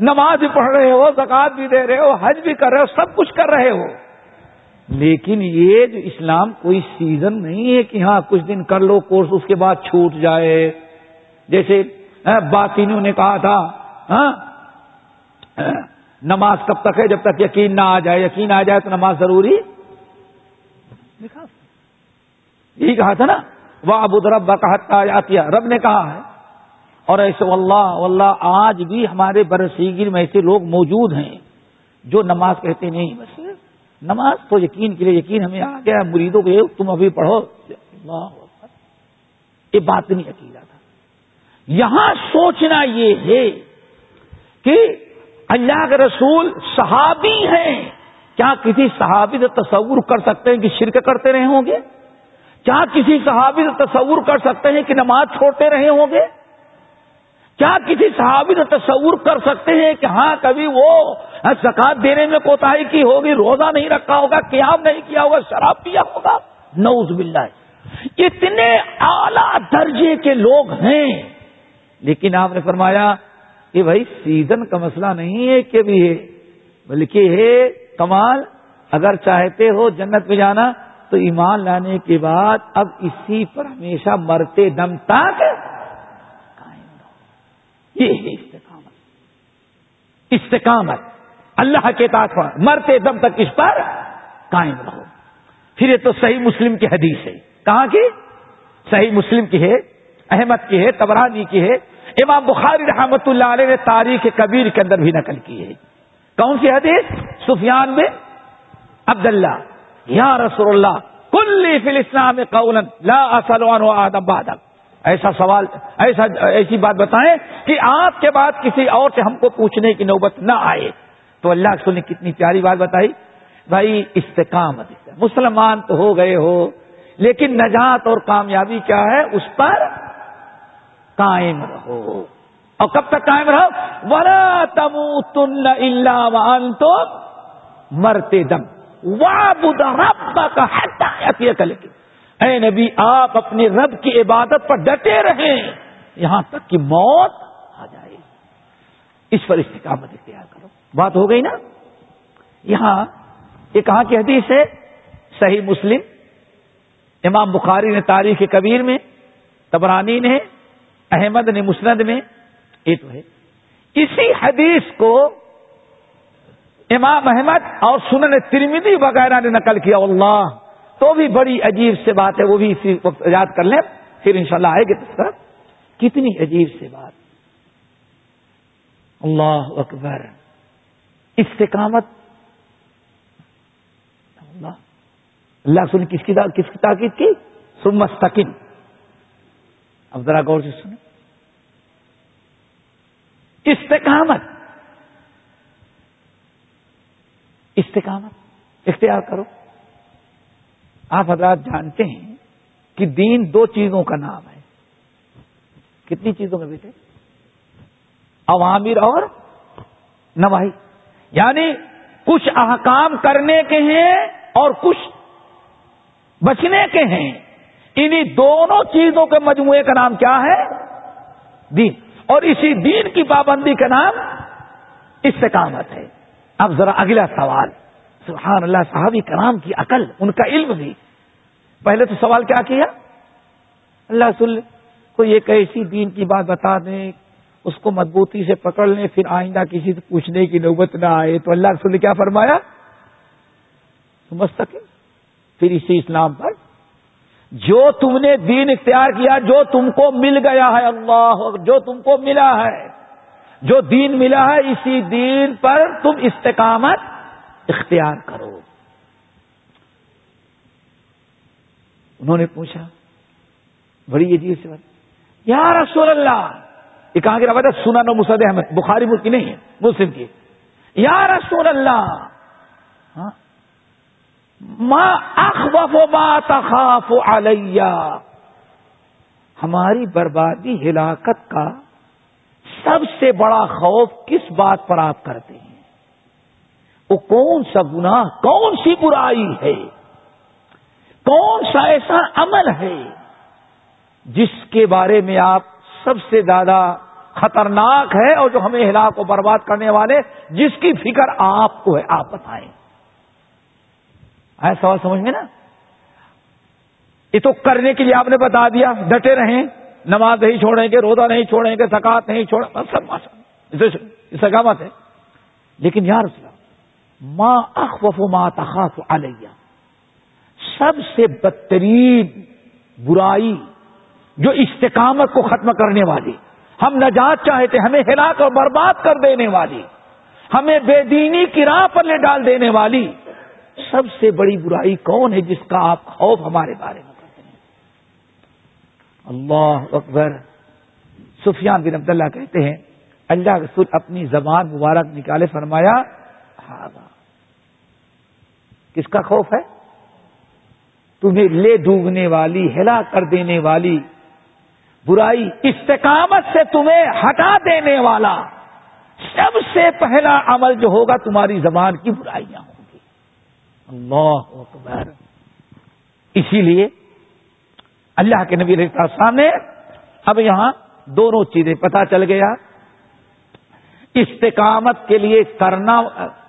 Speaker 1: نماز بھی پڑھ رہے ہو زکات بھی دے رہے ہو، حج بھی کر رہے ہو، سب کچھ کر رہے ہو۔ لیکن یہ جو اسلام کوئی سیزن نہیں ہے کہ ہاں کچھ دن کر لو کورس اس کے بعد چھوٹ جائے۔ جیسے باطینوں نے کہا تھا ہاں نماز کب تک ہے؟ جب تک یقین نہ آ جائے، یقین آ جائے تو نماز ضروری یہی کہا تھا نا وہ ابو رب کہتا رب نے کہا ہے۔ اور ایسے اللہ اللہ آج بھی ہمارے برسیگر میں ایسے لوگ موجود ہیں جو نماز کہتے نہیں۔ بس نماز تو یقین کے لیے، یقین ہمیں آ گیا مریدوں کے تم ابھی پڑھو۔ یہ بات نہیں عقیدہ تھا۔ یہاں سوچنا یہ ہے کہ اللہ کے رسول صحابی ہیں۔ کیا کسی صحابی سے تصور کر سکتے ہیں کہ شرک کرتے رہے ہوں گے؟ کیا کسی صحابی سے تصور کر سکتے ہیں کہ نماز چھوڑتے رہے ہوں گے؟ کیا کسی صحابی سے تصور کر سکتے ہیں کہ ہاں کبھی وہ زکات دینے میں کوتا کی ہوگی، روزہ نہیں رکھا ہوگا، قیام نہیں کیا ہوگا، شراب پیا ہوگا؟ نوز باللہ۔ اتنے اعلی درجے کے لوگ ہیں۔ لیکن آپ نے فرمایا کہ بھائی، سیزن کا مسئلہ نہیں ہے کہ بھی ہے، بلکہ ہے کمال۔ اگر چاہتے ہو جنت میں جانا تو ایمان لانے کے بعد اب اسی پر ہمیشہ مرتے دم تک یہ ہے استقامت۔ استقامت۔ اللہ کے پر مرتے دم تک اس پر قائم رہو۔ پھر یہ تو صحیح مسلم کی حدیث ہے۔ کہاں کی؟ صحیح مسلم کی ہے، احمد کی ہے تبرانی کی ہے۔ امام بخاری رحمت اللہ علیہ نے تاریخ کبیر کے اندر بھی نقل کی ہے۔ کون سی حدیث؟ سفیان میں عبداللہ۔ یا رسول اللہ کل فل اسلام لا آدم بادم ایسا سوال، ایسا ایسی بات بتائیں کہ آپ کے بعد کسی اور سے ہم کو پوچھنے کی نوبت نہ آئے۔ تو اللہ کے نے کتنی پیاری بات بتائی۔ بھائی، استقامت مسلمان تو ہو گئے ہو، لیکن نجات اور کامیابی کیا ہے؟ اس پر قائم رہو۔ اور کب تک قائم رہو؟ ورا تم تن اللہ تو مرتے دم اے نبی، آپ اپنے رب کی عبادت پر ڈٹے رہیں یہاں تک کہ موت آ جائے۔ اس پر استقامت اختیار کرو۔ بات ہو گئی نا؟ یہاں یہ کہاں کی حدیث ہے، صحیح مسلم۔ امام بخاری نے تاریخ کبیر میں، تبرانی نے، احمد نے مسند میں، یہ تو ہے۔ اسی حدیث کو امام احمد اور سنن ترمیدی وغیرہ نے نقل کیا اللہ تو بھی بڑی عجیب سے بات ہے، وہ بھی اسی وقت یاد کر لیں، پھر انشاءاللہ آئے گے تو کتنی عجیب سے بات۔ اللہ اکبر۔ استقامت۔ اللہ۔ اللہ سن کس کی کس کی تاکید کی؟ سمستقن اب ذرا غور سے سنیں۔ استقامت۔ استقامت، اختیار کرو۔ آپ حضرات جانتے ہیں کہ دین دو چیزوں کا نام ہے۔ کتنی چیزوں میں بیٹے عوامر اور نواحی یعنی کچھ احکام کرنے کے ہیں اور کچھ بچنے کے ہیں۔ انہی دونوں چیزوں کے مجموعے کا نام کیا ہے؟ دین۔ اور اسی دین کی پابندی کا نام استقامت ہے۔ اب ذرا اگلا سوال۔ سبحان اللہ، صحابی کرام کی عقل، ان کا علم بھی۔ پہلے تو سوال کیا کیا؟ اللہ سل کو ایک ایسی دین کی بات بتا دیں، اس کو مضبوطی سے پکڑ لیں، پھر آئندہ کسی سے پوچھنے کی نوبت نہ آئے، تو اللہ رسول نے کیا فرمایا؟ سمجھ سکے پھر اسی اسلام پر۔ جو تم نے دین اختیار کیا، جو تم کو مل گیا ہے، اللہ جو تم کو ملا ہے۔ جو دین ملا ہے، اسی دین پر تم استقامت اختیار کرو۔ انہوں نے پوچھا، بڑی عجیب سے بات۔ یا رسول اللہ، یہ کہاں کی روایت ہے سنا نو مسد احمد، بخاری ملک کی نہیں ہے، مسلم کی۔ یا رسول اللہ ہاں، ما اخوف ما تخاف علیہ۔ ہماری بربادی ہلاکت کا سب سے بڑا خوف کس بات پر آپ کرتے ہیں؟ وہ کون سا گناہ، کون سی برائی ہے؟ کون سا ایسا عمل ہے جس کے بارے میں آپ سب سے زیادہ خطرناک ہے اور جو ہمیں ہلاک کو برباد کرنے والے، جس کی فکر آپ کو ہے، آپ بتائیں۔ آیا سوال سمجھ میں نا؟ یہ تو کرنے کے لیے آپ نے بتا دیا، ڈٹے رہیں۔ نماز نہیں چھوڑیں گے، روزہ نہیں چھوڑیں گے سکاط نہیں چھوڑیں سب سگامت ہے؟ لیکن یار ماں اخوف ماں تخاف علیہ۔ سب سے بدترین برائی جو استقامت کو ختم کرنے والی، ہم نجات چاہتے، ہمیں ہلاک اور برباد کر دینے والی، ہمیں بے دینی کی راہ پر لے ڈال دینے والی، سب سے بڑی برائی کون ہے جس کا آپ خوف ہمارے بارے میں؟ اللہ اکبر۔ سفیان بن عبداللہ کہتے ہیں، اللہ رسول اپنی زبان مبارک نکالے فرمایا ہاں، کس کا خوف ہے؟ تمہیں لے ڈوبنے والی ہلا کر دینے والی، برائی استقامت سے تمہیں ہٹا دینے والا، سب سے پہلا عمل جو ہوگا، تمہاری زبان کی برائیاں ہوں اللہ اکبر۔ اسی لیے اللہ کے نبی رحتا سامنے اب یہاں دونوں چیزیں پتا چل گیا۔ استقامت کے لیے کرنا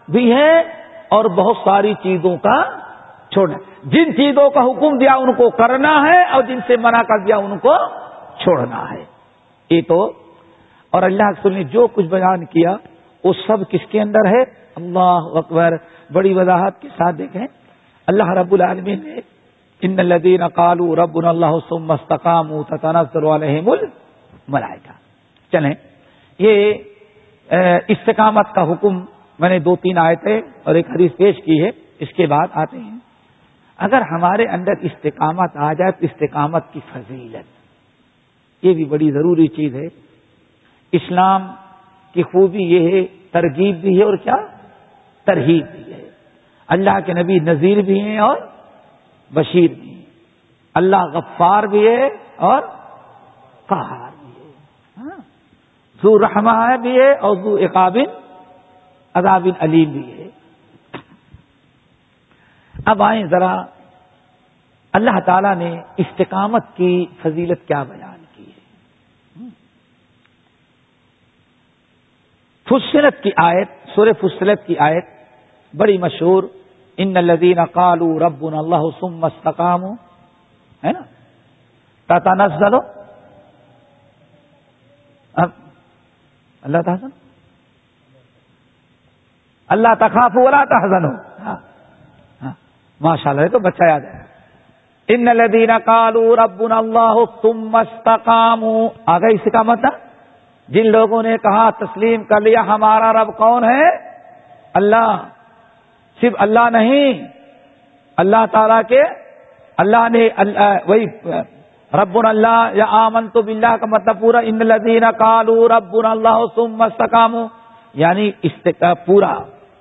Speaker 1: بھی ہے اور بہت ساری چیزوں کا چھوڑنا جن چیزوں کا حکم دیا ان کو کرنا ہے اور جن سے منع کر دیا ان کو چھوڑنا ہے۔ یہ تو اور اللہ نے جو کچھ بیان کیا، وہ سب کس کے اندر ہے؟ اللہ اکبر، بڑی وضاحت کے ساتھ دیکھیں۔ اللہ رب العالمین نے ان الدین قالو رب اللہ مستقام علیہم ملائکہ چلیں. یہ استقامت کا حکم میں نے دو تین آئے تھے اور ایک حدیث پیش کی ہے، اس کے بعد آتے ہیں. اگر ہمارے اندر استقامت آ جائے تو استقامت کی فضیلت. یہ بھی بڑی ضروری چیز ہے. اسلام کی خوبی یہ ہے، ترغیب بھی ہے اور کیا؟ ترہیب بھی ہے. اللہ کے نبی نذیر بھی ہیں اور بشیر بھی اللہ غفار بھی ہے اور قہار بھی ہے۔ ہاں؟ زو رحمہ بھی ہے اور زو اقابن عذابن علیم بھی ہے۔ اب آئیں ذرا اللہ تعالی نے استقامت کی فضیلت کیا بیان کی ہے۔ فصلت کی آیت سورہ فصلت کی آیت بڑی مشہور ان الدین کالو رب اللہ سم مستقام ہے نا؟ تاتا نزلو اب اللہ تحسن اللہ تخاف ولا تحزن ہو ہاں، ہاں، ماشاء اللہ تو بچہ یاد ہے۔ ان الدین کالو رب اللہ تم مستقام آ اس کا مطلب؟ جن لوگوں نے کہا تسلیم کر لیا، ہمارا رب کون ہے؟ اللہ۔ صرف اللہ نہیں، اللہ تعالی کے، اللہ نے وہی رب اللہ، یا آمن تو بلّہ کا مطلب پورا، ان لدین کالو رب اللہ سم مستقام یعنی پورا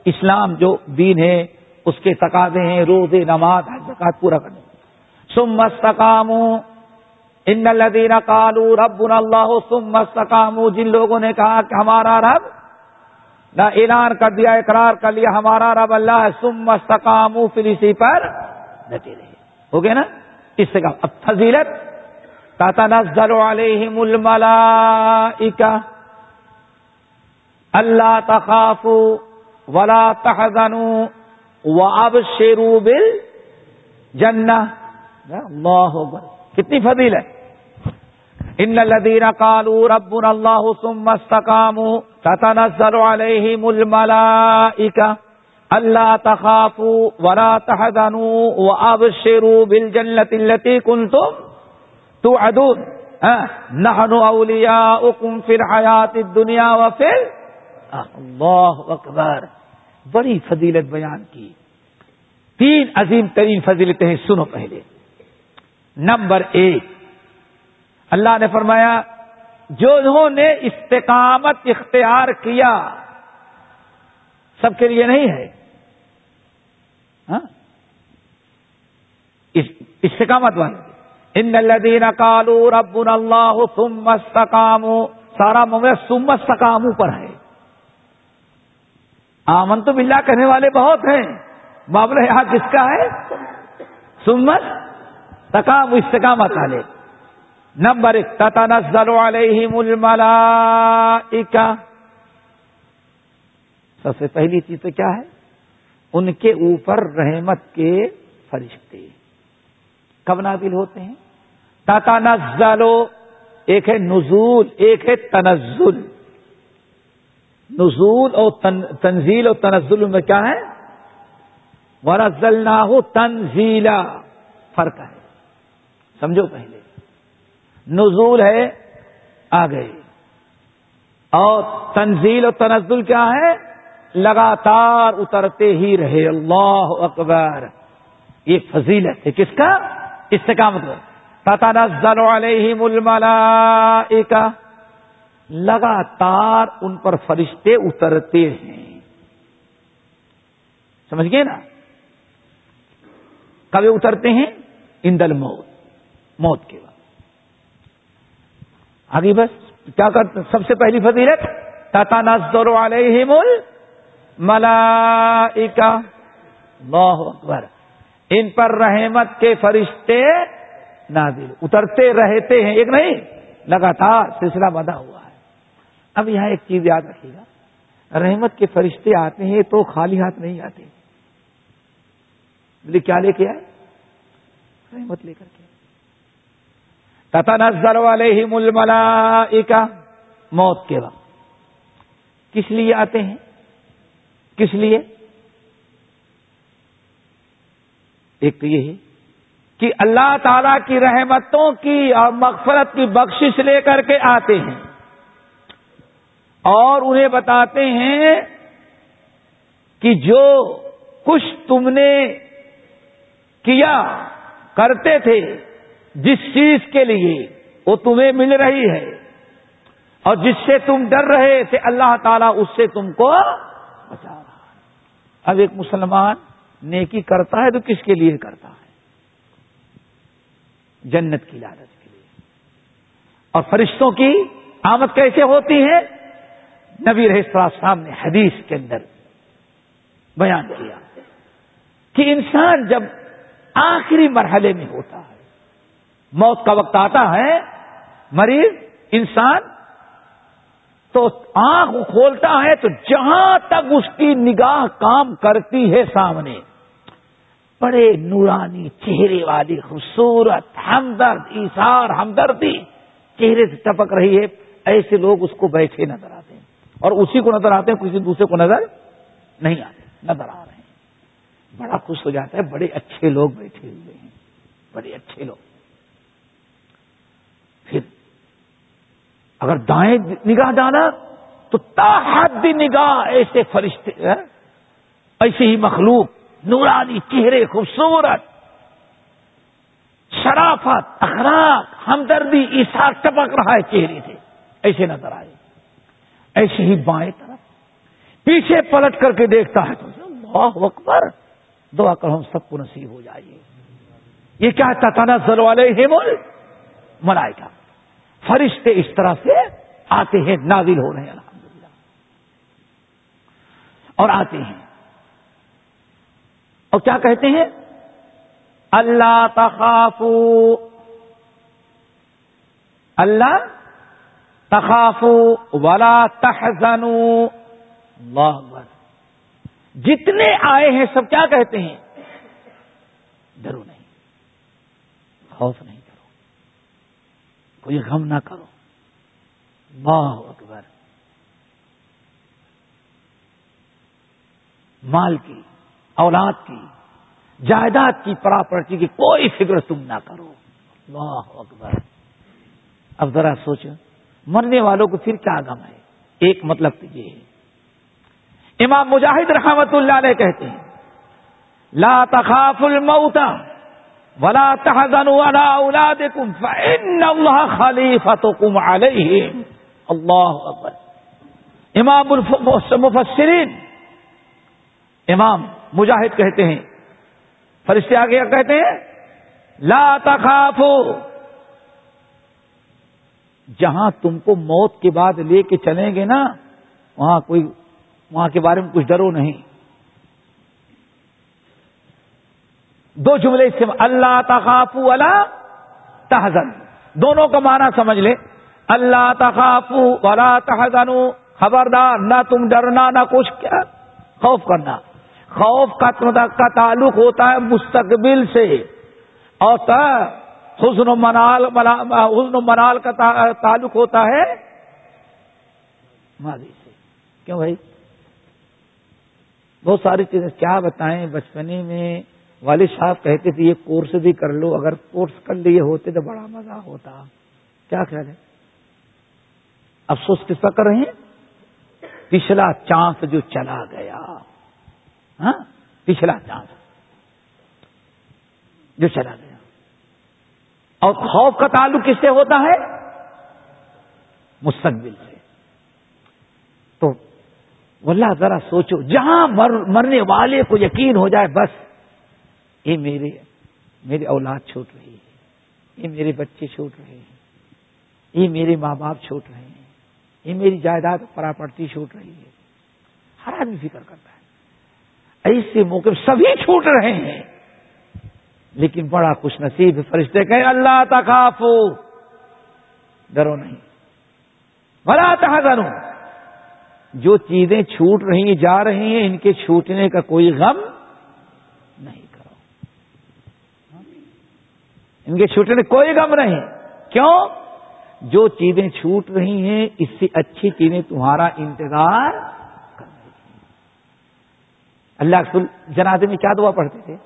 Speaker 1: اسلام جو دین ہے، اس کے تقاضے ہیں روز نماز زکات پورا کرنے سم مستقام ان لدین کالو رب اللہ سم مستقام جن لوگوں نے کہا کہ ہمارا رب نہ اعلان کر دیا، اقرار کر لیا، ہمارا رب اللہ سم مستقام پھر اسی پر ڈٹے رہے۔ ہو گیا نا؟ اس سے کہا، اب فضیلت تاتا تتنزل علیہم الملائکہ، اللہ تخاف ولا تحزنوا وابشروا بالجنہ۔ اللہ اکبر۔ کتنی فضیلت۔ ان الذين قالوا ربنا الله ثم استقاموا تتنزل عليهم الملائكه اللہ تخاف ورا تحدنو و اب شیرو بل جنت التی کن تم تو ادون نہنو اولیا اکم اللہ اکبر. بڑی فضیلت بیان کی. تین عظیم ترین فضیلتیں سنو پہلے. نمبر ایک. اللہ نے فرمایا جو انہوں نے استقامت اختیار کیا، سب کے لیے نہیں ہے۔ ہاں؟ استقامت والے ان الدین کالو رب اللہ سم سارا مغل سم استقامو پر ہے۔ آمن تو بلا کہنے والے بہت ہیں۔ معاملہ یہاں کس کا ہے؟ سمت تکام استقامت والے۔ نمبر ایک، تتنزل علیہم الملائکہ۔ سب سے پہلی چیز تو کیا ہے؟ ان کے اوپر رحمت کے فرشتے۔ کب نازل ہوتے ہیں؟ تتنزلو ایک ہے نزول، ایک ہے تنزل۔ نزول اور تنزیل اور تنزل میں کیا ہے؟ ورزل نہ ہو تنزیلا فرق ہے۔ سمجھو پہلے۔ نزول ہے آ گئے اور تنزیل اور تنزل کیا ہے؟ لگاتار اترتے ہی رہے۔ اللہ اکبر۔ یہ فضیلت ہے۔ کس کا؟ اس سے کا مطلب؟ پتا علیہم الملائکہ۔ لگاتار ان پر فرشتے اترتے ہیں۔ سمجھ گئے نا؟ کبھی اترتے ہیں؟ اندل موت موت کے بعد آگے بس، کیا کرتے سب سے پہلی فضیلت تاتا نزدور والے مول ملا اکبر۔ ان پر رحمت کے فرشتے نازل، اترتے رہتے ہیں۔ ایک نہیں، لگاتار سلسلہ بدا ہوا ہے۔ اب یہاں ایک چیز یاد رکھیے گا۔ رحمت کے فرشتے آتے ہیں تو خالی ہاتھ نہیں آتے۔ بولے کیا لے کے آئے؟ رحمت لے کر کے۔ تتا نظر والے ہی موت کے وقت۔ کس لیے آتے ہیں؟ کس لیے؟ ایک تو یہ ہے کہ اللہ تعالی کی رحمتوں کی اور مغفرت کی بخشش لے کر کے آتے ہیں۔ اور انہیں بتاتے ہیں کہ جو کچھ تم نے کیا، کرتے تھے جس چیز کے لیے وہ تمہیں مل رہی ہے اور جس سے تم ڈر رہے تھے، اللہ تعالیٰ اس سے تم کو بچا رہا ہے۔ اب ایک مسلمان نیکی کرتا ہے تو کس کے لیے کرتا ہے؟ جنت کی لالچ کے لیے۔ اور فرشتوں کی آمد کیسے ہوتی ہے؟ نبی صاحب نے حدیث کے اندر بیان کیا کہ انسان جب آخری مرحلے میں ہوتا ہے موت کا وقت آتا ہے، مریض، انسان تو آنکھ کھولتا ہے تو جہاں تک اس کی نگاہ کام کرتی ہے سامنے، بڑے نورانی چہرے والی، خوبصورت ہمدرد ایسار ہمدردی چہرے سے ٹپک رہی ہے، ایسے لوگ اس کو بیٹھے نظر آتے ہیں۔ اور اسی کو نظر آتے ہیں، کسی دوسرے کو نظر نہیں آتے، نظر آ رہے ہیں۔ بڑا خوش ہو جاتا ہے، بڑے اچھے لوگ بیٹھے ہوئے ہیں، بڑے اچھے لوگ پھر اگر دائیں نگاہ ڈالا تو تاحد نگاہ ایسے فرشتے ایسے ہی مخلوق، نورانی چہرے، خوبصورت، شرافت، اخلاق، ہمدردی ایسا ٹپک رہا ہے چہرے سے، ایسے نظر آئے۔ ایسے ہی بائیں طرف۔ پیچھے پلٹ کر کے دیکھتا ہے تو اللہ اکبر، دعا کر ہم سب کو نصیب ہو جائیے یہ کیا تانا سر والے ہے ملائے فرشتے اس طرح سے آتے ہیں، نازل ہو رہے ہیں۔ الحمدللہ اور آتے ہیں۔ اور کیا کہتے ہیں؟ اللہ تخافو۔ اللہ تخافو۔ ولا تحزنو اللہ جتنے آئے ہیں، سب کیا کہتے ہیں؟ ڈرو نہیں۔ خوف نہیں۔ کوئی غم نہ کرو۔ اللہ اکبر۔ مال کی، اولاد کی، جائیداد کی، پراپرٹی کی کوئی فکر تم نہ کرو۔ اللہ اکبر۔ اب ذرا سوچو، مرنے والوں کو پھر کیا غم ہے؟ ایک مطلب تو یہ ہے۔ امام مجاہد رحمت اللہ علیہ کہتے ہیں، لا تخاف الموت ولا تحزنوا على اولادكم فان الله خليفتكم عليهم. اللہ اکبر امام المفسرین امام مجاہد کہتے ہیں. فرشتے آگے کہتے ہیں؟ لا تخافوا. جہاں تم کو موت کے بعد لے کے چلیں گے نا، وہاں کوئی وہاں کے بارے میں کچھ ڈرو نہیں. دو جملے سے اللہ تخاف اللہ تحزن. دونوں کا معنی سمجھ لے. اللہ تخاف ولا تحزن خبردار، نہ تم ڈرنا، نہ کچھ. کیا؟ خوف کرنا. خوف کا تعلق ہوتا ہے مستقبل سے. اور حسن و منال حسن و منال کا تعلق ہوتا ہے ماضی سے. کیوں بھائی؟ بہت ساری چیزیں کیا بتائیں بچپنے میں؟ والد صاحب کہتے تھے، یہ کورس بھی کر لو، اگر کورس کر لیے ہوتے تو بڑا مزہ ہوتا۔ کیا خیال ہے؟ افسوس کس کا کر رہے ہیں؟ پچھلا چانس جو چلا گیا۔ ہاں؟ پچھلا چانس جو چلا گیا۔ اور خوف کا تعلق کس سے ہوتا ہے؟ مستقبل سے۔ تو اللہ ذرا سوچو، جہاں مر، مرنے والے کو یقین ہو جائے، بس یہ میرے، میری اولاد چھوٹ رہی ہے، یہ میرے بچے چھوٹ رہے ہیں، یہ میرے ماں باپ چھوٹ رہے ہیں، یہ میری جائیداد پراپرتی چھوٹ رہی ہے۔ ہر آدمی فکر کرتا ہے۔ ایسے موقع سبھی چھوٹ رہے ہیں، لیکن بڑا خوش نصیب فرشتے کہیں، اللہ تخاف ڈرو نہیں۔ بڑا تحزنو۔ جو چیزیں چھوٹ رہی جا رہی ہیں، ان کے چھوٹنے کا کوئی غم نہیں کرو ان کے چھوٹنے کوئی غم نہیں۔ کیوں؟ جو چیزیں چھوٹ رہی ہیں، اس سے اچھی چیزیں تمہارا انتظار کر رہی اللہ جنازے میں کیا دعا پڑھتے تھے؟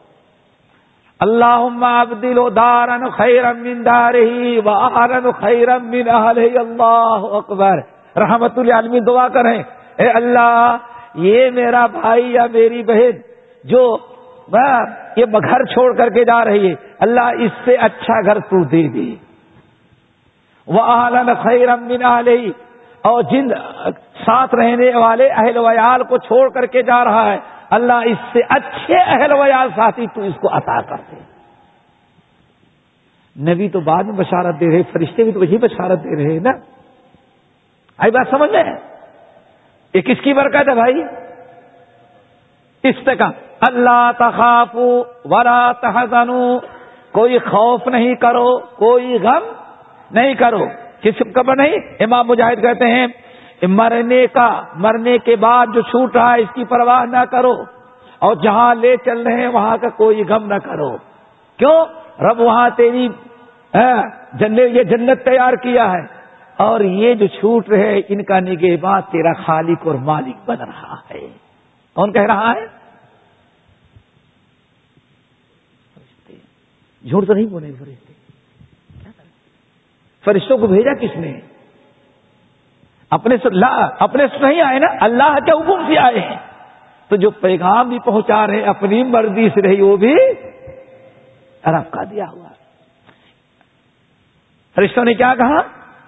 Speaker 1: اللہ ابدل و دارن خیرم من دارہی و خیرم من اہلہی۔ اللہ اکبر۔ رحمت العالمین دعا کریں۔ اے اللہ، یہ میرا بھائی یا میری بہن جو یہ گھر چھوڑ کر کے جا رہی ہے۔ اللہ اس سے اچھا گھر تو دے دے وہ آلن خیرم من اور جن ساتھ رہنے والے اہل ویال کو چھوڑ کر کے جا رہا ہے، اللہ اس سے اچھے اہل ویال ساتھی تو اس کو عطا کر دے نبی تو بعد میں بشارت دے رہے، فرشتے بھی تو وہی بشارت دے رہے نا۔ آئی بات سمجھ لیں یہ کس کی برکت ہے بھائی؟ استقام اللہ تخاف ورا تحزنو، کوئی خوف نہیں کرو، کوئی غم نہیں کرو۔ کس قبر نہیں؟ امام مجاہد کہتے ہیں مرنے کا، مرنے کے بعد جو چھوٹ رہا ہے، اس کی پرواہ نہ کرو۔ اور جہاں لے چل رہے ہیں، وہاں کا کوئی غم نہ کرو۔ کیوں؟ رب وہاں تیری جنت، یہ جنت تیار کیا ہے۔ اور یہ جو چھوٹ رہے ان کا نگہ تیرا خالق اور مالک بن رہا ہے۔ کون کہہ رہا ہے؟ جھوٹ تو نہیں بولے فرشتے۔ فرشتوں کو بھیجا کس نے؟ اپنے سے اپنے سے نہیں آئے نا، اللہ کے حکم سے آئے ہیں۔ تو جو پیغام بھی پہنچا رہے اپنی مرضی سے رہی وہ بھی رب کا دیا ہوا۔ فرشتوں نے کیا کہا؟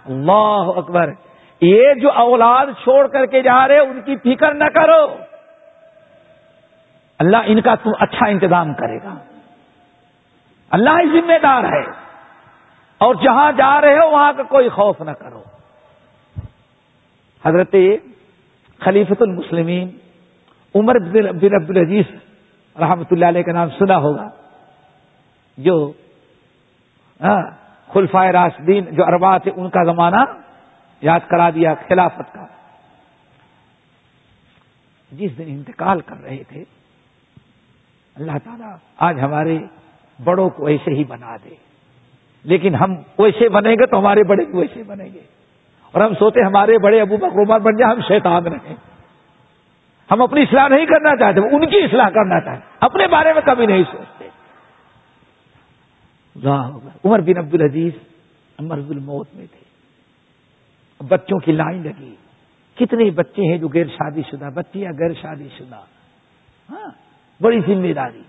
Speaker 1: اللہ اکبر۔ یہ جو اولاد چھوڑ کر کے جا رہے، ان کی فکر نہ کرو۔ اللہ ان کا تم اچھا انتظام کرے گا۔ اللہ ہی ذمہ دار ہے۔ اور جہاں جا رہے ہو، وہاں کا کوئی خوف نہ کرو۔ حضرت خلیفت المسلمین عمر بن عبد العزیز رحمت اللہ علیہ کا نام سنا ہوگا۔ جو ہاں، خلفائے راشدین، جو اربا تھے، ان کا زمانہ یاد کرا دیا خلافت کا۔ جس دن انتقال کر رہے تھے، اللہ تعالیٰ آج ہمارے بڑوں کو ایسے ہی بنا دے۔ لیکن ہم ویسے بنیں گے تو ہمارے بڑے بھی ویسے بنیں گے۔ اور ہم سوتے ہمارے بڑے ابو بکر عمر بن جائے ہم شیطان رہیں۔ ہم اپنی اصلاح نہیں کرنا چاہتے ان کی اصلاح کرنا چاہتے۔ اپنے بارے میں کبھی نہیں سوچتے۔ عمر بن عبد العزیز مرض الموت میں تھے۔ بچوں کی لائن لگی۔ کتنے بچے ہیں جو غیر شادی شدہ، بچیاں غیر شادی شدہ۔ ہاں بڑی ذمہ داری۔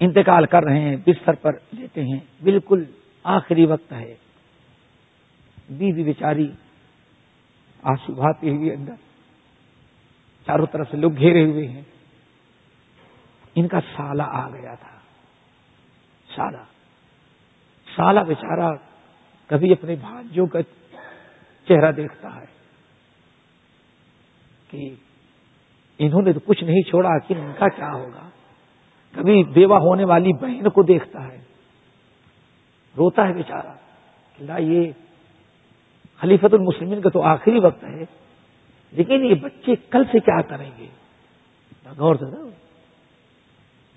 Speaker 1: انتقال کر رہے ہیں، بستر پر لیتے ہیں۔ بالکل آخری وقت ہے۔ بیوی بیچاری آنسو بھاتے ہوئے اندر، چاروں طرف سے لوگ گھیرے ہوئے ہیں۔ ان کا سالہ آ گیا تھا۔ سالہ۔ سالہ بیچارہ کبھی اپنے بھانجوں کا چہرہ دیکھتا ہے کہ انہوں نے تو کچھ نہیں چھوڑا کہ ان کا کیا ہوگا؟ کبھی بیوہ ہونے والی بہن کو دیکھتا ہے، روتا ہے بیچارہ یہ خلیفت المسلمین کا تو آخری وقت ہے، لیکن یہ بچے کل سے کیا کریں گے؟ غور سے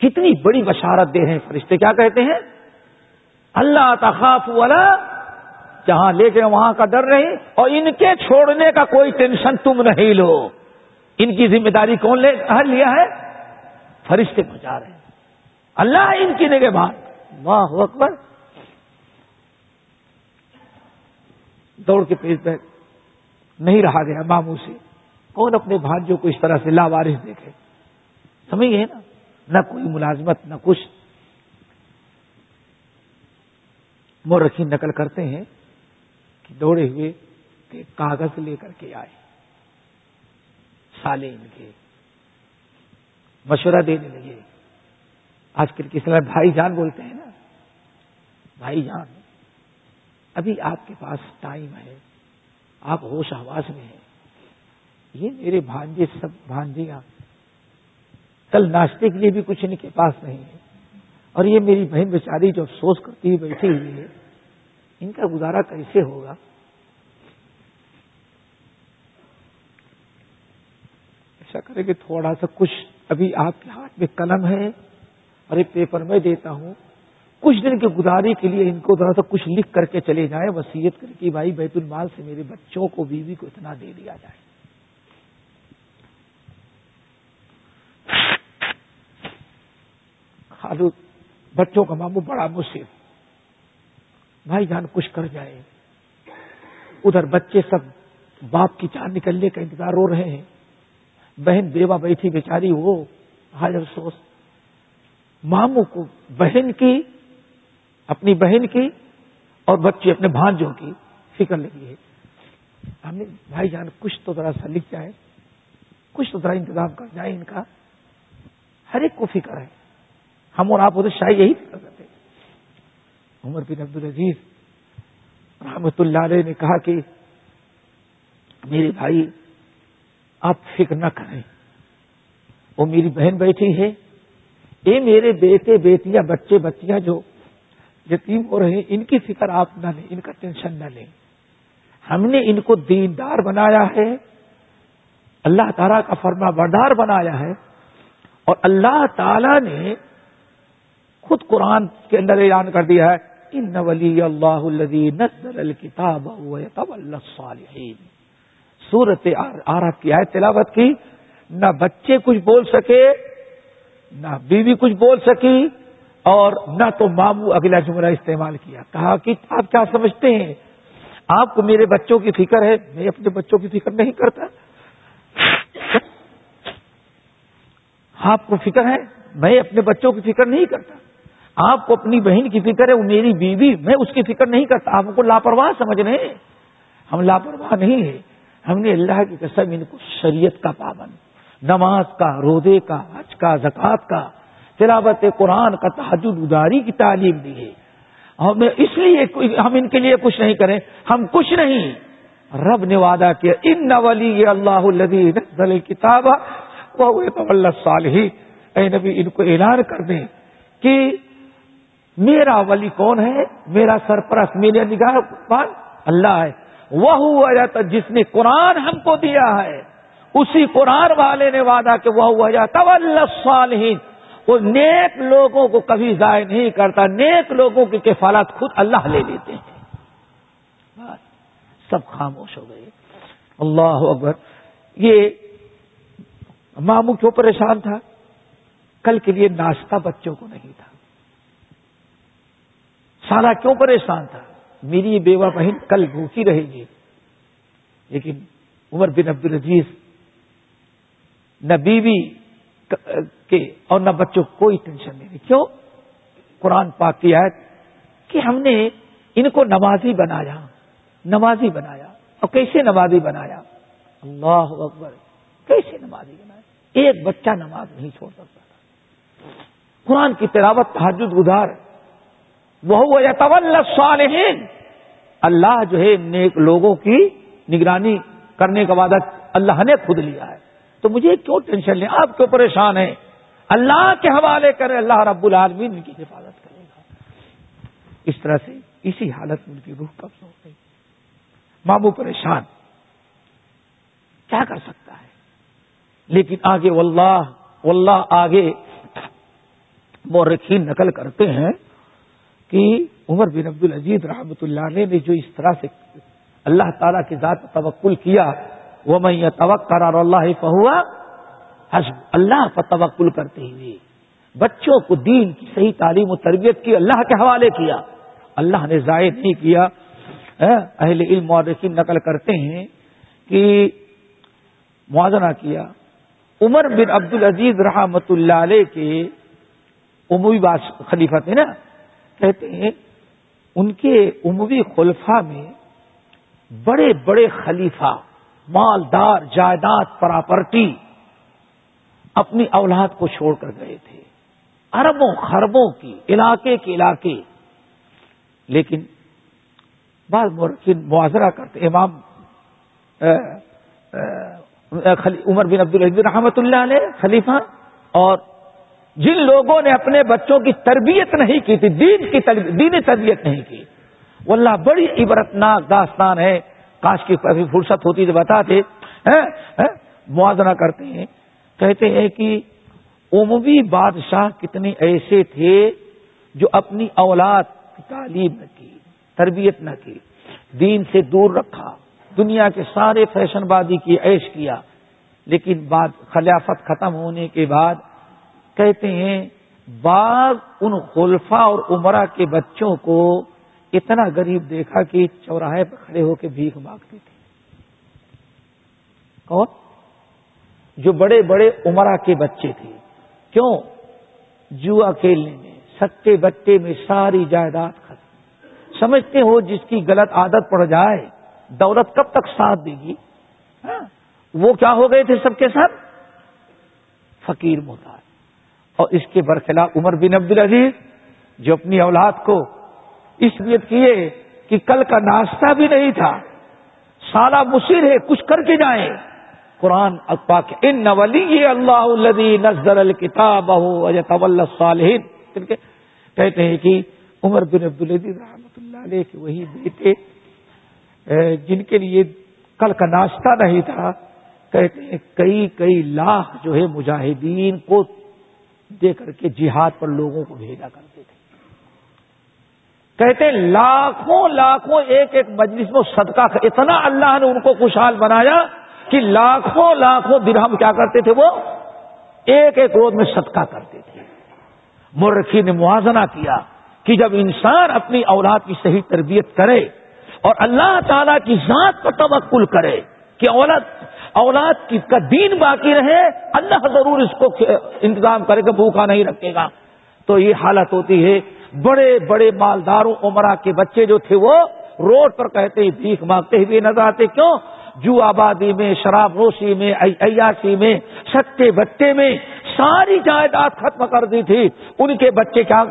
Speaker 1: کتنی بڑی بشارت دے رہے ہیں فرشتے، کیا کہتے ہیں؟ اللہ تخاف والا جہاں لے کے وہاں کا ڈر نہیں اور ان کے چھوڑنے کا کوئی ٹینشن تم نہیں لو۔ ان کی ذمہ داری کون لے لیا ہے؟ فرشتے پہنچا رہے ہیں۔ اللہ ان کی نگہ بات واہ اکبر۔ دوڑ کے پیش پہ نہیں رہا گیا ماموں سے کون اپنے بھانجوں کو اس طرح سے لاوارث دیکھے؟ سمجھ گئے نا، نہ کوئی ملازمت، نہ کچھ۔ مورخی نقل کرتے ہیں کہ دوڑے ہوئے کہ کاغذ لے کر کے آئے۔ سالے ان کے۔ مشورہ دینے لگے۔ آج کل کس طرح بھائی جان بولتے ہیں نا؟ بھائی جان۔ ابھی آپ کے پاس ٹائم ہے۔ آپ ہوش آواز میں ہیں۔ یہ میرے بھانجے سب بھانجیاں۔ کل ناشتے کے لیے بھی کچھ ان کے پاس نہیں ہے۔ اور یہ میری بہن بیچاری جو افسوس کرتی ہوئی بیٹھی ہوئی ہے، ان کا گزارا کیسے ہوگا؟ ایسا کرے کہ تھوڑا سا کچھ ابھی آپ کے ہاتھ میں قلم ہے۔ اور ایک پیپر میں دیتا ہوں۔ کچھ دن کی گزاری کے لیے ان کو ذرا سا کچھ لکھ کر کے چلے جائیں وسیعت کر کے بھائی بیت المال سے میرے بچوں کو، بیوی کو اتنا دے دیا جائے۔ خالو بچوں کا ماموں بڑا مصیب۔ بھائی جان کچھ کر جائے۔ ادھر بچے سب باپ کی چاند نکلنے کا انتظار ہو رہے ہیں۔ بہن بیوہ بیٹھی بیچاری، وہ حاضر افسوس ماموں کو بہن کی، اپنی بہن کی اور بچے اپنے بھانجوں کی فکر لگی ہے۔ ہم نے بھائی جان، کچھ تو ذرا سا لکھ جائے، کچھ تو ذرا انتظام کر جائے ان کا۔ ہر ایک کو فکر ہے۔ ہم اور آپ ادھر شاید یہی فکر کرتے عمر بن عبد العزیز رحمت اللہ علیہ نے کہا کہ، میرے بھائی، آپ فکر نہ کریں۔ وہ میری بہن بیٹھی ہے۔ اے میرے بیٹے، بیٹیاں، بچے، بچیاں جو یتیم ہو رہے ہیں، ان کی فکر آپ نہ لیں، ان کا ٹینشن نہ لیں۔ ہم نے ان کو دیندار بنایا ہے۔ اللہ تعالیٰ کا فرما بردار بنایا ہے۔ اور اللہ تعالی نے خود قرآن کے اندر اعلان کر دیا ہے، ان ولی اللہ نزل الکتاب صالحین سورت آرف کی آئے تلاوت کی، نہ بچے کچھ بول سکے نہ بیوی کچھ بول سکی اور نہ تو مامو اگلا جملہ استعمال کیا۔ کہا کہ آپ کیا سمجھتے ہیں؟ آپ کو میرے بچوں کی فکر ہے، میں اپنے بچوں کی فکر نہیں کرتا۔ آپ کو فکر ہے، میں اپنے بچوں کی فکر نہیں کرتا۔ آپ کو اپنی بہن کی فکر ہے، وہ میری بیوی، میں اس کی فکر نہیں کرتا۔ آپ کو لاپرواہ سمجھ رہے ہیں۔ ہم لاپرواہ نہیں ہیں۔ ہم نے اللہ کی قسم ان کو شریعت کا پابند، نماز کا، روزے کا کا، زکوٰۃ کا، تلاوت قرآن کا تحجد اداری کی تعلیم دی ہے۔ ہمیں اس لیے ہم ان کے لیے کچھ نہیں کریں۔ ہم کچھ نہیں۔ رب نے وعدہ کیا، ان نولی اللہ کتاب صالحی اے نبی، ان کو اعلان کر دیں کہ میرا ولی کون ہے؟ میرا سرپرست، میرے نگاہ اللہ ہے۔ وہ جس نے قرآن ہم کو دیا ہے۔ اسی قرآن والے نے وعدہ کہ وہ ہوا جاتا صالحین وہ نیک لوگوں کو کبھی ضائع نہیں کرتا، نیک لوگوں کی کفالت خود اللہ لے لیتے ہیں۔ سب خاموش ہو گئے۔ اللہ اکبر۔ یہ ماموں کیوں پریشان تھا؟ کل کے لیے ناشتہ بچوں کو نہیں تھا۔ سارا کیوں پریشان تھا؟ میری یہ بیوہ بہن کل بھوکی رہے گی۔ لیکن عمر بن عبد العزیز نہ بیوی کے اور نہ بچوں کو کوئی ٹینشن نہیں کیوں؟ قرآن پاک کی آیت کہ ہم نے ان کو نمازی بنایا نمازی بنایا اور کیسے نمازی بنایا؟ اللہ اکبر، کیسے نمازی بنایا؟ ایک بچہ نماز نہیں چھوڑ سکتا تھا۔ قرآن کی تلاوت تحجد گزار۔ وہ صالحین اللہ جو ہے نیک لوگوں کی نگرانی کرنے کا وعدہ اللہ نے خود لیا ہے۔ تو مجھے کیوں ٹینشن لیں؟ آپ کیوں پریشان ہیں؟ اللہ کے حوالے کرے اللہ رب العالمین ان کی حفاظت کرے گا۔ اس طرح سے اسی حالت میں ان کی روح قبض ہو گئی؟ مامو پریشان۔ کیا کر سکتا ہے؟ لیکن آگے واللہ واللہ آگے مورخین نقل کرتے ہیں کہ عمر بن عبد العزیز رحمۃ اللہ علیہ نے جو اس طرح سے اللہ تعالی کی ذات توکل کیا وہ میں یہ توقع اللہ فہوا حسب اللہ پر توکل کرتے ہوئے بچوں کو دین کی صحیح تعلیم و تربیت کی اللہ کے حوالے کیا۔ اللہ نے ضائع نہیں کیا۔ اہل علم مورخین نقل کرتے ہیں کہ موازنہ کیا۔ عمر بن عبد العزیز رحمت اللہ علیہ کے عموی خلیفہ تھے نا، کہتے ہیں ان کے عموی خلفہ میں بڑے بڑے خلیفہ مالدار جائیداد پراپرٹی اپنی اولاد کو چھوڑ کر گئے تھے۔ اربوں خربوں کی، علاقے کے علاقے۔ لیکن بعض مورخین معاذرہ کرتے، امام عمر بن عبد العزیز رحمۃ اللہ علیہ، خلیفہ۔ اور جن لوگوں نے اپنے بچوں کی تربیت نہیں کی تھی، دین کی دینی تربیت نہیں کی وہ اللہ بڑی عبرتناک داستان ہے۔ کاش کی فرصت ہوتی تو بتاتے موازنہ کرتے ہیں۔ کہتے ہیں کہ عموی بادشاہ کتنے ایسے تھے جو اپنی اولاد کی تعلیم نہ کی، تربیت نہ کی، دین سے دور رکھا، دنیا کے سارے فیشن بازی کی عیش کیا۔ لیکن بعد خلافت ختم ہونے کے بعد کہتے ہیں، بعض ان خلفا اور عمرہ کے بچوں کو اتنا غریب دیکھا کہ چوراہے پہ کھڑے ہو کے بھیک مانگتے تھے۔ کون؟ جو بڑے بڑے عمرہ کے بچے تھے۔ کیوں؟ جوا کھیلنے میں، سکے بچے میں ساری جائیداد ختم۔ سمجھتے ہو جس کی غلط عادت پڑ جائے، دولت کب تک ساتھ دے گی؟ ہاں؟ وہ کیا ہو گئے تھے سب کے ساتھ؟ فقیر محتاج اور اس کے برخلاف عمر بن عبد العزیز جو اپنی اولاد کو اس لیے کیے کہ کل کا ناشتہ بھی نہیں تھا، سالہ مصیر ہے، کچھ کر کے جائیں۔ قرآن اقباق ان نولی یہ اللہ الدی نزل الکتاب صالحین کہتے ہیں کہ عمر بن عبد العزیز رحمۃ اللہ علیہ کے وہی بیٹے جن کے لیے کل کا ناشتہ نہیں تھا۔ کہتے ہیں کئی کئی لاکھ جو ہے مجاہدین کو دے کر کے جہاد پر لوگوں کو بھیجا کرتے تھے۔ کہتے ہیں، لاکھوں لاکھوں ایک ایک مجلس میں صدقہ اتنا اللہ نے ان کو خوشحال بنایا کہ لاکھوں لاکھوں درہم کیا کرتے تھے وہ؟ ایک ایک روز میں صدقہ کرتے تھے۔ مرخی نے موازنہ کیا کہ جب انسان اپنی اولاد کی صحیح تربیت کرے اور اللہ تعالی کی ذات پر توکل کرے کہ اولاد اولاد کا دین باقی رہے، اللہ ضرور اس کو انتظام کرے گا بھوکا نہیں رکھے گا۔ تو یہ حالت ہوتی ہے بڑے بڑے مالداروں، عمرہ کے بچے جو تھے وہ روڈ پر کہتے ہی بھیک مانگتے ہوئے نظر آتے، کیوں؟ جو آبادی میں، شراب نوشی میں عیاشی میں، سچے بچے میں ساری جائیداد ختم کر دی تھی۔ ان کے بچے کیا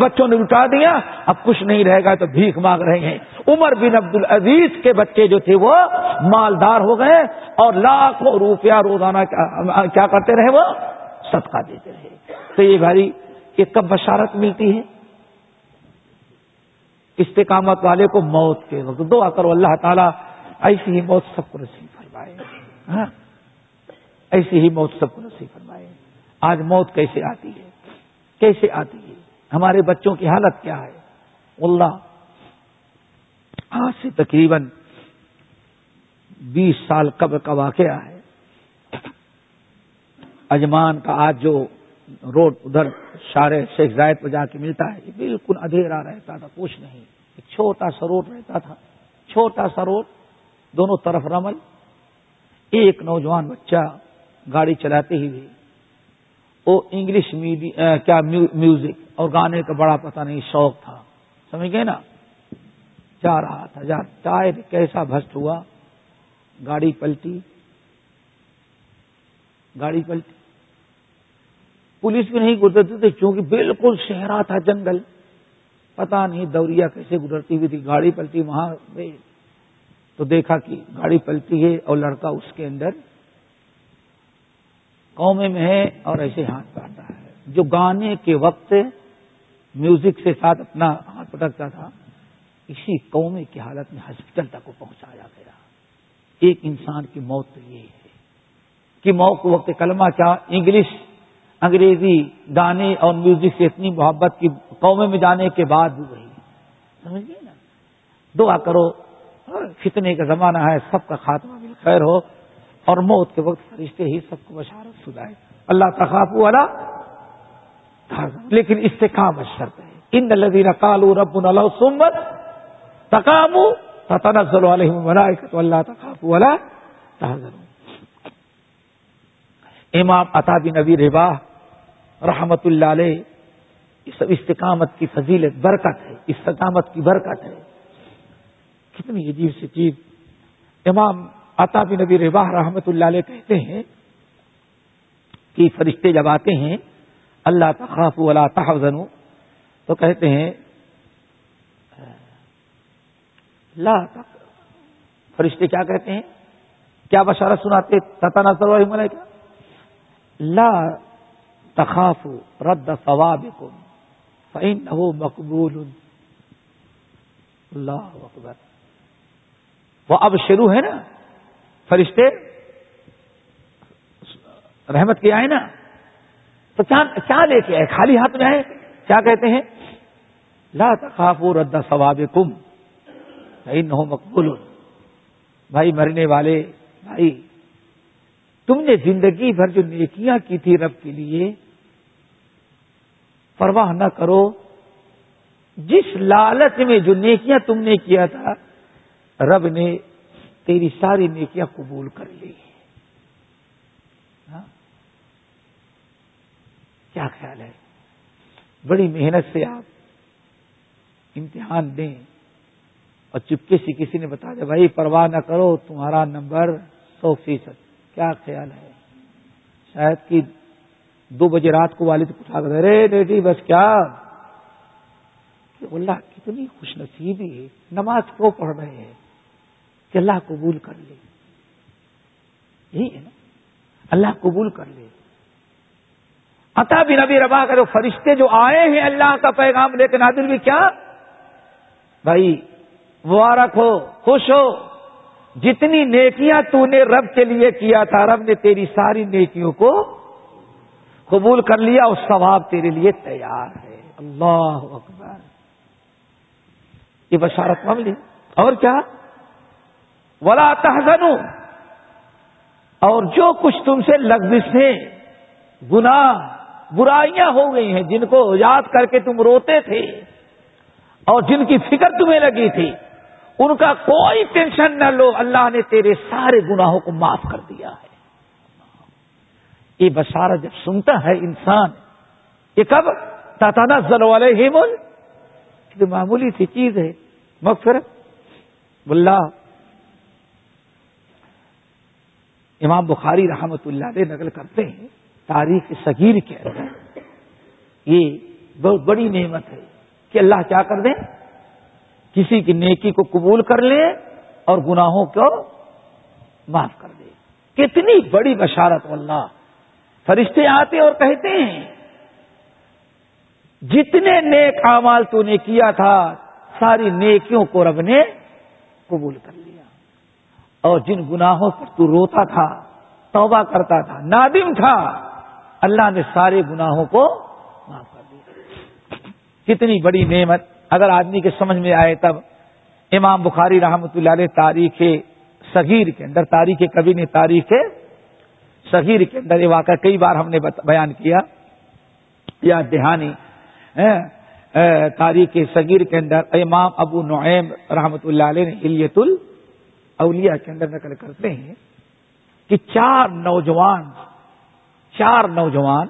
Speaker 1: بچوں نے لٹا دیا؟ اب کچھ نہیں رہے گا تو بھیک مانگ رہے ہیں۔ عمر بن عبد العزیز کے بچے جو تھے وہ مالدار ہو گئے اور لاکھوں روپیہ روزانہ کیا کرتے رہے وہ؟ صدقہ دیتے رہے۔ تو یہ بھائی یہ کب بشارت ملتی ہے۔ استقامت والے کو موت کے وقت دعا کرو، اللہ تعالیٰ ایسی ہی موت سب کو نصیب فرمائے۔ ہاں؟ ایسی ہی موت سب کو نصیب فرمائے۔ آج موت کیسے آتی ہے؟ کیسے آتی ہے؟ ہمارے بچوں کی حالت کیا ہے؟ اللہ آج سے تقریباً بیس سال قبل کا واقعہ ہے۔ اجمان کا آج جو روڈ ادھر شارے شیخ زائد پہ جا کے ملتا ہے، یہ بالکل ادھیرا رہتا تھا، کچھ نہیں۔ ایک چھوٹا سا روڈ رہتا تھا۔ چھوٹا سا روڈ، دونوں طرف رمل۔ ایک نوجوان بچہ گاڑی چلاتے ہی بھی وہ انگلش کیا میوزک اور گانے کا بڑا پتہ نہیں، شوق تھا۔ سمجھ گئے نا؟ جا رہا تھا، جا، ٹائر کیسا بھسٹ ہوا۔ گاڑی پلٹی۔ گاڑی پلٹی۔ پولیس بھی نہیں گزرتی تھی کیونکہ بالکل شہرا تھا جنگل۔ پتا نہیں دوریا کیسے گزرتی ہوئی تھی، گاڑی پلٹی وہاں تو دیکھا کہ گاڑی پلٹی ہے اور لڑکا اس کے اندر قومے میں ہے اور ایسے ہاتھ پاتا ہے۔ جو گانے کے وقت میوزک سے ساتھ اپنا ہاتھ پٹکتا تھا، اسی قومے کی حالت میں ہاسپٹل تک کو پہنچایا گیا۔ ایک انسان کی موت تو یہ ہے کہ موت کو وقت کلمہ کیا؟ انگلش۔ انگریزی گانے اور میوزک سے اتنی محبت کی قومے میں جانے کے بعد بھی وہی سمجھ نا؟ دعا کرو۔ فتنے کا زمانہ ہے، سب کا خاتمہ بھی خیر ہو۔ اور موت کے وقت فرشتے ہی سب کو بشارت سنائے اللہ تخاف والا لیکن اس سے کام شرط ہے۔ ان لذیر کالو رب اللہ سمت تنزل علیہ ملائکت اللہ تخاف والا امام عطا بن نبی ربا رحمت اللہ علیہ اس استقامت کی فضیلت، برکت ہے، استقامت کی برکت ہے۔ کتنی عجیب سی چیز۔ امام عطا نبی ربا رحمت اللہ علیہ کہتے ہیں کہ فرشتے جب آتے ہیں، اللہ تخاف ولا تحزن تو کہتے ہیں، لا فرشتے کیا کہتے ہیں؟ کیا بشارت سناتے؟ تتا نظر کیا لا تخاف رد ثواب فإنه مقبول. اللہ اکبر۔ وہ اب شروع ہے نا، فرشتے، رحمت کے آئے نا، تو کیا لے کے آئے، خالی ہاتھ میں آئے، کیا کہتے ہیں؟ لا تخاف رد ثواب کم نہ مقبول۔ بھائی، مرنے والے، بھائی، تم نے زندگی بھر جو نیکیاں کی تھی رب کے لیے پرواہ نہ کرو۔ جس لالچ میں جو نیکیاں تم نے کیا تھا، رب نے تیری ساری نیکیاں قبول کر لی۔ ہاں؟ کیا خیال ہے؟ بڑی محنت سے آپ امتحان دیں اور چپکے سے کسی نے بتا دیا، بھائی، پرواہ نہ کرو، تمہارا نمبر سو فیصد۔ کیا خیال ہے؟ شاید کہ دو بجے رات کو والد اٹھا کر ارے بیٹی، بس کیا؟ کہ اللہ کتنی خوش نصیبی ہے، نماز کو پڑھ رہے ہیں؟ کہ اللہ قبول کر لے۔ یہی ہے نا۔ اللہ قبول کر لے۔ عطا بھی نبی ربا کرو فرشتے جو آئے ہیں اللہ کا پیغام لے کے نادر بھی کیا؟ بھائی، مبارک ہو، خوش ہو۔ جتنی نیکیاں تو نے رب کے لیے کیا تھا، رب نے تیری ساری نیکیوں کو قبول کر لیا اور ثواب تیرے لیے تیار ہے۔ اللہ اکبر۔ یہ بشارت معاملی اور کیا؟ ولا تحزن اور جو کچھ تم سے لگزشیں گناہ، برائیاں ہو گئی ہیں، جن کو یاد کر کے تم روتے تھے اور جن کی فکر تمہیں لگی تھی، ان کا کوئی ٹینشن نہ لو۔ اللہ نے تیرے سارے گناہوں کو معاف کر دیا۔ ہے یہ بشارت جب سنتا ہے انسان، یہ کب؟ تاطانہ زل والے ہی بول معمولی سی چیز ہے، مغفرت۔ بلّہ امام بخاری رحمت اللہ علیہ نقل کرتے ہیں، تاریخ صغیر کے اندر۔ یہ بہت بڑی نعمت ہے کہ اللہ کیا کر دیں؟ کسی کی نیکی کو قبول کر لے اور گناہوں کو معاف کر دے کتنی بڑی بشارت اللہ فرشتے آتے اور کہتے ہیں، جتنے نیک اعمال تو نے کیا تھا، ساری نیکیوں کو رب نے قبول کر لیا۔ اور جن گناہوں پر تو روتا تھا، توبہ کرتا تھا، نادم تھا، اللہ نے سارے گناہوں کو معاف کر دیا۔ کتنی بڑی نعمت۔ اگر آدمی کے سمجھ میں آئے تب امام بخاری رحمت اللہ علیہ تاریخ صغیر کے اندر، تاریخ کبھی نے تاریخ صغیر کے اندر یہ واقعہ کئی بار ہم نے بیان کیا۔ یا دہانی تاریخ صغیر کے اندر امام ابو نعیم رحمت اللہ علیہ نے الیت الاولیاء کے اندر نقل کرتے ہیں کہ چار نوجوان چار نوجوان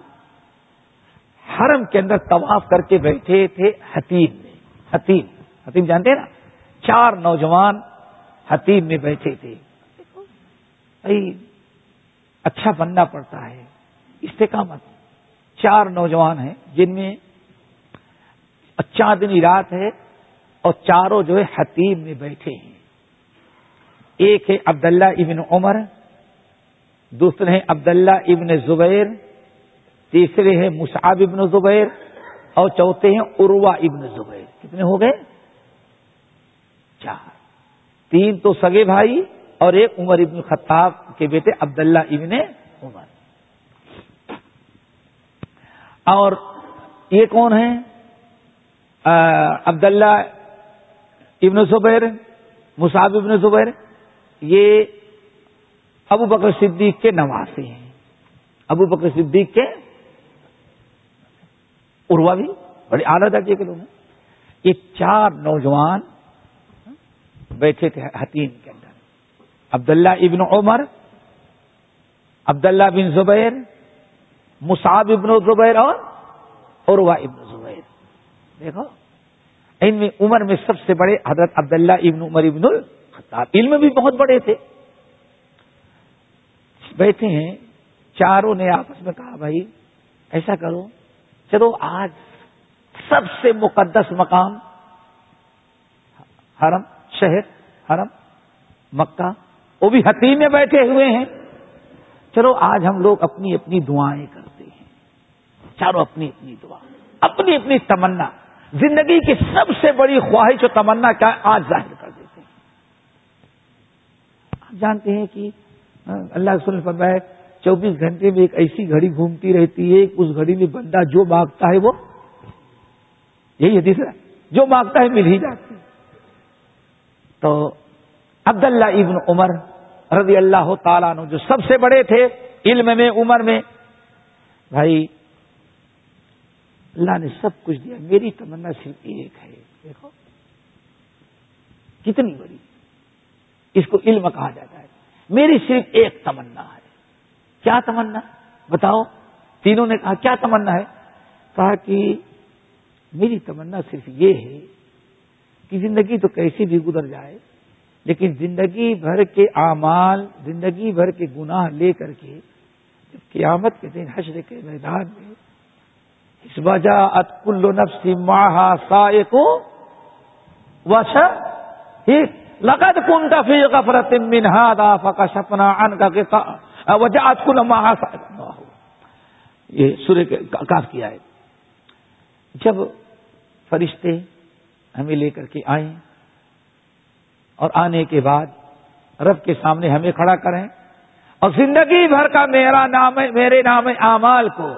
Speaker 1: حرم کے اندر طواف کر کے بیٹھے تھے حتیم میں۔ حتیم حتیم جانتے ہیں نا؟ چار نوجوان حتیم میں بیٹھے تھے۔ اچھا بننا پڑتا ہے۔ استقامت۔ چار نوجوان ہیں جن میں چاندنی رات ہے اور چاروں جو ہے حتیم میں بیٹھے ہیں۔ ایک ہے عبداللہ ابن عمر، دوسرے ہیں عبداللہ ابن زبیر، تیسرے ہیں مصعب ابن زبیر اور چوتھے ہیں عروا ابن زبیر۔ کتنے ہو گئے؟ چار۔ تین تو سگے بھائی اور ایک عمر ابن خطاب کے بیٹے عبداللہ ابن عمر۔ اور یہ کون ہے عبداللہ ابن زبیر، مصعب ابن زبیر۔ یہ ابو بکر صدیق کے نواسے ہیں۔ ابو بکر صدیق کے اروا بھی بڑے اعلیٰ درجے کے لوگ ہیں۔ یہ چار نوجوان بیٹھے تھے حتیم۔ عبداللہ ابن عمر، عبداللہ بن زبیر، مصعب ابن زبیر اور عروا ابن زبیر۔ دیکھو، ان میں عمر میں سب سے بڑے حضرت عبداللہ ابن عمر ابن الخطاب۔ علم بھی بہت بڑے تھے۔ بیٹھے ہیں، چاروں نے آپس میں کہا، بھائی، ایسا کرو۔ چلو، آج سب سے مقدس مقام، حرم، شہر، حرم، مکہ وہ بھی حتیم میں بیٹھے ہوئے ہیں۔ چلو آج ہم لوگ اپنی اپنی دعائیں کرتے ہیں۔ چاروں اپنی اپنی دعا، اپنی اپنی تمنا۔ زندگی کی سب سے بڑی خواہش و تمنا کیا آج ظاہر کر دیتے ہیں۔ آپ جانتے ہیں کہ اللہ رسول نے چوبیس گھنٹے میں ایک ایسی گھڑی گھومتی رہتی ہے اس گھڑی میں بندہ جو مانگتا ہے وہ، یہی ہے، جو مانگتا ہے مل ہی جاتی تو عبداللہ ابن عمر رضی اللہ تعالیٰ جو سب سے بڑے تھے، علم میں، عمر میں۔ بھائی، اللہ نے سب کچھ دیا۔ میری تمنا صرف ایک ہے۔ دیکھو۔ کتنی بڑی۔ اس کو علم کہا جاتا ہے۔ میری صرف ایک تمنا ہے۔ کیا تمنا؟ بتاؤ۔ تینوں نے کہا، کیا تمنا ہے؟ کہا کہ میری تمنا صرف یہ ہے کہ زندگی تو کیسی بھی گزر جائے لیکن زندگی بھر کے اعمال، زندگی بھر کے گناہ لے کر کے جب قیامت کے دن حشر کے میدان میں اس وجہ ات کلو نفسی ماہا سا کو لقد کنت فی غفرت من هذا فکشفنا عنك وجاءت كل ما یہ سورہ کاف کیا ہے جب فرشتے ہمیں لے کر کے آئیں اور آنے کے بعد رب کے سامنے ہمیں کھڑا کریں اور زندگی بھر کا میرا نام میرے نام اعمال کو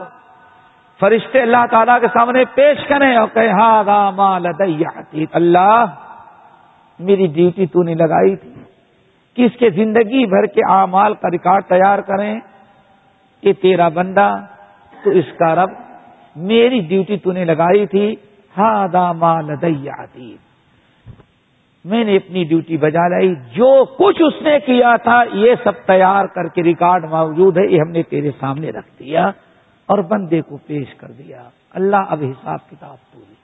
Speaker 1: فرشتے اللہ تعالیٰ کے سامنے پیش کریں اور کہ ہاں مال اللہ، میری ڈیوٹی تو نے لگائی تھی کہ اس کے زندگی بھر کے اعمال کا ریکارڈ تیار کریں، کہ تیرا بندہ تو اس کا رب، میری ڈیوٹی تو نے لگائی تھی ہا داما لدیاتی میں نے اپنی ڈیوٹی بجا لائی، جو کچھ اس نے کیا تھا، یہ سب تیار کر کے ریکارڈ موجود ہے، یہ ہم نے تیرے سامنے رکھ دیا اور بندے کو پیش کر دیا۔ اللہ اب حساب کتاب پوری۔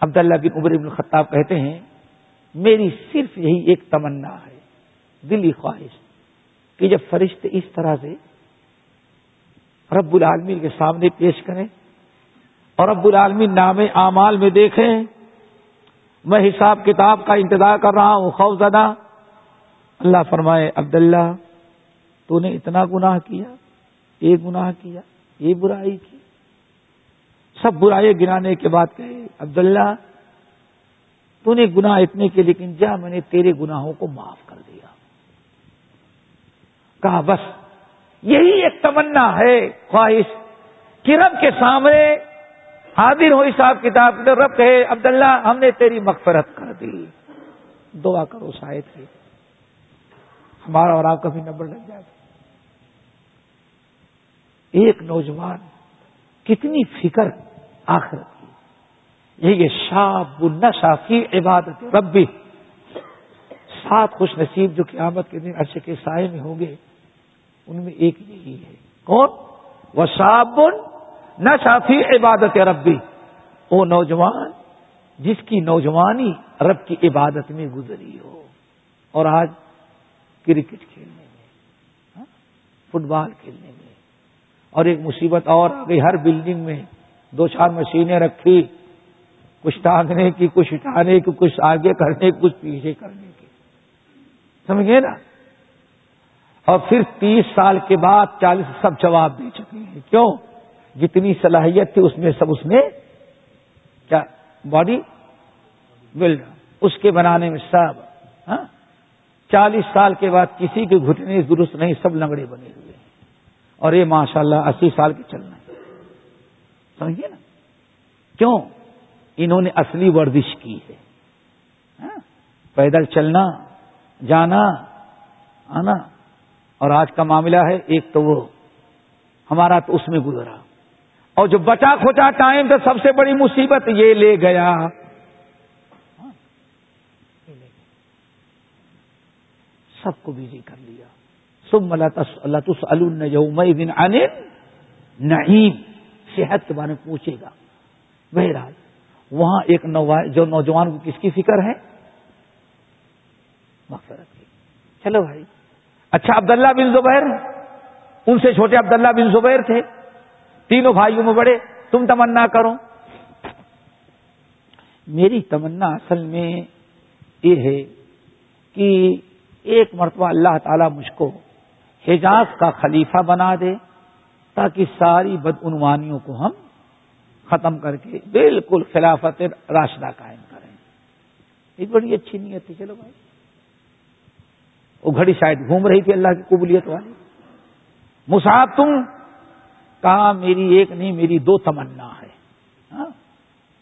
Speaker 1: عبداللہ بن عمر بن خطاب کہتے ہیں، میری صرف یہی ایک تمنا ہے دلی خواہش، کہ جب فرشتے اس طرح سے رب العالمین کے سامنے پیش کریں اور رب العالمین نام اعمال میں دیکھیں، میں حساب کتاب کا انتظار کر رہا ہوں، خوف زدہ۔ اللہ فرمائے، عبداللہ، تو نے اتنا گناہ کیا، یہ گناہ کیا، یہ برائی کی۔ سب برائے گرانے کے بعد کہے، عبداللہ، تو نے گناہ اتنے کے، لیکن جا میں نے تیرے گناہوں کو معاف کر دیا۔ کہا، بس، یہی ایک تمنا ہے، خواہش کہ رب کے سامنے حاضر ہو حساب کتاب رب کہے، عبداللہ، ہم نے تیری مغفرت کر دی۔ دعا کرو شاید ہمارا اور آپ کا بھی نمبر لگ جائے۔ گا ایک نوجوان کتنی فکر آخرت کی۔ یہ شاب النشا فی عبادت ربی۔ سات خوش نصیب جو قیامت کے دن عرصے کے سائے میں ہوں گے، ان میں ایک یہی ہے۔ کون؟ وہ شاب نہ شافی عبادت ربی۔ وہ نوجوان، جس کی نوجوانی رب کی عبادت میں گزری ہو۔ اور آج کرکٹ کھیلنے میں ہاں، فٹ بال کھیلنے میں۔ اور ایک مصیبت اور آ گئی، ہر بلڈنگ میں دو چار مشینیں رکھی۔ کچھ ٹانگنے کی، کچھ اٹھانے کی، کچھ آگے کرنے کی، کچھ پیچھے کرنے کی۔ سمجھے نا؟ اور پھر تیس سال کے بعد چالیس سب جواب دے چکے ہیں۔ کیوں؟ جتنی صلاحیت تھی اس میں سب اس میں کیا باڈی بلڈ اس کے بنانے میں سب ہاں؟ چالیس سال کے بعد کسی کے گھٹنے درست نہیں، سب لنگڑے بنے ہوئے اور یہ ماشاء اللہ اسی سال کے چلنا ہے۔ سمجھیے نا؟ کیوں؟ انہوں نے اصلی ورزش کی ہے۔ ہاں؟ پیدل چلنا، جانا، آنا۔ اور آج کا معاملہ ہے، ایک تو وہ ہمارا تو اس میں گزرا۔ اور جو بچا کھوچا ٹائم تو سب سے بڑی مصیبت یہ لے گیا۔ سب کو بزی کر لیا۔ سب اللہ تسن نعیم صحت کے بارے میں پوچھے گا۔ بہرحال، وہاں ایک جو نوجوان کو کس کی فکر ہے؟ مقصد کی۔ چلو بھائی۔ اچھا عبداللہ بن زبیر۔ ان سے چھوٹے عبداللہ بن زبیر تھے۔ تینوں بھائیوں میں بڑے تم تمنا کرو۔ میری تمنا اصل میں یہ ہے کہ ایک مرتبہ اللہ تعالی مجھ کو حجاز کا خلیفہ بنا دے تاکہ ساری بدعنوانیوں کو ہم ختم کر کے بالکل خلافت راشدہ قائم کریں۔ یہ بڑی اچھی نیت تھی چلو بھائی۔ وہ گھڑی شاید گھوم رہی تھی اللہ کی قبولیت والی۔ مساف تم کہا میری ایک نہیں، میری دو تمنا ہے۔ ہاں؟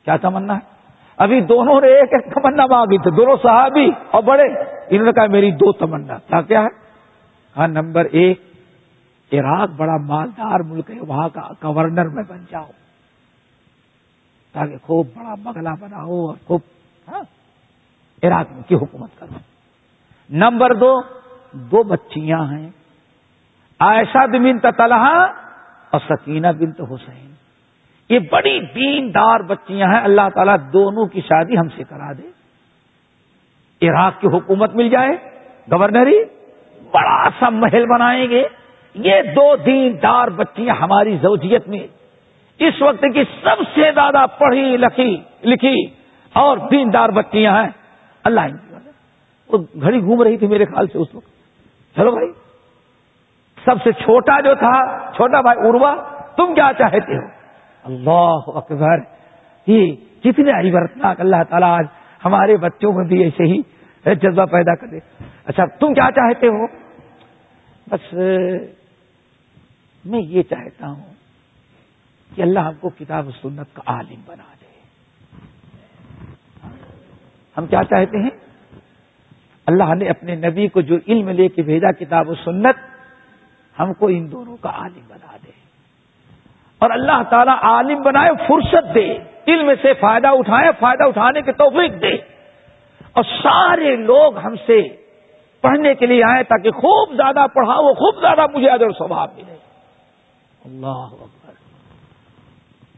Speaker 1: کیا تمنا ہے؟ ابھی دونوں نے ایک ایک تمنا مانگی تھی، دونوں صحابی اور بڑے۔ انہوں نے کہا میری دو تمنا تھا کیا ہے؟ ہاں نمبر ایک، عراق بڑا مالدار ملک ہے، وہاں کا گورنر میں بن جاؤ۔ تاکہ خوب بڑا بگلا بناؤ اور خوب ہاں عراق میں کی حکومت کرو۔ نمبر دو دو بچیاں ہیں۔ ایسا دمین تلحا اور سکینہ بنت حسین۔ یہ بڑی دیندار بچیاں ہیں۔ اللہ تعالیٰ دونوں کی شادی ہم سے کرا دے۔ عراق کی حکومت مل جائے۔ گورنری بڑا سا محل بنائیں گے۔ یہ دو دیندار بچیاں ہماری زوجیت میں۔ اس وقت کی سب سے زیادہ پڑھی لکھی لکھی اور دیندار بچیاں ہیں۔ اللہ وہ گھڑی گھوم رہی تھی میرے خیال سے اس وقت۔ چلو بھائی۔ سب سے چھوٹا جو تھا، چھوٹا بھائی اروا تم کیا چاہتے ہو؟ اللہ اکبر، یہ کتنے عبرتناک اللہ تعالیٰ آج ہمارے بچوں میں بھی ایسے ہی جذبہ پیدا کر دے۔ اچھا تم کیا چاہتے ہو؟ بس، میں یہ چاہتا ہوں کہ اللہ ہم کو کتاب و سنت کا عالم بنا دے۔ ہم کیا چاہتے ہیں؟ اللہ نے اپنے نبی کو جو علم لے کے بھیجا کتاب و سنت ہم کو ان دونوں کا عالم بنا دے۔ اور اللہ تعالیٰ عالم بنائے، فرصت دے، علم سے فائدہ اٹھائے، فائدہ اٹھانے کے توفیق دے۔ اور سارے لوگ ہم سے پڑھنے کے لیے آئے تاکہ خوب زیادہ پڑھاؤ خوب زیادہ مجھے ادر سوبھاؤ ملے۔ اللہ اکبر۔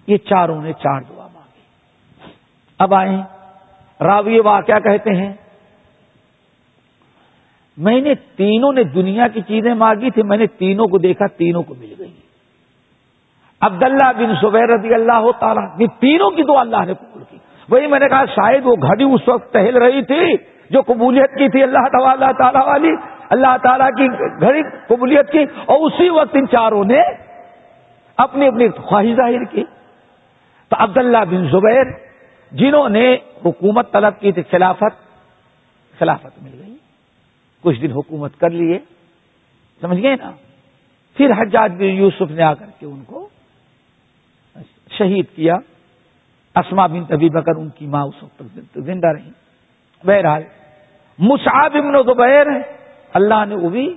Speaker 1: یہ چاروں نے چار دعا مانگی۔ اب آئے راوی واقعہ کہتے ہیں میں نے تینوں نے دنیا کی چیزیں مانگی تھی، میں نے تینوں کو دیکھا، تینوں کو مل گئی۔ عبداللہ بن زبیر رضی اللہ تعالیٰ یہ تینوں کی دعا اللہ نے قبول کی۔ وہی میں نے کہا، شاید وہ گھڑی اس وقت ٹہل رہی تھی جو قبولیت کی تھی اللہ تعالیٰ تعالیٰ والی، اللہ تعالیٰ کی گھڑی قبولیت کی، اور اسی وقت ان چاروں نے اپنی اپنی خواہش ظاہر کی۔ تو عبداللہ بن زبیر جنہوں نے حکومت طلب کی تھی، خلافت خلافت مل گئی۔ کچھ دن حکومت کر لیے۔ سمجھ گئے نا؟ پھر حجاج بن یوسف نے آ کر کے ان کو شہید کیا۔ اسما بن تبھی بکر ان کی ماں اس وقت تک زندہ رہی۔ بہرحال، مصعب ابن زبیر اللہ نے وہ بھی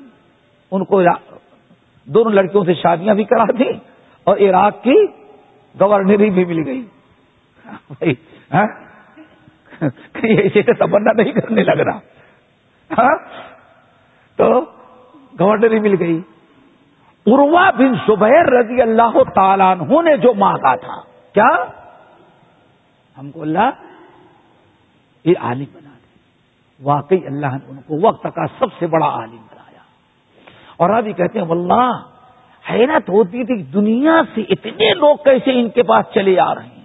Speaker 1: ان کو دونوں لڑکیوں سے شادیاں بھی کرا دی اور عراق کی گورنری بھی مل گئی۔ ایسے ہاں؟ تمنا نہیں کرنے لگ رہا۔ ہاں؟ تو گورنری مل گئی۔ اروا بن زبیر رضی اللہ تعالیٰ عنہ نے جو مانگا تھا، کیا؟ ہم کو اللہ یہ عالم بنا دے۔ واقعی اللہ نے ان کو وقت کا سب سے بڑا عالم بنایا۔ اور ابھی کہتے ہیں، واللہ، حیرت ہوتی تھی دنیا سے اتنے لوگ کیسے ان کے پاس چلے آ رہے ہیں۔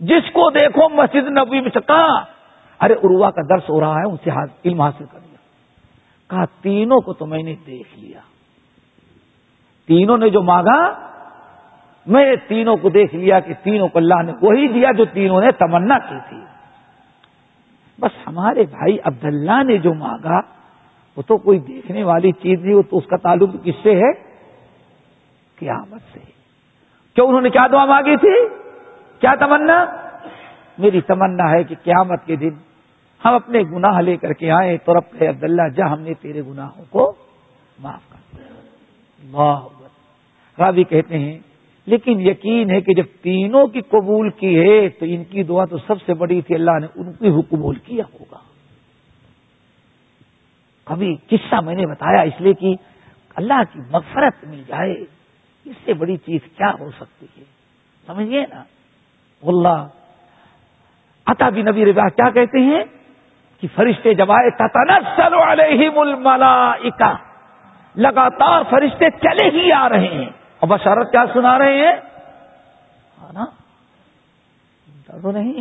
Speaker 1: جس کو دیکھو مسجد نبی میں کہا ارے اروا کا درس ہو رہا ہے، ان سے علم حاصل کر لیا۔ کہا، تینوں کو تو میں نے دیکھ لیا۔ تینوں نے جو مانگا، میں تینوں کو دیکھ لیا کہ تینوں کو اللہ نے وہی دیا جو تینوں نے تمنا کی تھی۔ بس ہمارے بھائی عبداللہ نے جو مانگا، وہ تو کوئی دیکھنے والی چیز نہیں، وہ تو اس کا تعلق کس سے ہے؟ قیامت سے۔ کیوں انہوں نے کیا دعا مانگی تھی؟ کیا تمنا؟ میری تمنا ہے کہ قیامت کے دن ہم اپنے گناہ لے کر کے آئے تو رب عبداللہ، جا ہم نے تیرے گناہوں کو معاف کر دیا۔ راوی کہتے ہیں، لیکن یقین ہے کہ جب تینوں کی قبول کی ہے تو ان کی دعا تو سب سے بڑی تھی، اللہ نے ان کی قبول کیا ہوگا۔ کبھی قصہ میں نے بتایا اس لیے کہ اللہ کی مغفرت مل جائے، اس سے بڑی چیز کیا ہو سکتی ہے؟ سمجھیے نا؟ اللہ عطا بھی نبی رضا کیا کہتے ہیں؟ کہ فرشتے جب آئے تتنسل علیہم الملائکہ لگاتار فرشتے چلے ہی آ رہے ہیں۔ اور بشارت کیا سنا رہے ہیں؟ نا؟ تو نہیں۔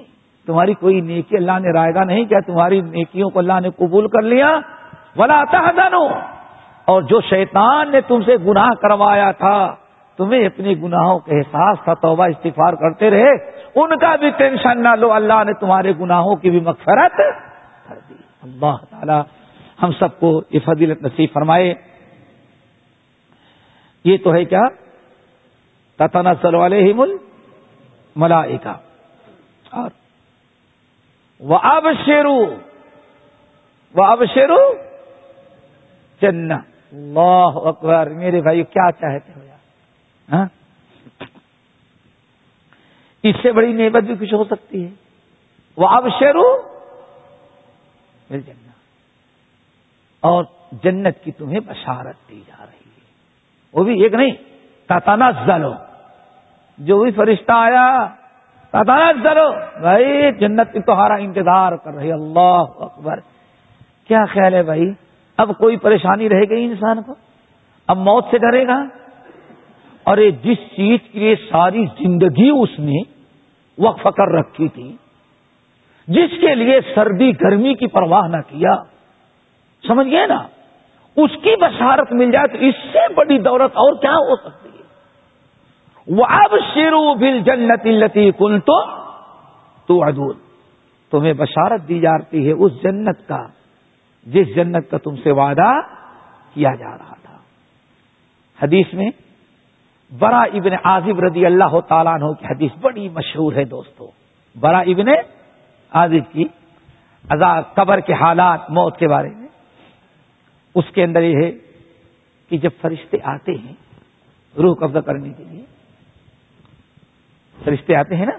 Speaker 1: تمہاری کوئی نیکی اللہ نے رائے گا نہیں کیا، تمہاری نیکیوں کو اللہ نے قبول کر لیا۔ بلا تحزنو اور جو شیطان نے تم سے گناہ کروایا تھا، تمہیں اپنے گناہوں کے احساس تھا توبہ استفار کرتے رہے۔ ان کا بھی ٹینشن نہ لو، اللہ نے تمہارے گناہوں کی بھی مغفرت اللہ تعالی ہم سب کو یہ فضیلت نصیب فرمائے۔ یہ تو ہے کیا؟ تتنا سل والے ہی مل ملا اور وہ اب شیرو وہ اب شیرو چن اللہ اکبر، میرے بھائی کیا چاہتے ہو یار؟ ہاں؟ اس سے بڑی نعمت بھی کچھ ہو سکتی ہے۔ وہ اب شیرو مل اور جنت کی تمہیں بشارت دی جا رہی ہے۔ وہ بھی ایک نہیں تاتانا زلو جو بھی فرشتہ آیا تاتانا زلو بھائی، جنت کی تمہارا انتظار کر رہی، اللہ اکبر۔ کیا خیال ہے بھائی؟ اب کوئی پریشانی رہ گئی انسان کو؟ اب موت سے ڈرے گا؟ اور جس چیز کے لیے ساری زندگی اس نے وقف کر رکھی تھی جس کے لیے سردی گرمی کی پرواہ نہ کیا۔ سمجھ گئے نا؟ اس کی بشارت مل جائے تو اس سے بڑی دولت اور کیا ہو سکتی ہے؟ وہ اب شیرو بل جنت التی کل تو ادور تمہیں بشارت دی جاتی ہے اس جنت کا، جس جنت کا تم سے وعدہ کیا جا رہا تھا۔ حدیث میں برا ابن عازب رضی اللہ تعالیٰ عنہ کی حدیث بڑی مشہور ہے دوستو۔ برا ابن عازب کی قبر کے حالات موت کے بارے میں۔ اس کے اندر یہ ہے کہ جب فرشتے آتے ہیں، روح قبضہ کرنے کے لیے، فرشتے آتے ہیں نا،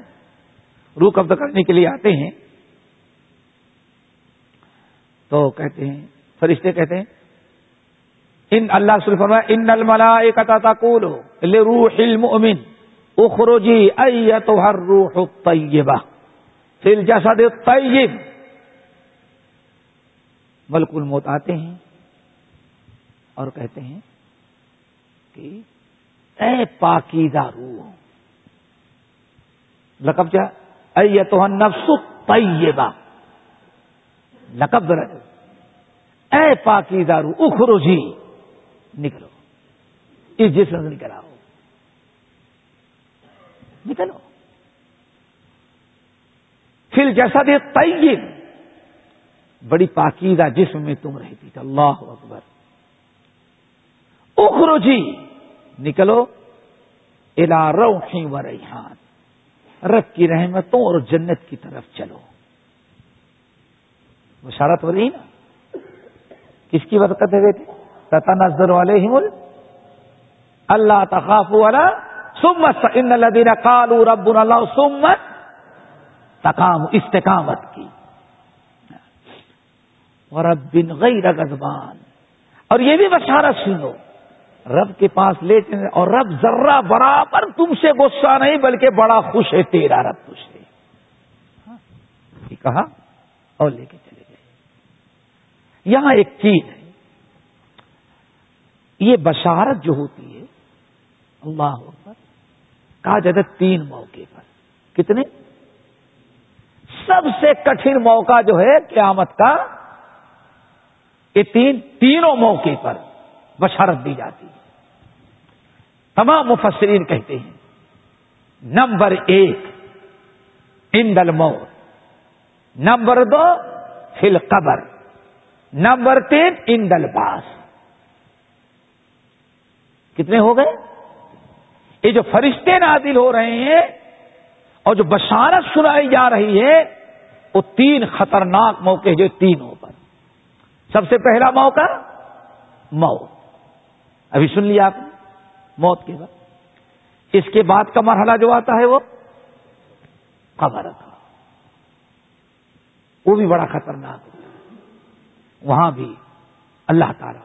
Speaker 1: روح قبضہ کرنے کے لیے آتے ہیں، تو کہتے ہیں، فرشتے کہتے ہیں، ان اللہ صرف فرمایا، ان الملا ایک تقول روح المؤمن اخروجی ایت ہر روح طیبہ فل جسد طیب ملک الموت آتے ہیں اور کہتے ہیں کہ اے پاکیزہ روح لقب کیا؟ ایت نفس طیبہ لقب درج اے پاکی دارو اخرو جی نکلو۔ اس جسم سے نکل آؤ۔ نکلو۔ پھر جیسا دے طیب، بڑی پاکیزہ جسم میں تم رہتی تھی۔ اللہ اکبر۔ اخرو جی نکلو الا روحی و ریحان۔ رب کی رحمتوں اور جنت کی طرف چلو۔ بشارت ہو رہی نا؟ کس کی برکت ہے بیٹے؟ تتا نظر والے ہی مل اللہ تخاف والا سمت ان الدین کالو رب اللہ سمت تکام استقامت کی۔ اور اب بن گئی رگزبان اور یہ بھی بشارت سنو، رب کے پاس لے چلے اور رب ذرہ برابر تم سے غصہ نہیں، بلکہ بڑا خوش ہے تیرا رب خوش ہے کہا اور لے کے چلے گئے۔ یہاں ایک چیز ہے۔ یہ بشارت جو ہوتی ہے، اللہ کہا جاتا تین موقع پر۔ کتنے؟ سب سے کٹھن موقع جو ہے قیامت کا، یہ تین، تینوں موقع پر بشارت دی جاتی ہے۔ تمام مفسرین کہتے ہیں، نمبر ایک اندل موت نمبر دو فل قبر نمبر تین اندل باس کتنے ہو گئے؟ یہ جو فرشتے نادل ہو رہے ہیں اور جو بشارت سنائی جا رہی ہے وہ تین خطرناک موقع جو تینوں پر۔ سب سے پہلا موقع موت۔ ابھی سن لیا آپ نے؟ موت کے بعد۔ اس کے بعد کا مرحلہ جو آتا ہے وہ قبر کا۔ وہ بھی بڑا خطرناک ہوتا ہے۔ وہاں بھی اللہ تعالی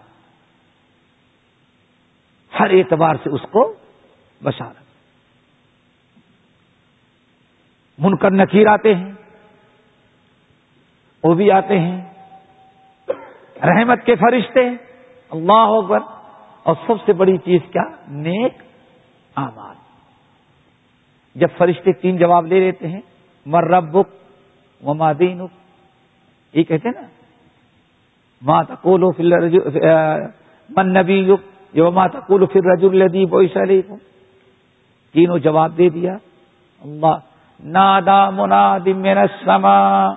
Speaker 1: ہر اعتبار سے اس کو بشارت۔ منکر نکیر آتے ہیں۔ وہ بھی آتے ہیں۔ رحمت کے فرشتے اللہ اکبر۔ اور سب سے بڑی چیز کیا؟ نیک آماد جب فرشتے تین جواب لے لیتے ہیں مر ربک و مادین یہ کہتے ہیں نا ماں تقولو فل من نبی یق ماں تقولو فر رج الدیب علیہ تینوں جواب دے دیا۔ اللہ، نادا مناد من السما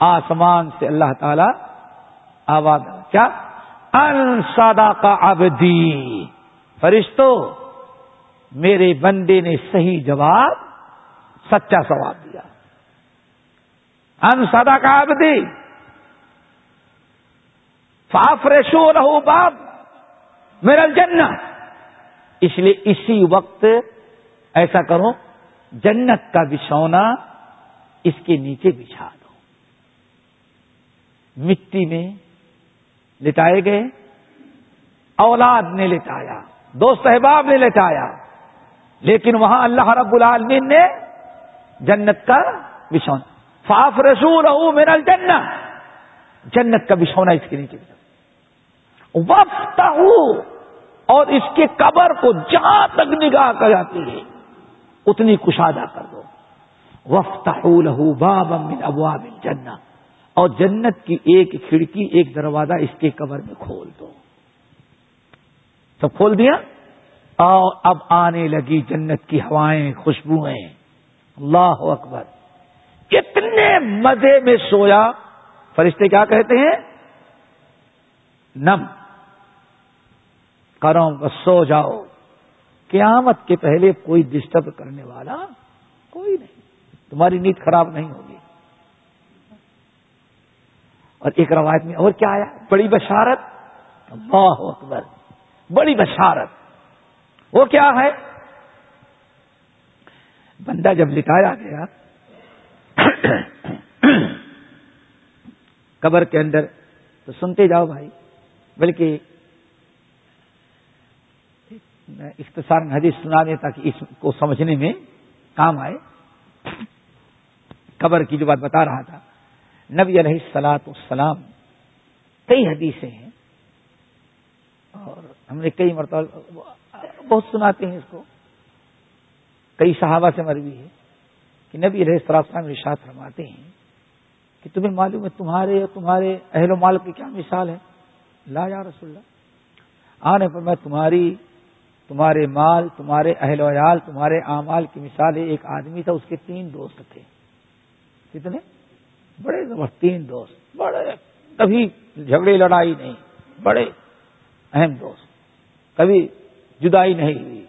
Speaker 1: آسمان سے اللہ تعالی آواز کیا؟ ان سادا کا ابدی فرشتو، میرے بندے نے صحیح جواب، سچا سواب دیا۔ ان سادا کا ابدی فاف ریشو رہو باپ میرا جنت اس لیے اسی وقت ایسا کرو، جنت کا بچھونا اس کے نیچے بچھا۔ مٹی میں لٹائے گئے، اولاد نے لٹایا، دوست احباب نے لٹایا، لیکن وہاں اللہ رب العالمین نے جنت کا بچھونا۔ فاف رسول ہوں میرا جنت جنت کا بچھونا اس کے نیچے۔ وقت اور اس کے قبر کو جہاں تک نگاہ کر جاتی ہے، اتنی کشادہ کر دو۔ وفت لہو باب من ابواب جنت اور جنت کی ایک کھڑکی، ایک دروازہ اس کے کور میں کھول دو۔ سب کھول دیا؟ اور اب آنے لگی جنت کی ہوائیں، خوشبوئیں۔ اللہ اکبر۔ کتنے مزے میں سویا۔ فرشتے کیا کہتے ہیں؟ نم۔ کرو سو جاؤ۔ قیامت کے پہلے کوئی ڈسٹرب کرنے والا کوئی نہیں۔ تمہاری نیند خراب نہیں ہوگی۔ اور ایک روایت میں اور کیا آیا؟ بڑی بشارت۔ اللہ اکبر۔ بڑی بشارت۔ وہ کیا ہے؟ بندہ جب لٹایا گیا، قبر کے اندر، تو سنتے جاؤ بھائی، بلکہ اختصار حدیث سنا دیں تاکہ اس کو سمجھنے میں کام آئے۔ قبر کی جو بات بتا رہا تھا۔ نبی علیہ السلاط السلام کئی حدیثیں ہیں اور ہم نے کئی مرتبہ بہت سناتے ہیں اس کو۔ کئی صحابہ سے مروی ہے کہ نبی علیہ السلام رشاد فرماتے ہیں کہ تمہیں معلوم ہے تمہارے تمہارے اہل و مال کی کیا مثال ہے؟ لا یا رسول اللہ۔ آنے پر میں تمہاری، تمہارے مال، تمہارے اہل ویال تمہارے اعمال کی مثال ہے۔ ایک آدمی تھا، اس کے تین دوست تھے۔ کتنے؟ بڑے زبردست تین دوست، بڑے، کبھی جھگڑے لڑائی نہیں، بڑے اہم دوست۔ کبھی جدائی نہیں ہوئی۔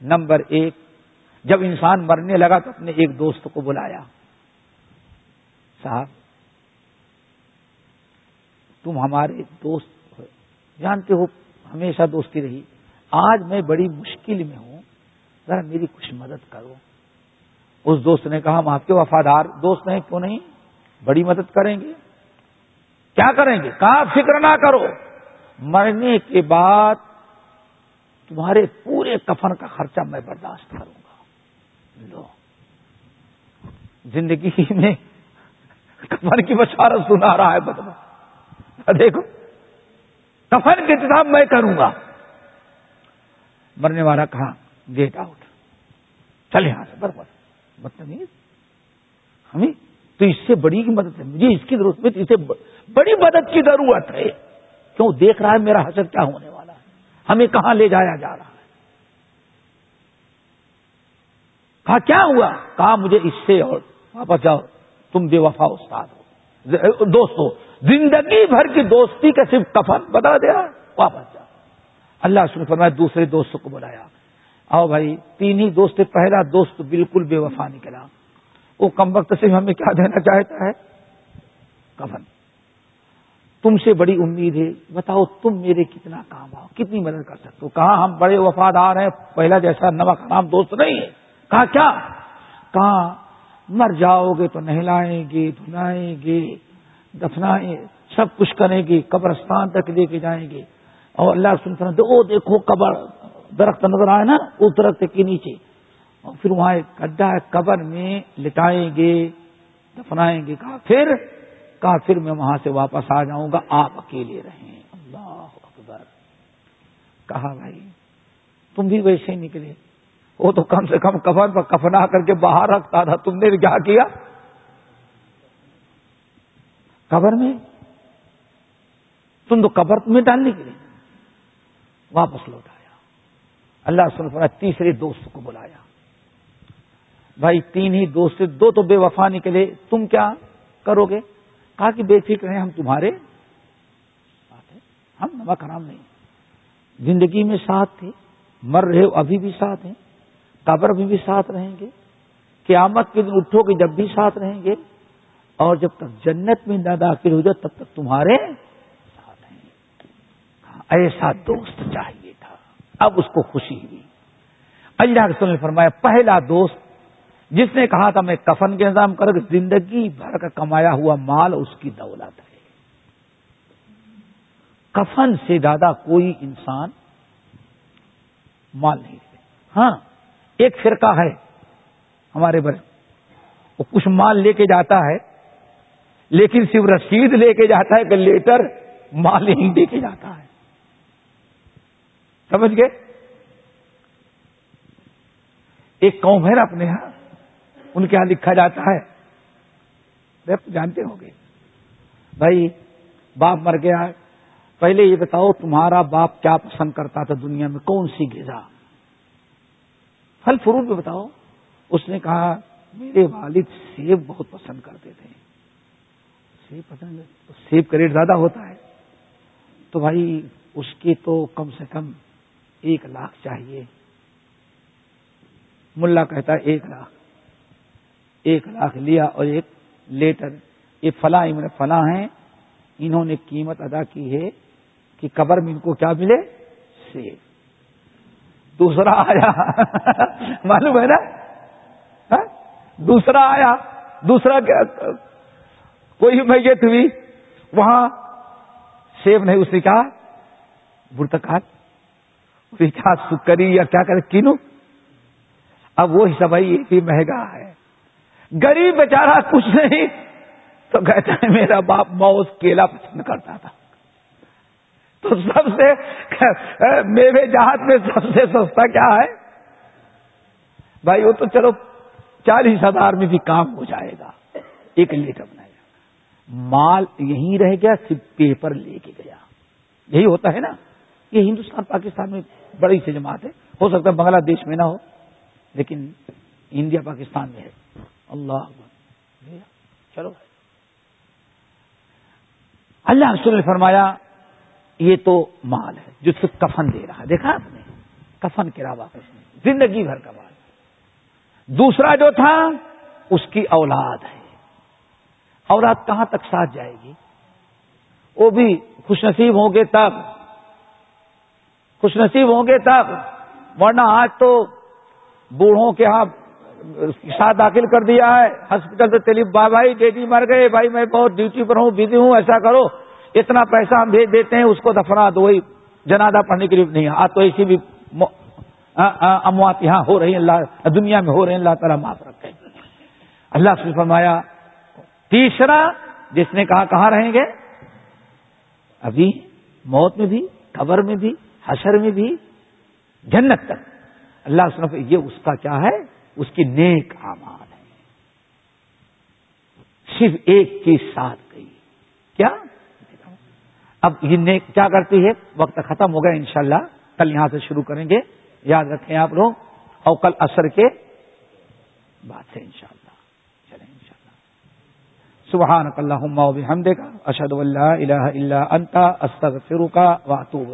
Speaker 1: نمبر ایک، جب انسان مرنے لگا تو اپنے ایک دوست کو بلایا۔ صاحب، تم ہمارے دوست جانتے ہو، ہمیشہ دوستی رہی۔ آج میں بڑی مشکل میں ہوں۔ ذرا میری کچھ مدد کرو۔ اس دوست نے کہا ہم آپ کے وفادار دوست ہیں، کیوں نہیں؟ بڑی مدد کریں گے۔ کیا کریں گے؟ کہاں فکر نہ کرو۔ مرنے کے بعد تمہارے پورے کفن کا خرچہ میں برداشت کروں گا۔ لو۔ زندگی میں کفن کی بشارت سنا رہا ہے بدلا دیکھو، کفن کے انتظام میں کروں گا۔ مرنے والا کہاں گیٹ آؤٹ۔ چل یہاں سے بربر مطلب بدتمیز ہمیں تو اس سے بڑی کی مدد ہے۔ مجھے اس کی ضرورت میں اسے بڑی مدد کی ضرورت ہے۔ کیوں دیکھ رہا ہے میرا حسر کیا ہونے والا ہے؟ ہمیں کہاں لے جایا جا رہا ہے؟ کہا، کیا ہوا؟ کہا، مجھے اس سے اور واپس جاؤ۔ تم بے وفا استاد ہو۔ دوستو، زندگی بھر کی دوستی کا صرف کفن بتا دیا، واپس جاؤ۔ اللہ سن فرمایا، دوسرے دوست کو بلایا۔ آؤ بھائی، تین ہی دوست پہلا دوست بالکل بے وفا نکلا۔ وہ کم وقت سے ہمیں کیا دینا چاہتا ہے؟ کفن۔ تم سے بڑی امید ہے۔ بتاؤ تم میرے کتنا کام آؤ کتنی مدد کر سکتے ہو؟ کہاں ہم بڑے وفادار ہیں، پہلا جیسا نمک نام دوست نہیں ہے۔ کہا کیا؟ کہاں؟ مر جاؤ گے تو نہلائیں گے، دھلائیں گے، دفنائیں، سب کچھ کریں گے، قبرستان تک لے کے جائیں گے۔ اور اللہ سنتے دو دیکھو قبر درخت نظر آئے نا، اس درخت کے نیچے۔ اور پھر وہاں ایک گڈھا ہے، قبر میں لٹائیں گے، دفنائیں گے کہا پھر کہا پھر میں وہاں سے واپس آ جاؤں گا، آپ اکیلے رہیں۔ اللہ اکبر۔ کہا بھائی، تم بھی ویسے ہی نکلے۔ وہ تو کم سے کم کفن پر کفنا کر کے باہر رکھتا تھا، تم نے کیا کیا؟ قبر میں؟ تم تو قبر میں ڈالنے کے لیے واپس لوٹایا اللہ سن تیسرے دوست کو بلایا۔ بھائی، تین ہی دوست دو تو بے وفا نکلے۔ تم کیا کرو گے؟ کہا کہ بے فکر ہیں ہم تمہارے۔ ہم نمک حرام نہیں۔ زندگی میں ساتھ تھے، مر رہے ہو، ابھی بھی ساتھ ہیں۔ قبر میں بھی ساتھ رہیں گے۔ قیامت کے دن اٹھو گے، جب بھی ساتھ رہیں گے۔ اور جب تک جنت میں نہ داخل ہو جائے تب تک تمہارے ساتھ ہیں۔ ایسا دوست چاہیے۔ اب اس کو خوشی ہوئی۔ اللہ رسول نے فرمایا، پہلا دوست جس نے کہا تھا، میں کفن کے انتظام کر زندگی بھر کا کمایا ہوا مال اس کی دولت ہے۔ کفن سے زیادہ کوئی انسان مال نہیں دے ہاں ایک فرقہ ہے ہمارے بڑے وہ کچھ مال لے کے جاتا ہے، لیکن صرف رسید لے کے جاتا ہے کہ لیٹر مال نہیں دے کے جاتا ہے۔ سمجھ گئے؟ ایک قوم ہے نا اپنے یہاں ان کے یہاں لکھا جاتا ہے۔ جانتے ہوں گے۔ بھائی، باپ مر گیا۔ پہلے یہ بتاؤ، تمہارا باپ کیا پسند کرتا تھا دنیا میں؟ کون سی غذا؟ پھل فروٹ میں بتاؤ۔ اس نے کہا، میرے والد سیب بہت پسند کرتے تھے۔ سیب پسند سیب کا ریٹ زیادہ ہوتا ہے۔ تو بھائی، اس کے تو کم سے کم ایک لاکھ چاہیے۔ ملا کہتا ہے ایک لاکھ۔ ایک لاکھ لیا اور ایک لیٹر۔ یہ فلاں فلاں ہیں۔ انہوں نے قیمت ادا کی ہے کہ قبر میں ان کو کیا ملے؟ سیب۔ دوسرا آیا۔ معلوم ہے نا؟ ہاں؟ دوسرا آیا۔ دوسرا کیا؟ کوئی میت ہوئی۔ وہاں سیب نہیں اس نے کہا برتکال کیا سکری یا کیا کرے، کینو؟ اب وہ حصہ بھائی یہ بھی مہنگا ہے۔ غریب بیچارہ کچھ نہیں، تو کہتا ہے، میرا باپ موس کیلا پسند کرتا تھا۔ تو سب سے میرے جہاز میں سب سے سستا کیا ہے؟ بھائی، وہ تو چلو، چالیس ہزار میں بھی کام ہو جائے گا۔ ایک لیٹر بنائے گا۔ مال یہیں رہ گیا، صرف پیپر لے کے گیا۔ یہی ہوتا ہے نا۔ یہ ہندوستان پاکستان میں بڑی سی جماعت ہے۔ ہو سکتا ہے بنگلہ دیش میں نہ ہو، لیکن انڈیا پاکستان میں ہے۔ اللہ چلو۔ اللہ رسول نے فرمایا، یہ تو مال ہے جو صرف کفن دے رہا ہے۔ دیکھا آپ نے؟ کفن کے علاوہ زندگی بھر کا مال۔ دوسرا جو تھا، اس کی اولاد ہے۔ اولاد کہاں تک ساتھ جائے گی؟ وہ بھی خوش نصیب ہوں گے تب۔ خوش نصیب ہوں گے تب، ورنہ آج تو بوڑھوں کے ہاں ساتھ داخل کر دیا ہے ہاسپٹل سے چلی با بھائی بیٹی مر گئے، بھائی میں بہت ڈیوٹی پر ہوں بزی ہوں، ایسا کرو، اتنا پیسہ ہم بھیج دیتے ہیں، اس کو دفنا دو وہی جنادہ پڑھنے کے لیے نہیں، آج تو ایسی بھی اموات یہاں ہو رہی ہیں، اللہ دنیا میں ہو رہے ہیں، اللہ تعالیٰ معاف رکھے۔ اللہ سے فرمایا، تیسرا، جس نے کہا، کہاں رہیں گے؟ ابھی موت میں بھی، قبر میں بھی حشر میں بھی جنت تک۔ اللہ سنف یہ اس کا کیا ہے؟ اس کی نیک آماد ہے۔ صرف ایک چیز ساتھ گئی۔ کیا؟ اب یہ نیک کیا کرتی ہے؟ وقت ختم ہو گیا انشاءاللہ۔ کل یہاں سے شروع کریں گے۔ یاد رکھیں آپ لوگ۔ اور کل اثر کے بات سے انشاءاللہ۔ چلیں انشاءاللہ۔ سبحان اللہ ہم دے گا اشد اللہ الہ اللہ انتا استغفرک واتوب